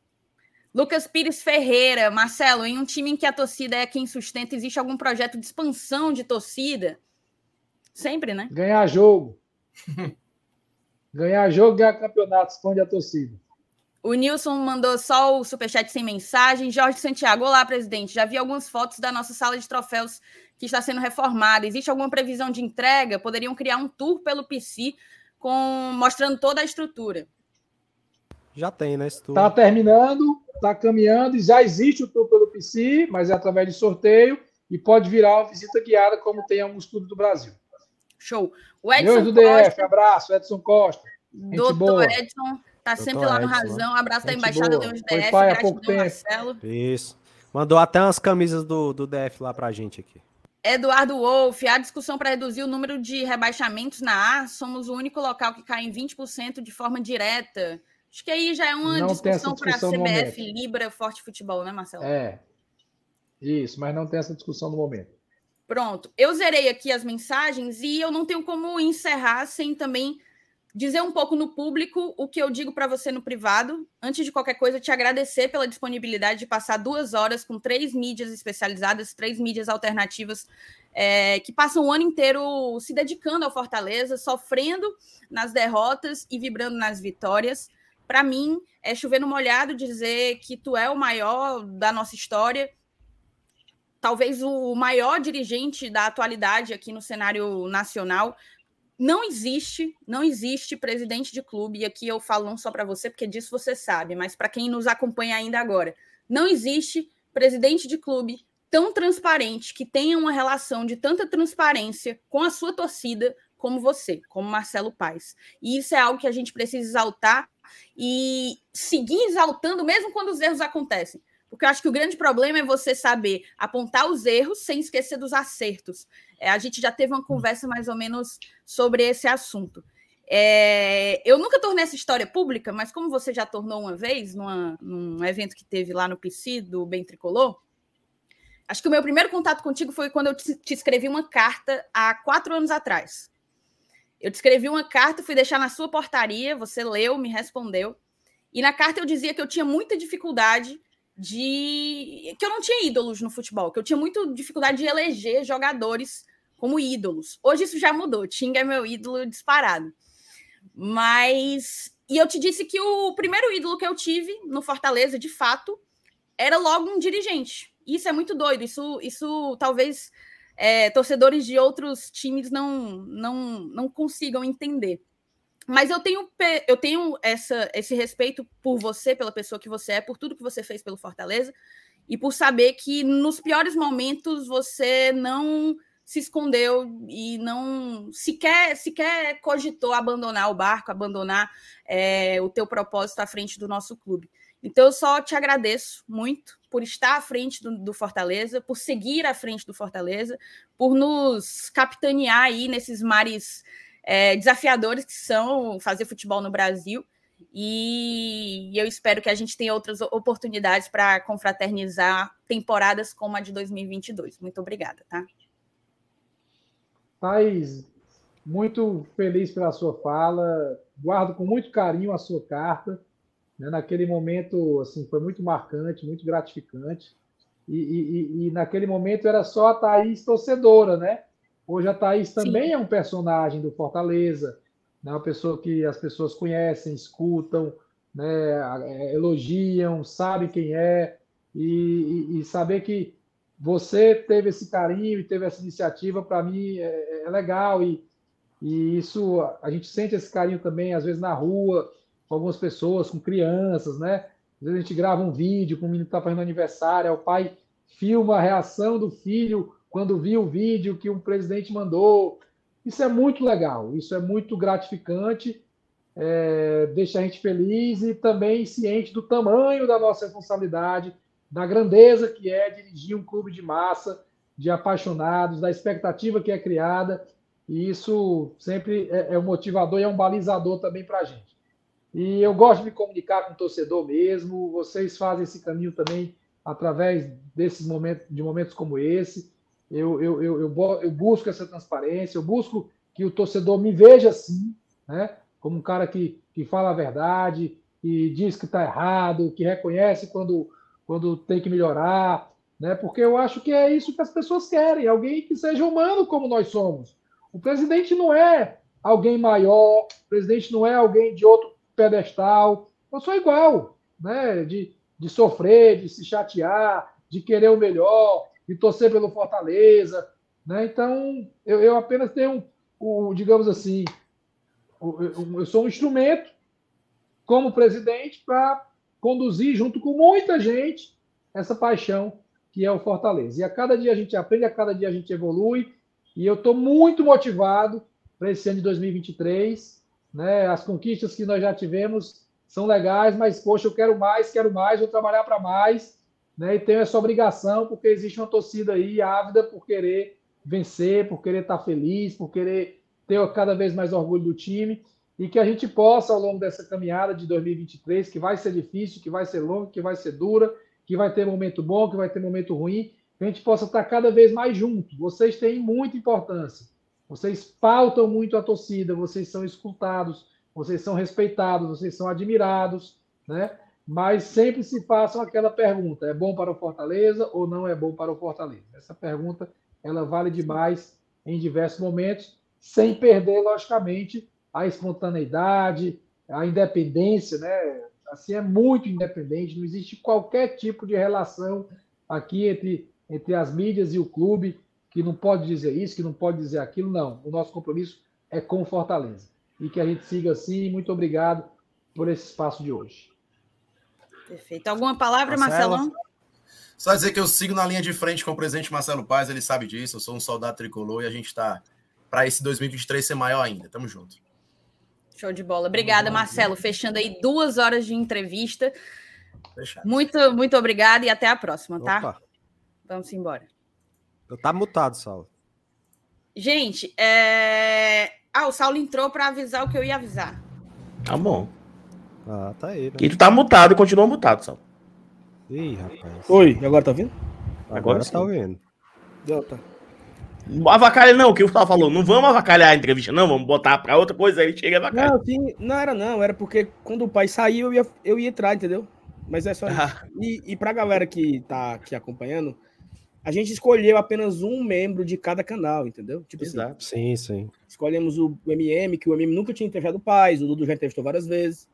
Lucas Pires Ferreira, Marcelo, em um time em que a torcida é quem sustenta, existe algum projeto de expansão de torcida? Sempre, né? Ganhar jogo. ganhar jogo, ganhar campeonato, expande a torcida. O Nilson mandou só o superchat sem mensagem. Jorge Santiago, olá, presidente. Já vi algumas fotos da nossa sala de troféus que está sendo reformada. Existe alguma previsão de entrega? Poderiam criar um tour pelo PC com mostrando toda a estrutura. Já tem, né? Está terminando, está caminhando, e já existe o tour pelo PC, mas é através de sorteio e pode virar uma visita guiada, como tem alguns clubes do Brasil. Show. O Edson Deus do Costa, DF, abraço, Edson Costa. Doutor Edson Tá sempre lá no Razão. Um abraço da Embaixada do DF. Gratidão, Marcelo. Isso. Mandou até umas camisas do, do DF lá pra gente aqui. Eduardo Wolff, a discussão para reduzir o número de rebaixamentos na A, somos o único local que cai em 20% de forma direta. Acho que aí já é uma não discussão, discussão para CBF, Libra, Forte Futebol, né, Marcelo? É. Isso, mas não tem essa discussão no momento. Pronto. Eu zerei aqui as mensagens e eu não tenho como encerrar sem também dizer um pouco no público o que eu digo para você no privado. Antes de qualquer coisa, te agradecer pela disponibilidade de passar duas horas com três mídias especializadas, três mídias alternativas é, que passam o ano inteiro se dedicando ao Fortaleza, sofrendo nas derrotas e vibrando nas vitórias. Para mim, é chover no molhado dizer que tu é o maior da nossa história, talvez o maior dirigente da atualidade aqui no cenário nacional não existe, não existe presidente de clube, e aqui eu falo não só para você, porque disso você sabe, mas para quem nos acompanha ainda agora, não existe presidente de clube tão transparente, que tenha uma relação de tanta transparência com a sua torcida como você, como Marcelo Paes. E isso é algo que a gente precisa exaltar e seguir exaltando mesmo quando os erros acontecem. Porque eu acho que o grande problema é você saber apontar os erros sem esquecer dos acertos. É, a gente já teve uma conversa mais ou menos sobre esse assunto. É, eu nunca tornei essa história pública, mas como você já tornou uma vez, numa, num evento que teve lá no PC do Bem Tricolor, acho que o meu primeiro contato contigo foi quando eu te, te escrevi uma carta há quatro anos atrás. Eu te escrevi uma carta, fui deixar na sua portaria, você leu, me respondeu. E na carta eu dizia que eu tinha muita dificuldade de. que eu não tinha ídolos no futebol, que eu tinha muita dificuldade de eleger jogadores como ídolos. Hoje isso já mudou. Tinga é meu ídolo disparado. Mas. E eu te disse que o primeiro ídolo que eu tive no Fortaleza, de fato, era logo um dirigente. Isso é muito doido. Isso, isso talvez é, torcedores de outros times não, não, não consigam entender. Mas eu tenho, eu tenho essa, esse respeito por você, pela pessoa que você é, por tudo que você fez pelo Fortaleza, e por saber que nos piores momentos você não se escondeu e não sequer, sequer cogitou abandonar o barco, abandonar é, o teu propósito à frente do nosso clube. Então, eu só te agradeço muito por estar à frente do, do, Fortaleza, por seguir à frente do Fortaleza, por nos capitanear aí nesses mares é, desafiadores que são fazer futebol no Brasil. E eu espero que a gente tenha outras oportunidades para confraternizar temporadas como a de 2022. Muito obrigada, tá? Thais, muito feliz pela sua fala. Guardo com muito carinho a sua carta. Né? Naquele momento, assim, foi muito marcante, muito gratificante. E, e, e, naquele momento era só a Thaís torcedora, né? Hoje a Thaís também Sim. é um personagem do Fortaleza, né? uma pessoa que as pessoas conhecem, escutam, né? elogiam, sabem quem é, e, e, saber que você teve esse carinho e teve essa iniciativa, para mim é, é, legal, e, e isso a gente sente esse carinho também, às vezes na rua, com algumas pessoas, com crianças, né? Às vezes a gente grava um vídeo com um menino que está fazendo aniversário, o pai filma a reação do filho quando viu o vídeo que um presidente mandou. Isso é muito legal, isso é muito gratificante, é, deixa a gente feliz e também ciente do tamanho da nossa responsabilidade, da grandeza que é dirigir um clube de massa, de apaixonados, da expectativa que é criada, e isso sempre é, é um motivador e é um balizador também para a gente. E eu gosto de me comunicar com o torcedor mesmo, vocês fazem esse caminho também através desses momentos, de momentos como esse. Eu, eu, eu, eu, busco essa transparência, eu busco que o torcedor me veja assim, né? como um cara que, que fala a verdade, que diz que está errado, que reconhece quando, quando tem que melhorar, né? porque eu acho que é isso que as pessoas querem, alguém que seja humano como nós somos. O presidente não é alguém maior, o presidente não é alguém de outro pedestal, eu sou igual, né? de, de sofrer, de se chatear, de querer o melhor, de torcer pelo Fortaleza, né? Então, eu, eu apenas tenho, o, digamos assim, eu sou um instrumento como presidente para conduzir junto com muita gente essa paixão que é o Fortaleza. E a cada dia a gente aprende, a cada dia a gente evolui, e eu estou muito motivado para esse ano de 2023. Né? As conquistas que nós já tivemos são legais, mas, poxa, eu quero mais, quero mais, vou trabalhar para mais né? E tenho essa obrigação, porque existe uma torcida aí ávida por querer vencer, por querer estar feliz, por querer ter cada vez mais orgulho do time e que a gente possa, ao longo dessa caminhada de 2023, que vai ser difícil, que vai ser longa, que vai ser dura, que vai ter momento bom, que vai ter momento ruim, que a gente possa estar cada vez mais junto. Vocês têm muita importância. Vocês pautam muito a torcida, vocês são escutados, vocês são respeitados, vocês são admirados, né? Mas sempre se façam aquela pergunta: é bom para o Fortaleza ou não é bom para o Fortaleza? Essa pergunta ela vale demais em diversos momentos, sem perder, logicamente, a espontaneidade, a independência, né? Assim é muito independente, não existe qualquer tipo de relação aqui entre, entre as mídias e o clube que não pode dizer isso, que não pode dizer aquilo, não. O nosso compromisso é com Fortaleza. E que a gente siga assim. Muito obrigado por esse espaço de hoje. Perfeito. Alguma palavra, Marcelo? Marcelão? Só dizer que eu sigo na linha de frente com o presidente Marcelo Paz, ele sabe disso. Eu sou um soldado tricolor e a gente está para esse 2023 ser maior ainda. Tamo junto. Show de bola. Obrigada, Marcelo. Fechando aí duas horas de entrevista. Fechado. Muito, muito obrigada e até a próxima, tá? Opa. Vamos embora. Eu tá mutado, Saulo. Gente, é... ah, o Saulo entrou para avisar o que eu ia avisar. Tá bom. Ah, tá aí. Né? E tu tá mutado e continua mutado, Saulo. Ih, rapaz. Oi, agora tá ouvindo? Agora, agora tá ouvindo. Deu, tá. Avacalha não, o que o Gustavo falou, não vamos avacalhar a entrevista, não, vamos botar pra outra coisa, aí chega avacalha. Não, sim, não era não, era porque quando o pai saiu, eu ia, eu ia entrar, entendeu? Mas é só ah. E, e pra galera que tá aqui acompanhando, a gente escolheu apenas um membro de cada canal, entendeu? Tipo assim, Exato. Assim, sim, sim. Escolhemos o MM, que o MM nunca tinha entrevistado o pai, o Dudu já entrevistou várias vezes.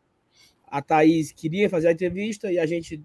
A Thaís queria fazer a entrevista e a gente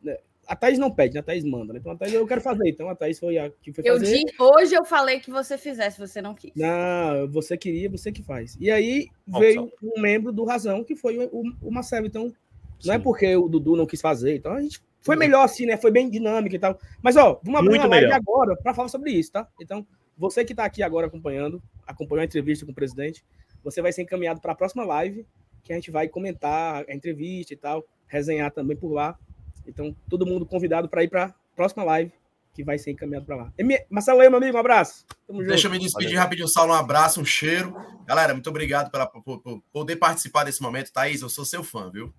né, a Thaís não pede, né? A Thaís manda, né? Então a Thaís eu quero fazer. Então a Thaís foi a que foi eu fazer. Disse, hoje eu falei que você fizesse, você não quis. Não, você queria, você que faz. E aí veio um membro do Razão, que foi o, o Marcelo. Então, Sim. não é porque o Dudu não quis fazer. Então a gente foi melhor assim, né? Foi bem dinâmico e tal. Mas, ó, vamos abrir Muito uma live melhor. agora para falar sobre isso, tá? Então, você que está aqui agora acompanhando, acompanhou a entrevista com o presidente, você vai ser encaminhado para a próxima live, que a gente vai comentar a entrevista e tal, resenhar também por lá. Então, todo mundo convidado para ir para a próxima live, que vai ser encaminhado para lá. Marcelo, meu amigo, um abraço. Tamo Deixa junto. eu me despedir Valeu. rapidinho, Saulo. Um abraço, um cheiro. Galera, muito obrigado pela, por, por, poder participar desse momento. Thaís, eu sou seu fã, viu?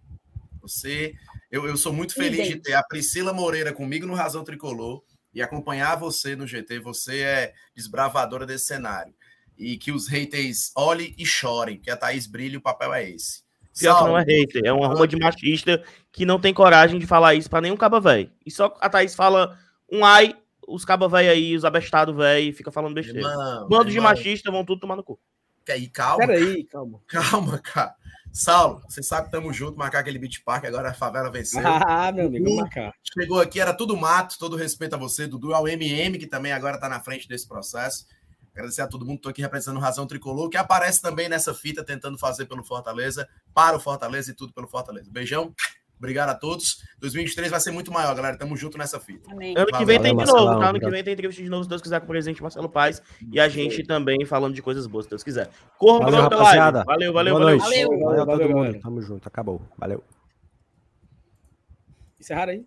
Você, eu, eu sou muito feliz de ter a Priscila Moreira comigo no Razão Tricolor e acompanhar você no GT. Você é desbravadora desse cenário. E que os haters olhem e chorem, que a Thaís brilha o papel é esse. Pior que não é hater, é uma ruma de machista que não tem coragem de falar isso pra nenhum caba velho. E só a Thaís fala um ai, os caba velho aí, os abestados velho, fica falando besteira. Irmão, Bando de machista vão tudo tomar no cu. Aí, calma. Peraí, calma. Calma, cara. Saulo, você sabe que tamo junto, marcar aquele beat park, agora a favela venceu. Ah, meu amigo, marcar. Chegou aqui, era tudo mato, todo respeito a você, Dudu, ao MM, que também agora tá na frente desse processo. Agradecer a todo mundo, estou aqui representando Razão Tricolor, que aparece também nessa fita, tentando fazer pelo Fortaleza, para o Fortaleza e tudo pelo Fortaleza. Beijão, obrigado a todos. 2023 vai ser muito maior, galera. Tamo junto nessa fita. Amém. Ano que vem tem de novo, tá? Ano que vem tem entrevista de novo, se Deus quiser, com o presidente Marcelo Paz. E a gente também falando de coisas boas, se Deus quiser. Corram valeu, pra live. Valeu, valeu, valeu. Valeu, valeu, valeu todo mundo. Tamo junto, acabou. Valeu. Encerraram aí?